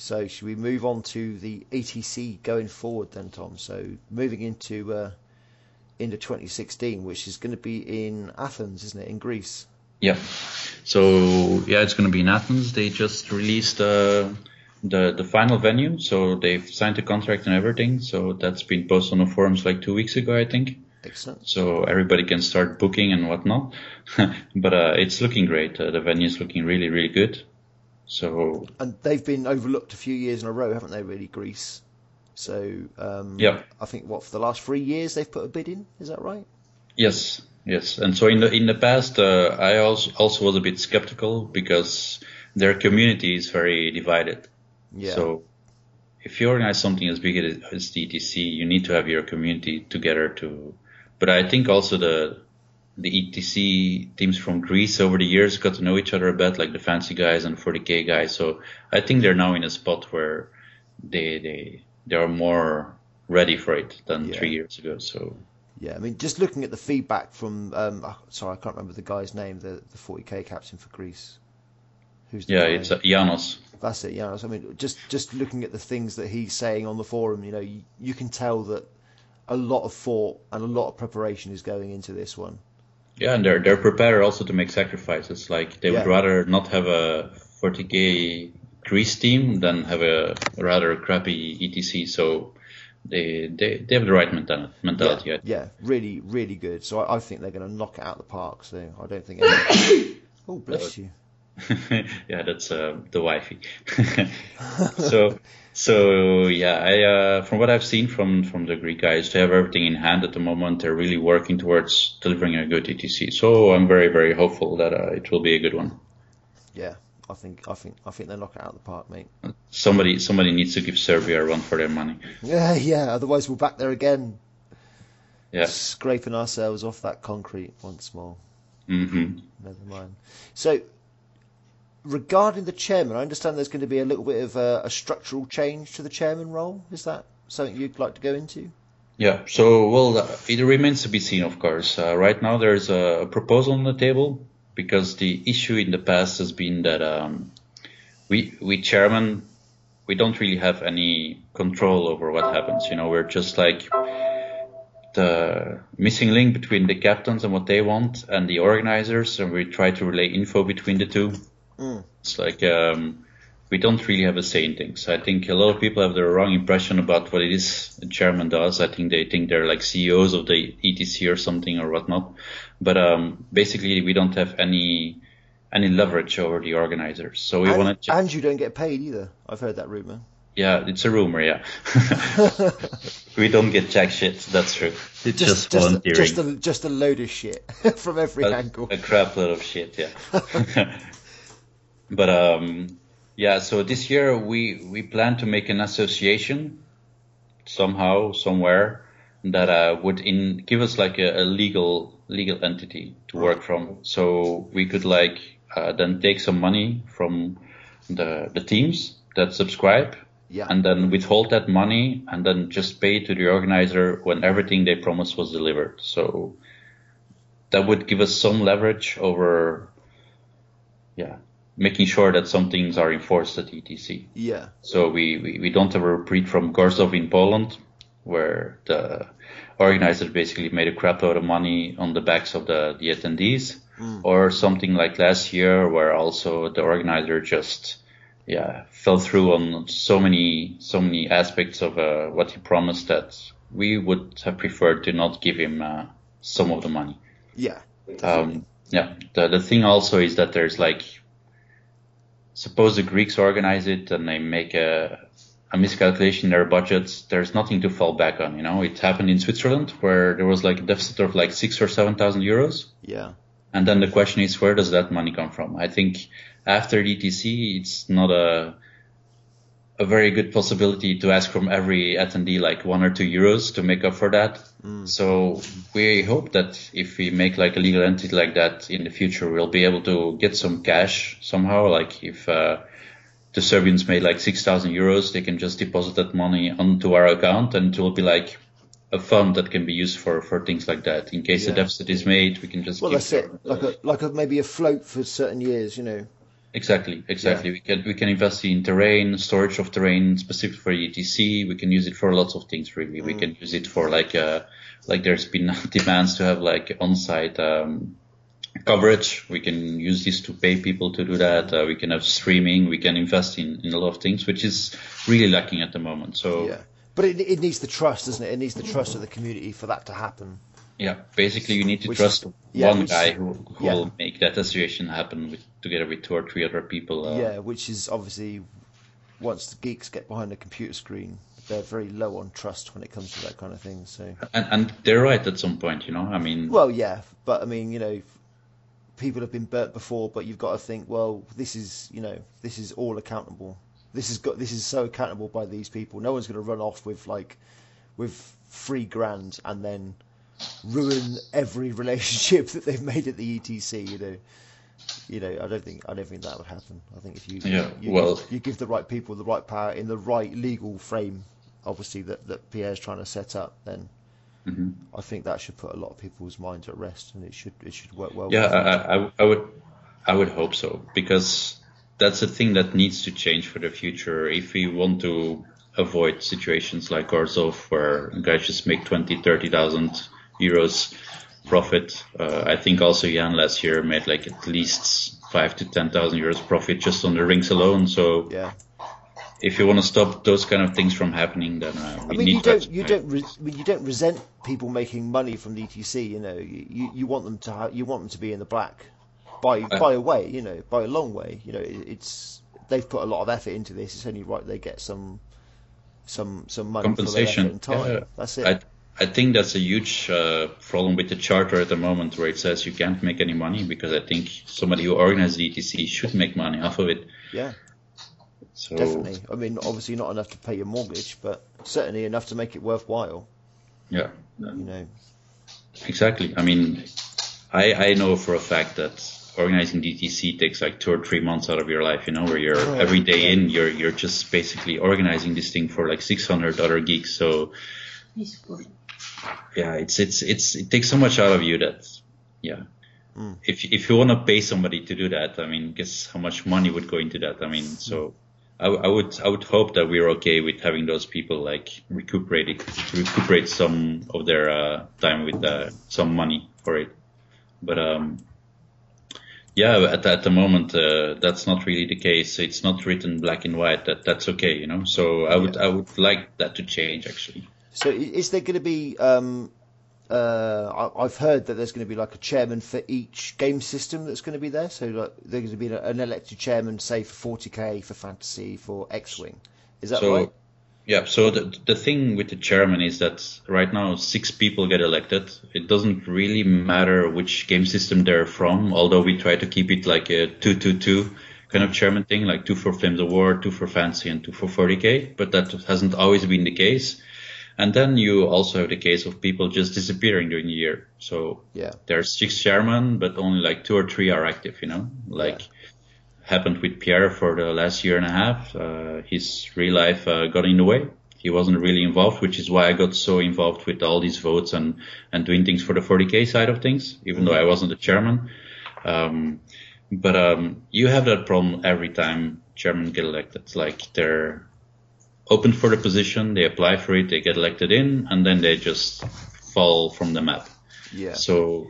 So should we move on to the ETC going forward then, Tom? So moving into uh, into 2016, which is going to be in Athens, isn't it, in Greece? Yeah. So yeah, it's going to be in Athens. They just released uh, the the final venue, so they've signed the contract and everything. So that's been posted on the forums like two weeks ago, I think. Excellent. So everybody can start booking and whatnot. (laughs) but uh, it's looking great. Uh, the venue is looking really, really good. So And they've been overlooked a few years in a row, haven't they? Really, Greece. So um, Yeah. I think what for the last three years they've put a bid in. Is that right? Yes, yes. And so in the in the past, uh, I also also was a bit skeptical because their community is very divided. Yeah. So if you organize something as big as as DTC, you need to have your community together to. But I think also the the ETC teams from Greece over the years got to know each other a bit, like the fantasy guys and 40k guys. So I think they're now in a spot where they they they are more ready for it than Yeah. three years ago. So Yeah, I mean, just looking at the feedback from, um, oh, sorry, I can't remember the guy's name, the, the 40k captain for Greece. Who's the yeah, guy? it's uh, Janos. That's it. Yeah, I mean, just just looking at the things that he's saying on the forum, you know, you, you can tell that a lot of thought and a lot of preparation is going into this one. Yeah, and they're they're prepared also to make sacrifices. Like they would rather not have a 40k Greece team than have a rather crappy ETC. So they they, they have the right mental, mentality. yeah, yeah, really, really good. So I, I think they're going to knock it out of the park. So I don't think. Any... (coughs) oh, bless you. (laughs) yeah, that's uh, the wifey. (laughs) so, so yeah, I uh, from what I've seen from from the Greek guys, they have everything in hand at the moment. They're really working towards delivering a good ETC. So I'm very very hopeful that uh, it will be a good one. Yeah, I think I think I think they'll knock it out of the park, mate. Somebody somebody needs to give Serbia a run for their money. Yeah, (laughs) yeah. Otherwise, we're back there again, Yeah. scraping ourselves off that concrete once more. hmm Never mind. So, regarding the chairman, I understand there's going to be a little bit of a, a structural change to the chairman role. Is that something you'd like to go into? Yeah. So, well, it remains to be seen, of course. Uh, right now, there's a proposal on the table because the issue in the past has been that um, we we chairman we don't really have any control over what happens. You know, we're just like the missing link between the captains and what they want and the organizers, and we try to relay info between the two. Mm. It's like um, we don't really have a say in things. I think a lot of people have the wrong impression about what it is a chairman does. I think they think they're like CEOs of the ETC or something or whatnot. But um, basically, we don't have any any leverage over the organizers. So we want to. and you don't get paid either. I've heard that rumor. Yeah, it's a rumor. Yeah, (laughs) we don't get jack shit. That's true. It's just, just, a, volunteering. just a just a load of shit (laughs) from every a, angle. a crap load of shit, yeah. (laughs) but um, yeah, so this year we we plan to make an association somehow, somewhere, that uh, would in give us like a, a, legal legal entity to work from. So we could like uh, then take some money from the the teams that subscribe yeah. and then withhold that money and then just pay to the organizer when everything they promised was delivered. So that would give us some leverage over, yeah, making sure that some things are enforced at ETC. Yeah. So we, we, we don't have a repeat from Gorzów in Poland where the organizers basically made a crap load of money on the backs of the, the attendees mm. or something like last year where also the organizer just yeah fell through on so many so many aspects of uh, what he promised that we would have preferred to not give him uh, some of the money. Yeah. Um, yeah. The the thing also is that there's like suppose the Greeks organize it and they make a a miscalculation in their budgets, there's nothing to fall back on. You know, it happened in Switzerland where there was like a deficit of like six or seven thousand euros. Yeah. And then the question is, where does that money come from? I think after DTC, it's not a a very good possibility to ask from every attendee like one or two euros to make up for that. Mm. So we hope that if we make like a legal entity like that in the future, we'll be able to get some cash somehow. Like if uh, the Serbians made like 6,000 euros, they can just deposit that money onto our account and it will be like a fund that can be used for, for things like that. In case yeah. a deficit is made, we can just. Well, that's it. Like a like a maybe a float for certain years, you know. Exactly, exactly. Yeah. We can we can invest in terrain, storage of terrain specific for ETC. We can use it for lots of things. Really, mm. we can use it for like uh like there's been (laughs) demands to have like on-site um, coverage. We can use this to pay people to do that. Uh, we can have streaming. We can invest in in a lot of things, which is really lacking at the moment. So yeah, but it it needs the trust, doesn't it? It needs the trust of the community for that to happen. Yeah, basically you need to which trust is, yeah, one which, guy who, who yeah. will make that association happen with, together with two or three other people. Uh, yeah, which is obviously once the geeks get behind a computer screen, they're very low on trust when it comes to that kind of thing. So and, and they're right at some point, you know. I mean, well, yeah, but I mean, you know, people have been burnt before, but you've got to think, well, this is, you know, this is all accountable. This is got this is so accountable by these people. No one's going to run off with like with three grand and then ruin every (laughs) relationship that they've made at the ETC. You know, you know, I don't think I don't think that would happen. I think if you yeah, you, well, give, you give the right people the right power in the right legal frame, obviously that that Pierre's trying to set up, then mm-hmm. I think that should put a lot of people's minds at rest, and it should it should work well. Yeah, I, I, I would I would hope so because that's a thing that needs to change for the future if we want to avoid situations like Gorzów where guys just make 20, 30,000 euros profit. Uh, I think also Jan last year made like at least five to ten thousand euros profit just on the rings alone. So yeah. If you want to stop those kind of things from happening, then uh, I mean, need you don't, you don't, re- I mean, you don't resent people making money from the ETC. You know, you, you want them to, have, you want them to be in the black by uh, by a way, you know, by a long way. You know, it, it's they've put a lot of effort into this. It's only right they get some some some money compensation. for their effort and time. Yeah, That's it. I, I think that's a huge uh, problem with the charter at the moment, where it says you can't make any money because I think somebody who organizes ETC should make money off of it. Yeah. So definitely. I mean, obviously not enough to pay your mortgage, but certainly enough to make it worthwhile. Yeah. You know. Exactly. I mean, I I know for a fact that organizing DTC takes like two or three months out of your life, you know, where you're oh, every day yeah. in, you're you're just basically organizing this thing for like 600 other geeks. So yeah, it's it's it's it takes so much out of you that yeah. Mm. If if you want to pay somebody to do that, I mean, guess how much money would go into that? I mean, so I, I would I would hope that we're okay with having those people like recuperate recuperate some of their uh, time with uh, some money for it. But um, yeah, at, at the moment uh, that's not really the case. It's not written black and white that that's okay, you know. So I would yeah. I would like that to change actually. So is there going to be? Um, uh, I've heard that there's going to be like a chairman for each game system that's going to be there. So like, there's going to be an elected chairman, say for 40k, for fantasy, for X-wing. Is that so, right? Yeah. So the the thing with the chairman is that right now six people get elected. It doesn't really matter which game system they're from, although we try to keep it like a two-two-two kind of chairman thing, like two for Flames of War, two for Fantasy, and two for 40k. But that hasn't always been the case. And then you also have the case of people just disappearing during the year. So Yeah. there's six chairmen, but only like two or three are active, you know, like Yeah. happened with Pierre for the last year and a half. Uh, his real life uh, got in the way. He wasn't really involved, which is why I got so involved with all these votes and, and doing things for the 40k side of things, even though I wasn't the chairman. Um, but um, you have that problem every time chairmen get elected. Like they're open for the position, they apply for it, they get elected in, and then they just fall from the map. Yeah. So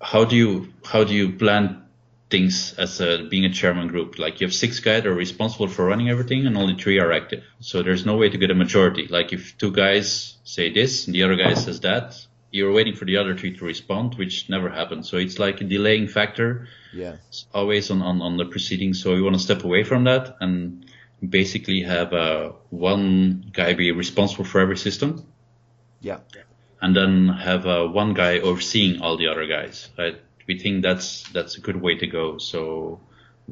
how do you how do you plan things as a, being a chairman group? Like you have six guys that are responsible for running everything, and only three are active. So there's no way to get a majority. Like if two guys say this and the other guy says that, you're waiting for the other three to respond, which never happens. So it's like a delaying factor Yeah. it's always on, on, on the proceedings. So we want to step away from that and basically have uh, one guy be responsible for every system Yeah. and then have uh, one guy overseeing all the other guys. Right? We think that's that's a good way to go. So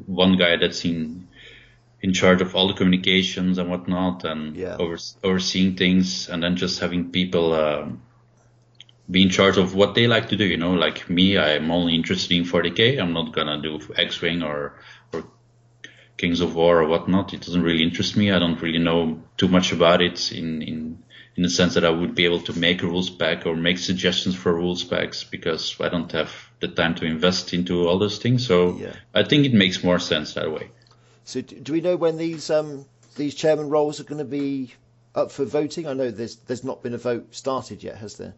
one guy that's in in charge of all the communications and whatnot, and Yeah. over, overseeing things, and then just having people um, be in charge of what they like to do. You know, like me, I'm only interested in 40k. I'm not gonna do X-wing or or Kings of War or whatnot. It doesn't really interest me. I don't really know too much about it in in in the sense that I would be able to make a rules pack or make suggestions for rules packs because I don't have the time to invest into all those things. So Yeah. I think it makes more sense that way. So do, do we know when these um these chairman roles are going to be up for voting? I know there's there's not been a vote started yet, has there?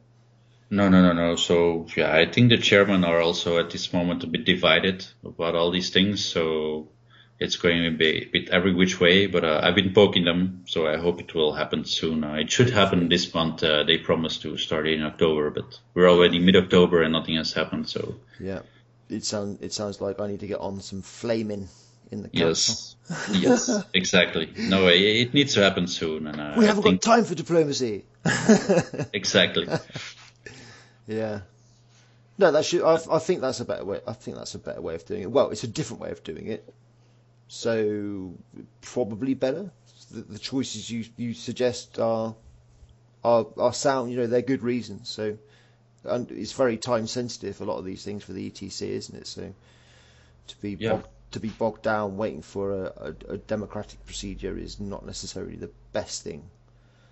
No, no, no, no. So yeah, I think the chairmen are also at this moment a bit divided about all these things. So it's going to be a bit every which way. But uh, I've been poking them, so I hope it will happen soon. Uh, it should happen this month. Uh, they promised to start in October, but we're already mid-October and nothing has happened. So Yeah. It sounds it sounds like I need to get on some flaming in the council. yes, (laughs) yes, exactly. No, it, it needs to happen soon. And uh, We haven't think got time for diplomacy. (laughs) exactly. Yeah. No, that should. I, I think that's a better way. I think that's a better way of doing it. Well, it's a different way of doing it. So probably better. The, the choices you you suggest are are are sound. You know, they're good reasons. So and it's very time sensitive. A lot of these things for the ETC, isn't it? So to be Yeah. bogged, to be bogged down waiting for a, a, a democratic procedure is not necessarily the best thing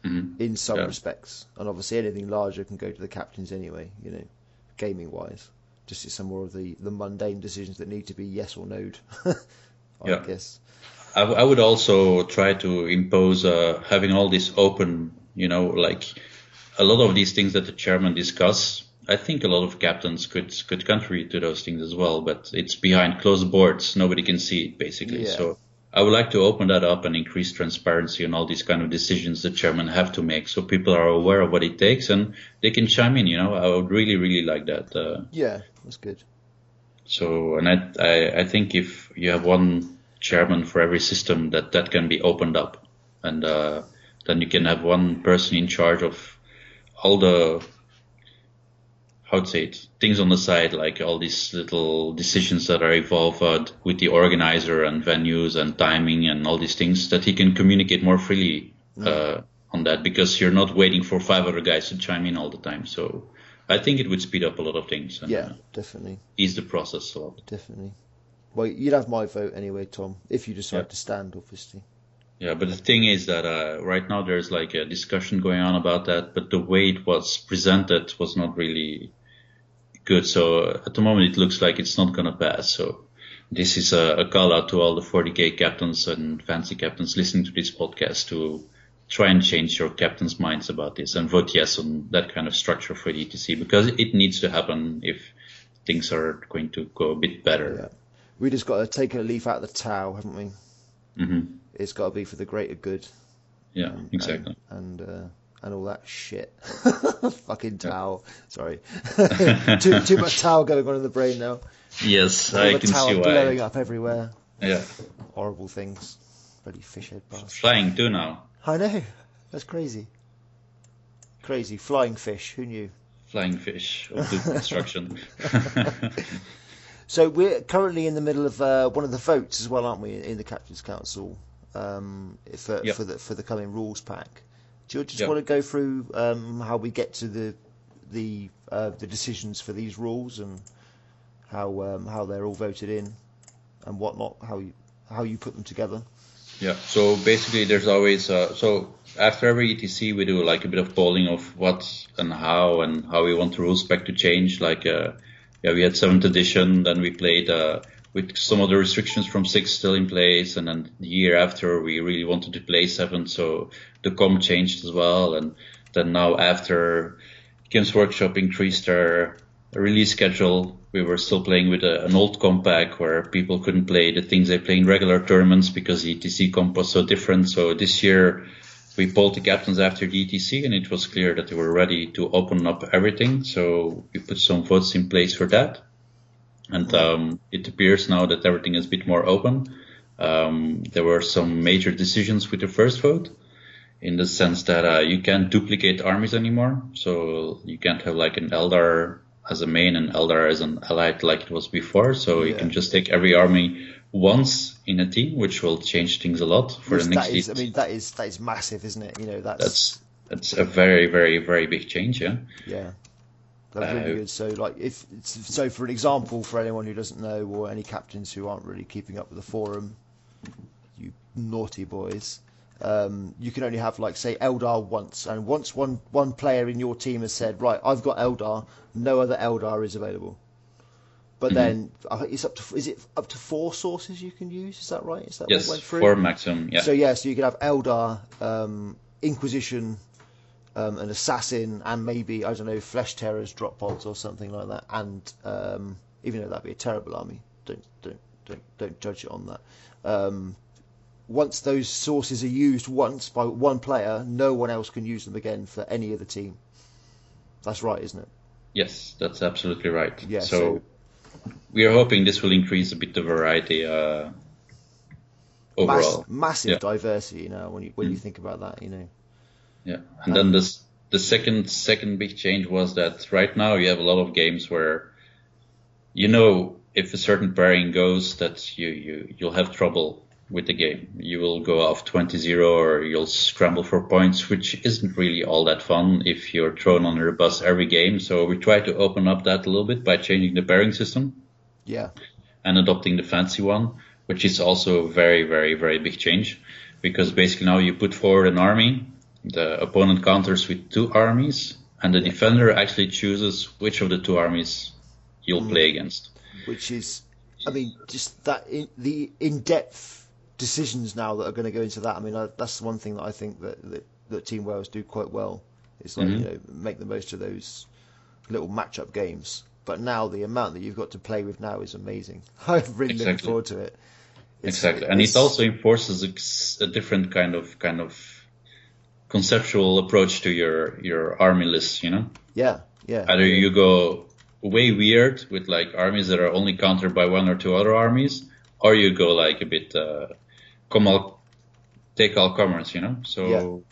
Mhm. in some Yeah. respects. And obviously, anything larger can go to the captains anyway. You know, gaming wise, just it's some more of the the mundane decisions that need to be yes or no. (laughs) I Yeah. guess. I, w- I would also try to impose uh, having all this open, you know, like a lot of these things that the chairman discuss. I think a lot of captains could could contribute to those things as well, but it's behind closed boards. Nobody can see it basically. Yeah. So I would like to open that up and increase transparency on all these kind of decisions the chairman have to make, so people are aware of what it takes and they can chime in. You know, I would really really like that. Uh, Yeah, that's good. So, and I, I, I think if you have one chairman for every system, that that can be opened up, and uh, then you can have one person in charge of all the how to say it things on the side, like all these little decisions that are involved with the organizer and venues and timing and all these things that he can communicate more freely uh, on that because you're not waiting for five other guys to chime in all the time. So. I think it would speed up a lot of things and Yeah, uh, definitely, ease the process a lot. definitely. Well, you'd have my vote anyway, Tom, if you decide Yeah. to stand, obviously. Yeah, but the thing is that uh, right now there's like a discussion going on about that, but the way it was presented was not really good. So at the moment it looks like it's not going to pass. So this is a, a call out to all the 40k captains and fantasy captains listening to this podcast to try and change your captains' minds about this and vote yes on that kind of structure for the ETC because it needs to happen if things are going to go a bit better. Yeah. We just got to take a leaf out of the Tau, haven't we? hmm It's got to be for the greater good. Yeah, exactly. and uh, and all that shit. (laughs) Fucking Tau. Sorry, (laughs) too too much Tau going on in the brain now. Yes, All I can Tau see blowing up everywhere. Yeah. Horrible things. Bloody fishhead bastard. Flying too now. I know. That's crazy. Crazy flying fish. Who knew? Flying fish of the (laughs) construction. So we're currently in the middle of uh, one of the votes as well, aren't we, in the Captain's Council? um, for Yep. for the for the coming rules pack. Do you just Yep. want to go through um, how we get to the the uh, the decisions for these rules and how um, how they're all voted in and whatnot? How you how you put them together? Yeah. So basically, there's always uh, so after every ETC we do like a bit of polling of what and how and how we want the rules spec to change. Like uh, yeah, we had seventh edition, then we played uh, with some of the restrictions from six still in place, and then the year after we really wanted to play seven, so the com changed as well, and then now after Games Workshop increased their release schedule. We were still playing with a, an old comp pack where people couldn't play the things they play in regular tournaments because the ETC comp was so different. So this year we polled the captains after the ETC and it was clear that they were ready to open up everything. So we put some votes in place for that. And um, it appears now that everything is a bit more open. Um, there were some major decisions with the first vote in the sense that uh, you can't duplicate armies anymore. So you can't have like an Eldar as a main and Eldar as an allied like it was before. So you can just take every army once in a team, which will change things a lot for the next that is, I mean, that is that is massive, isn't it? You know, that's, That's that's a very very very big change. Yeah. yeah, that's really Uh, good. So, like, if so, for an example, for anyone who doesn't know, or any captains who aren't really keeping up with the forum, you naughty boys. Um, you can only have like say Eldar once, and once one one player in your team has said, right, I've got Eldar, no other Eldar is available. But Mm-hmm. then I it's up to is it up to four sources you can use? Is that right? Is that what went through? For maximum. Yeah. So yeah, so you could have Eldar, um, Inquisition, um, an Assassin, and maybe I don't know Flesh Tearers, Drop Pods, or something like that. And um, even though that'd be a terrible army, don't don't don't don't judge it on that. Um, once those sources are used once by one player, no one else can use them again for any other team. That's right, isn't it? Yes, that's absolutely right. Yeah, So, so- we are hoping this will increase a bit the variety uh, overall. Mass, massive Yeah. diversity now when you when you Mm. think about that, you know. Yeah, and then this the second second big change was that right now you have a lot of games where you know if a certain pairing goes that you you you'll have trouble with the game. You will go off 20-0 or you'll scramble for points, which isn't really all that fun if you're thrown under a bus every game. So we try to open up that a little bit by changing the pairing system Yeah, and adopting the fantasy one, which is also a very, very, very big change because basically now you put forward an army, the opponent counters with two armies, and the defender actually chooses which of the two armies you'll hmm. play against. which is, I mean, just that in, the in-depth decisions now that are going to go into that. I mean, I, that's one thing that I think that, that that Team Wales do quite well. It's like Mhm. you know make the most of those little match-up games. But now the amount that you've got to play with now is amazing. (laughs) I'm really looking Exactly. forward to it. It's- exactly, and it also enforces a different kind of kind of conceptual approach to your your army list. You know, yeah, yeah. either you go way weird with like armies that are only countered by one or two other armies, or you go like a bit uh, come all take all comers, you know. So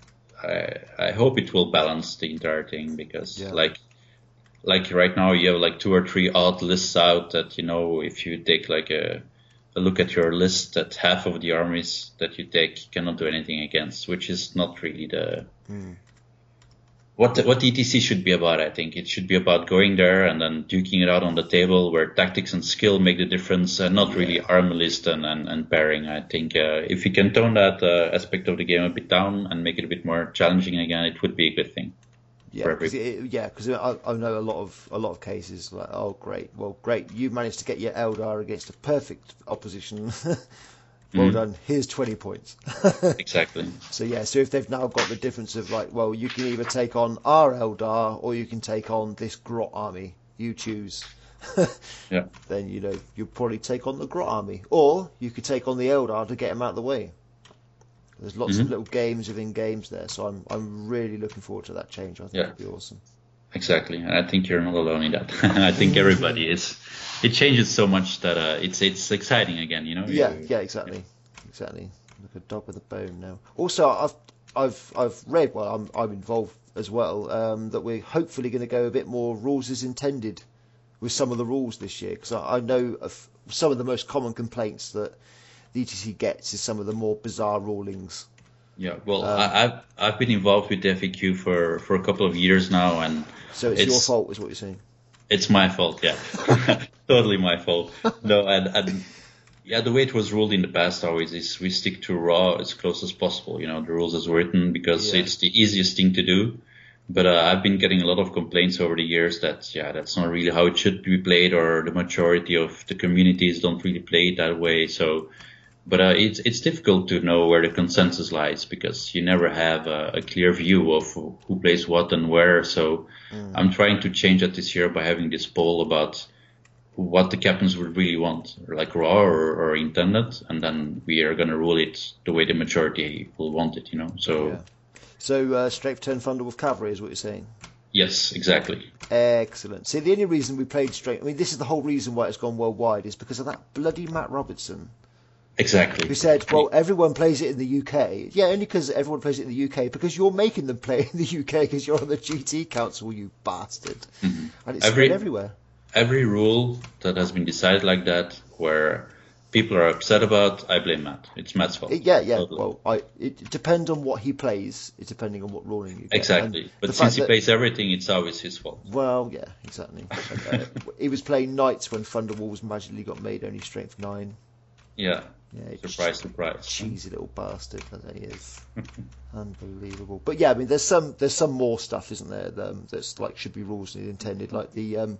I I hope it will balance the entire thing because Yeah. like like right now you have like two or three odd lists out that you know if you take like a a look at your list that half of the armies that you take cannot do anything against, which is not really the hmm. What what ETC should be about. I think it should be about going there and then duking it out on the table where tactics and skill make the difference, and not really army list and, and, and pairing. I think uh, if we can tone that uh, aspect of the game a bit down and make it a bit more challenging again, it would be a good thing. Yeah, for every- because I, I know a lot of a lot of cases like, oh great, well great, you managed to get your Eldar against a perfect opposition. (laughs) well Mhm. done. Here's twenty points. (laughs) Exactly. so yeah, so if they've now got the difference of like, well, you can either take on our Eldar or you can take on this Grot army. You choose. (laughs) Yeah. Then you know you probably take on the Grot army, or you could take on the Eldar to get them out of the way. There's lots of Mhm. little games within games there, so I'm I'm really looking forward to that change. I think Yeah. it'd be awesome. Exactly, and I think you're not alone in that. (laughs) I think everybody is. It changes so much that uh, it's it's exciting again. You know. Yeah, yeah, exactly, exactly. Like a dog with a bone now. Also, I've I've I've read. Well, I'm I'm involved as well. Um, that we're hopefully going to go a bit more rules as intended with some of the rules this year because I, I know of some of the most common complaints that the ETC gets is some of the more bizarre rulings. Yeah, well, um, I, have I've been involved with the FAQ for, for a couple of years now, and so it's, it's your fault, is what you're saying. It's my fault, yeah, (laughs) (laughs) totally my fault. No, (laughs) and and yeah, the way it was ruled in the past always is we stick to raw as close as possible. You know, the rules as written because yeah. it's the easiest thing to do. But uh, I've been getting a lot of complaints over the years that yeah, that's not really how it should be played, or the majority of the communities don't really play it that way. So, but uh, it's it's difficult to know where the consensus lies because you never have a, a clear view of who plays what and where. So, mm. I'm trying to change that this year by having this poll about what the captains would really want, like raw or, or intended, and then we are going to rule it the way the majority will want it. You know, so. Yeah. So uh, straight for turn Thunderwolf Cavalry is what you're saying? Yes, exactly. Excellent. See, the only reason we played straight, I mean, this is the whole reason why it's gone worldwide, is because of that bloody Matt Robertson. Exactly. Who said, well, everyone plays it in the UK. Yeah, only because everyone plays it in the UK, because you're making them play (laughs) in the UK because you're on the GT Council, you bastard. Mm-hmm. And it's Every, everywhere. Every rule that has been decided like that, where people are upset about, I blame Matt. It's Matt's fault. Yeah, yeah. Totally. Well, I, it depends on what he plays. It's depending on what ruling you get. Exactly. And but since he that, plays everything, it's always his fault. Well, yeah, exactly. uh, (laughs) he was playing knights when Thunderwolves magically got made only strength nine. Yeah. Yeah, surprise, surprise. Cheesy little bastard that he is. (laughs) Unbelievable. But yeah, I mean, there's some there's some more stuff, isn't there? Um, that's like should be rules intended, like the um,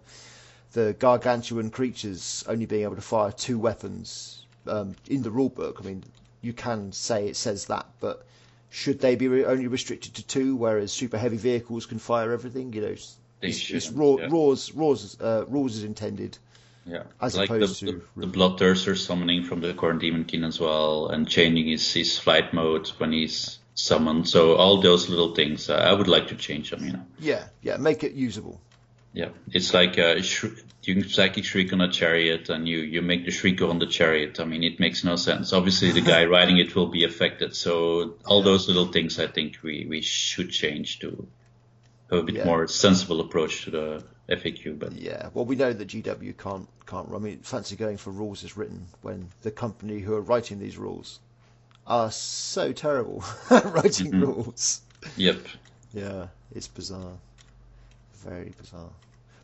the gargantuan creatures only being able to fire two weapons um, in the rulebook. I mean, you can say it says that, but should they be re- only restricted to two, whereas super heavy vehicles can fire everything? You know, it's, it's raw, yeah. Raw's, Raw's, uh, Raw's is intended. Yeah, as like opposed the, to the, the Bloodthirster summoning from the Khorne Daemonkin as well, and changing his, his flight mode when he's summoned. So all those little things, uh, I would like to change them. You know. Yeah, yeah, make it usable. Yeah, it's like uh, you can psychic shriek on a chariot, and you you make the shrieker on the chariot. I mean, it makes no sense. Obviously, the guy (laughs) riding it will be affected. So all yeah. those little things, I think we we should change to have a bit yeah. more sensible approach to the FAQ. But yeah, well, we know that GW can't can't. I mean, fancy going for rules as written when the company who are writing these rules are so terrible at (laughs) writing mm-hmm. rules. Yep. Yeah, it's bizarre very bizarre.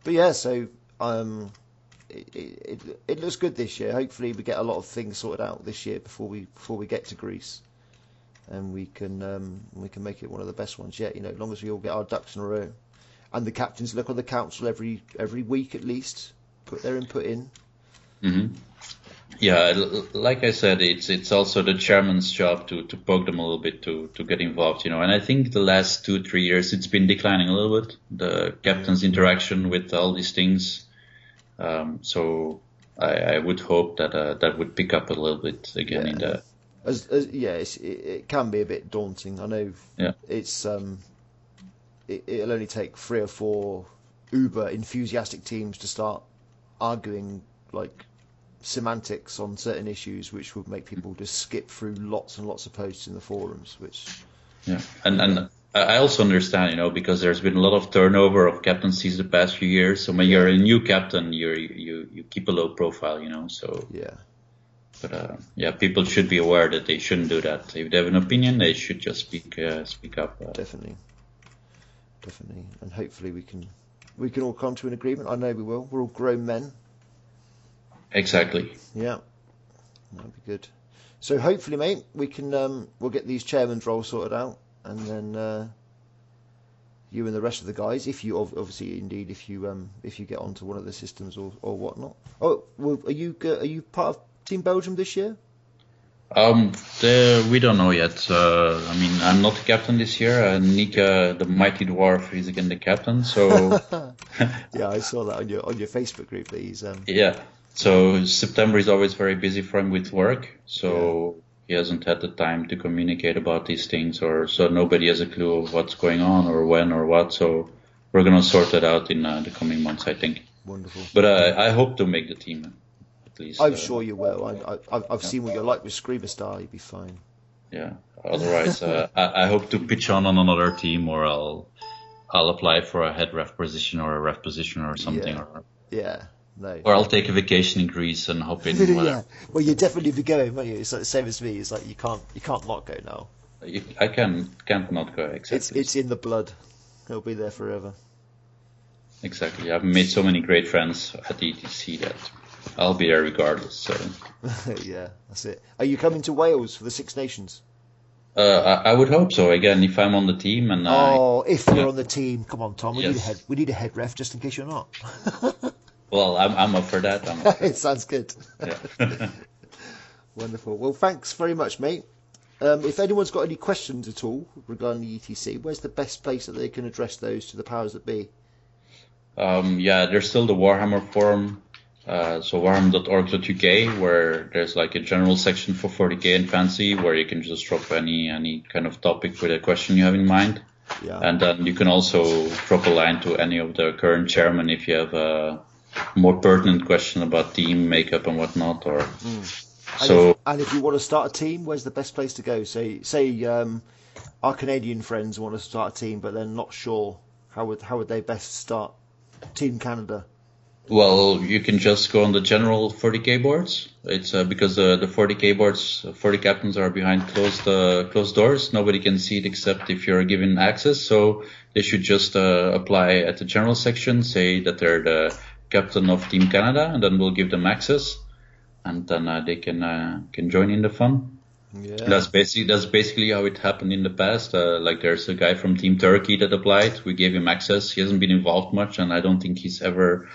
But yeah, so um, it, it, it looks good this year. Hopefully, we get a lot of things sorted out this year before we before we get to Greece, and we can um, we can make it one of the best ones yet. You know, as long as we all get our ducks in a row, and the captains look on the council every every week at least, put their input in. Mm-hmm. Yeah, like I said, it's it's also the chairman's job to, to poke them a little bit to, to get involved, you know. And I think the last two three years it's been declining a little bit the captain's interaction with all these things. Um, so I, I, would hope that uh, that would pick up a little bit again yeah. in the. As, as, yeah, it, it, can be a bit daunting. I know. Yeah. It's um, it, it'll only take three or four uber enthusiastic teams to start arguing like semantics on certain issues, which would make people just skip through lots and lots of posts in the forums. Which yeah, and and I also understand, you know, because there's been a lot of turnover of captaincies the past few years. So when you're a new captain, you you you keep a low profile, you know. So yeah. But uh, yeah, people should be aware that they shouldn't do that. If they have an opinion, they should just speak uh, speak up. Uh. Definitely, definitely, and hopefully we can we can all come to an agreement. I know we will. We're all grown men. Exactly. Yeah, that'd be good. So hopefully, mate, we can um, we'll get these chairman's roles sorted out, and then uh, you and the rest of the guys, if you obviously indeed if you um, if you get onto one of the systems or, or whatnot. Oh, well, are you are you part of Team Belgium this year? Um, the, we don't know yet. Uh, I mean, I'm not the captain this year. Uh, Nika, the mighty dwarf, is again the captain. So (laughs) (laughs) yeah, I saw that on your on your Facebook group. That he's um... yeah. So September is always very busy for him with work. So yeah. he hasn't had the time to communicate about these things, or so nobody has a clue of what's going on or when or what. So we're gonna sort it out in uh, the coming months, I think. Wonderful. But uh, I hope to make the team I'm sure you will. I, I, yeah. seen what you're like with Screamerstar. You'll be fine. Yeah. Otherwise, uh, I, I hope to pitch on on another team, or I'll I'll apply for a head ref position or a ref position or something. Yeah. Or, yeah no. Or I'll take a vacation in Greece and hop in. (laughs) yeah. Well, you'll definitely be going, won't you? It's like the same as me. It's like you can't you can't not go now. You, I can can't not go exactly. It's it's in the blood. It'll be there forever. Exactly. I've made so many great friends at ETC that I'll be there regardless. So. (laughs) yeah, that's it. Are you coming to Wales for the Six Nations? Uh, I, I, would hope so. Again, if I'm on the team and oh, if you're yeah. on the team, come on, Tom. We yes. need a head. We need a head ref just in case you're not. (laughs) well, I'm I'm up for that. Up for (laughs) it sounds good. Yeah. Wonderful. Well, thanks very much, mate. Um, if anyone's got any questions at all regarding the ETC, where's the best place that they can address those to the powers that be? Um, yeah, there's still the Warhammer forum uh, so warhammer.org.uk, where there's like a general section for 40k and fantasy, where you can just drop any any kind of topic with a question you have in mind. Yeah. And then you can also drop a line to any of the current chairmen if you have a more pertinent question about team makeup and whatnot. Or mm. so. And if, and if, you want to start a team, where's the best place to go? Say say um, our Canadian friends want to start a team, but they're not sure. How would how would they best start Team Canada? Well, you can just go on the general 40k boards. It's uh, because the the 40k boards, 40 captains are behind closed uh, closed doors. Nobody can see it except if you're given access. So they should just uh, apply at the general section, say that they're the captain of Team Canada, and then we'll give them access, and then uh, they can uh, can join in the fun. Yeah. That's basically that's basically how it happened in the past. Uh, like there's a guy from Team Turkey that applied. We gave him access. He hasn't been involved much, and I don't think he's ever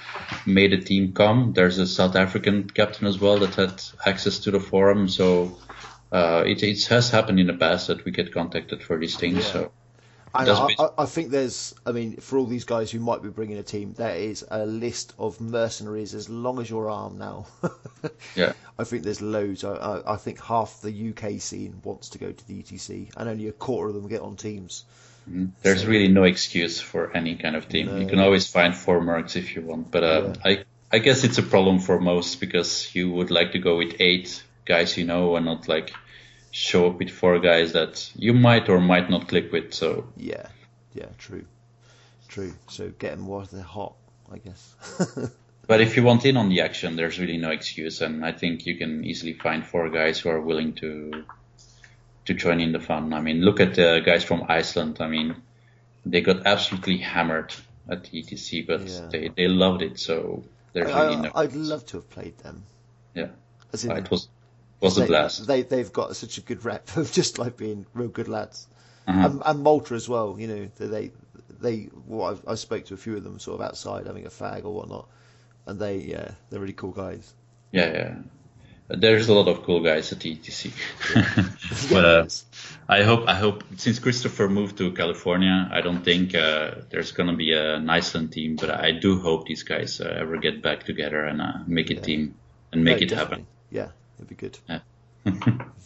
made a team come. There's a South African captain as well that had access to the forum. So uh, it it has happened in the past that we get contacted for these things. Yeah. So I, I, I, think there's, I mean, for all these guys who might be bringing a team, there is a list of mercenaries as long as your arm now. (laughs) yeah. I think there's loads. I, I, think half the UK scene wants to go to the ETC, and only a quarter of them get on teams. Mm-hmm. There's so, really no excuse for any kind of team. No. You can always find four mercs if you want, but uh, yeah. I, I guess it's a problem for most because you would like to go with eight guys you know and not like show up with four guys that you might or might not click with. So yeah, yeah, true, true. So get them while they're hot, I guess. (laughs) but if you want in on the action, there's really no excuse, and I think you can easily find four guys who are willing to to join in the fun. I mean, look at the guys from Iceland. I mean, they got absolutely hammered at the ETC, but yeah. they they loved it. So there's I, really no. I'd love to have played them. Yeah, as in, it was was a blast. They they've got such a good rep (laughs) of just like being real good lads, uh-huh. and, and, Malta as well. You know they they well, I, I spoke to a few of them sort of outside having a fag or whatnot, and they yeah they're really cool guys. Yeah, yeah. There's a lot of cool guys at ETC, (laughs) but uh, I hope I hope since Christopher moved to California, I don't think uh, there's gonna be an Iceland team, but I do hope these guys uh, ever get back together and uh, make a yeah. team and make no, it definitely. happen. Yeah, It'd be good. Yeah. (laughs)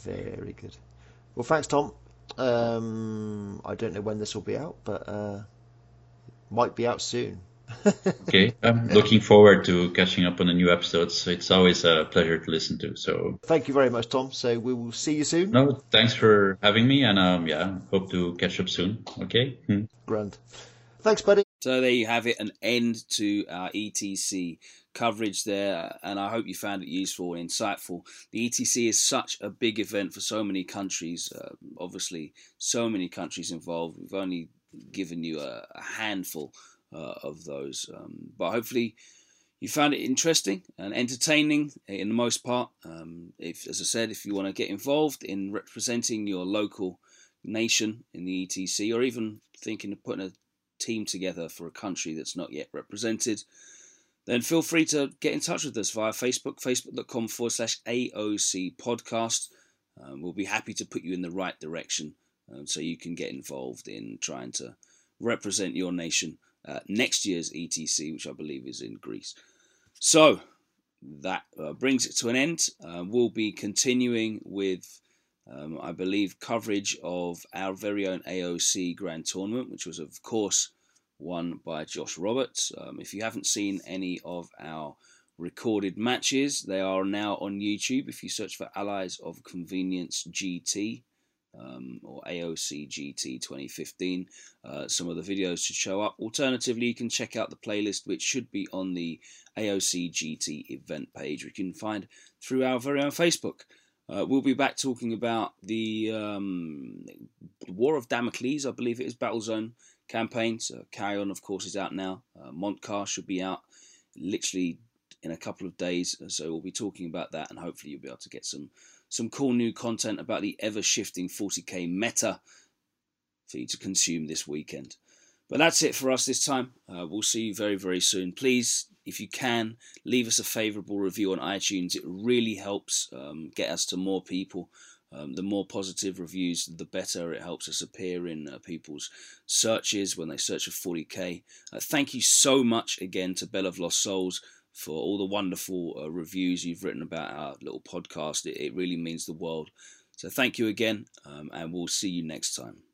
Very good. Well, thanks, Tom. Um, I don't know when this will be out, but uh, might be out soon. (laughs) okay, I'm looking forward to catching up on the new episodes. It's always a pleasure to listen to. So thank you very much, Tom. So we will see you soon. No, thanks for having me, and um, yeah, hope to catch up soon. Okay, hmm. grand. Thanks, buddy. So there you have it, an end to our ETC coverage there, and I hope you found it useful and insightful. The ETC is such a big event for so many countries. Uh, obviously, so many countries involved. We've only given you a, a handful uh, of those, um, but hopefully you found it interesting and entertaining in the most part. Um, if, as I said, if you want to get involved in representing your local nation in the ETC, or even thinking of putting a team together for a country that's not yet represented, then feel free to get in touch with us via Facebook, facebook.com forward slash AOC podcast. Um, we'll be happy to put you in the right direction um, so you can get involved in trying to represent your nation uh, next year's ETC, which I believe is in Greece. So that uh, brings it to an end. Uh, we'll be continuing with, um, I believe, coverage of our very own AOC Grand Tournament, which was, of course, won by Josh Roberts. Um, if you haven't seen any of our recorded matches, they are now on YouTube. If you search for Allies of Convenience GT, um, or AOC GT 2015. Uh, some of the videos should show up. Alternatively, you can check out the playlist, which should be on the AOC GT event page, which you can find through our very own Facebook. Uh, we'll be back talking about the um, War of Damocles, I believe it is, Battlezone campaign. So Kauyon, of course, is out now. Uh, Mont'ka should be out literally in a couple of days. So we'll be talking about that, and hopefully you'll be able to get some some cool new content about the ever shifting 40k meta for you to consume this weekend. But that's it for us this time. Uh, we'll see you very, very soon. Please, if you can, leave us a favourable review on iTunes. It really helps um, get us to more people. Um, the more positive reviews, the better it helps us appear in uh, people's searches when they search for 40k. Uh, thank you so much again to Bell of Lost Souls for all the wonderful uh, reviews you've written about our little podcast. It, it, really means the world. So thank you again, um, and we'll see you next time.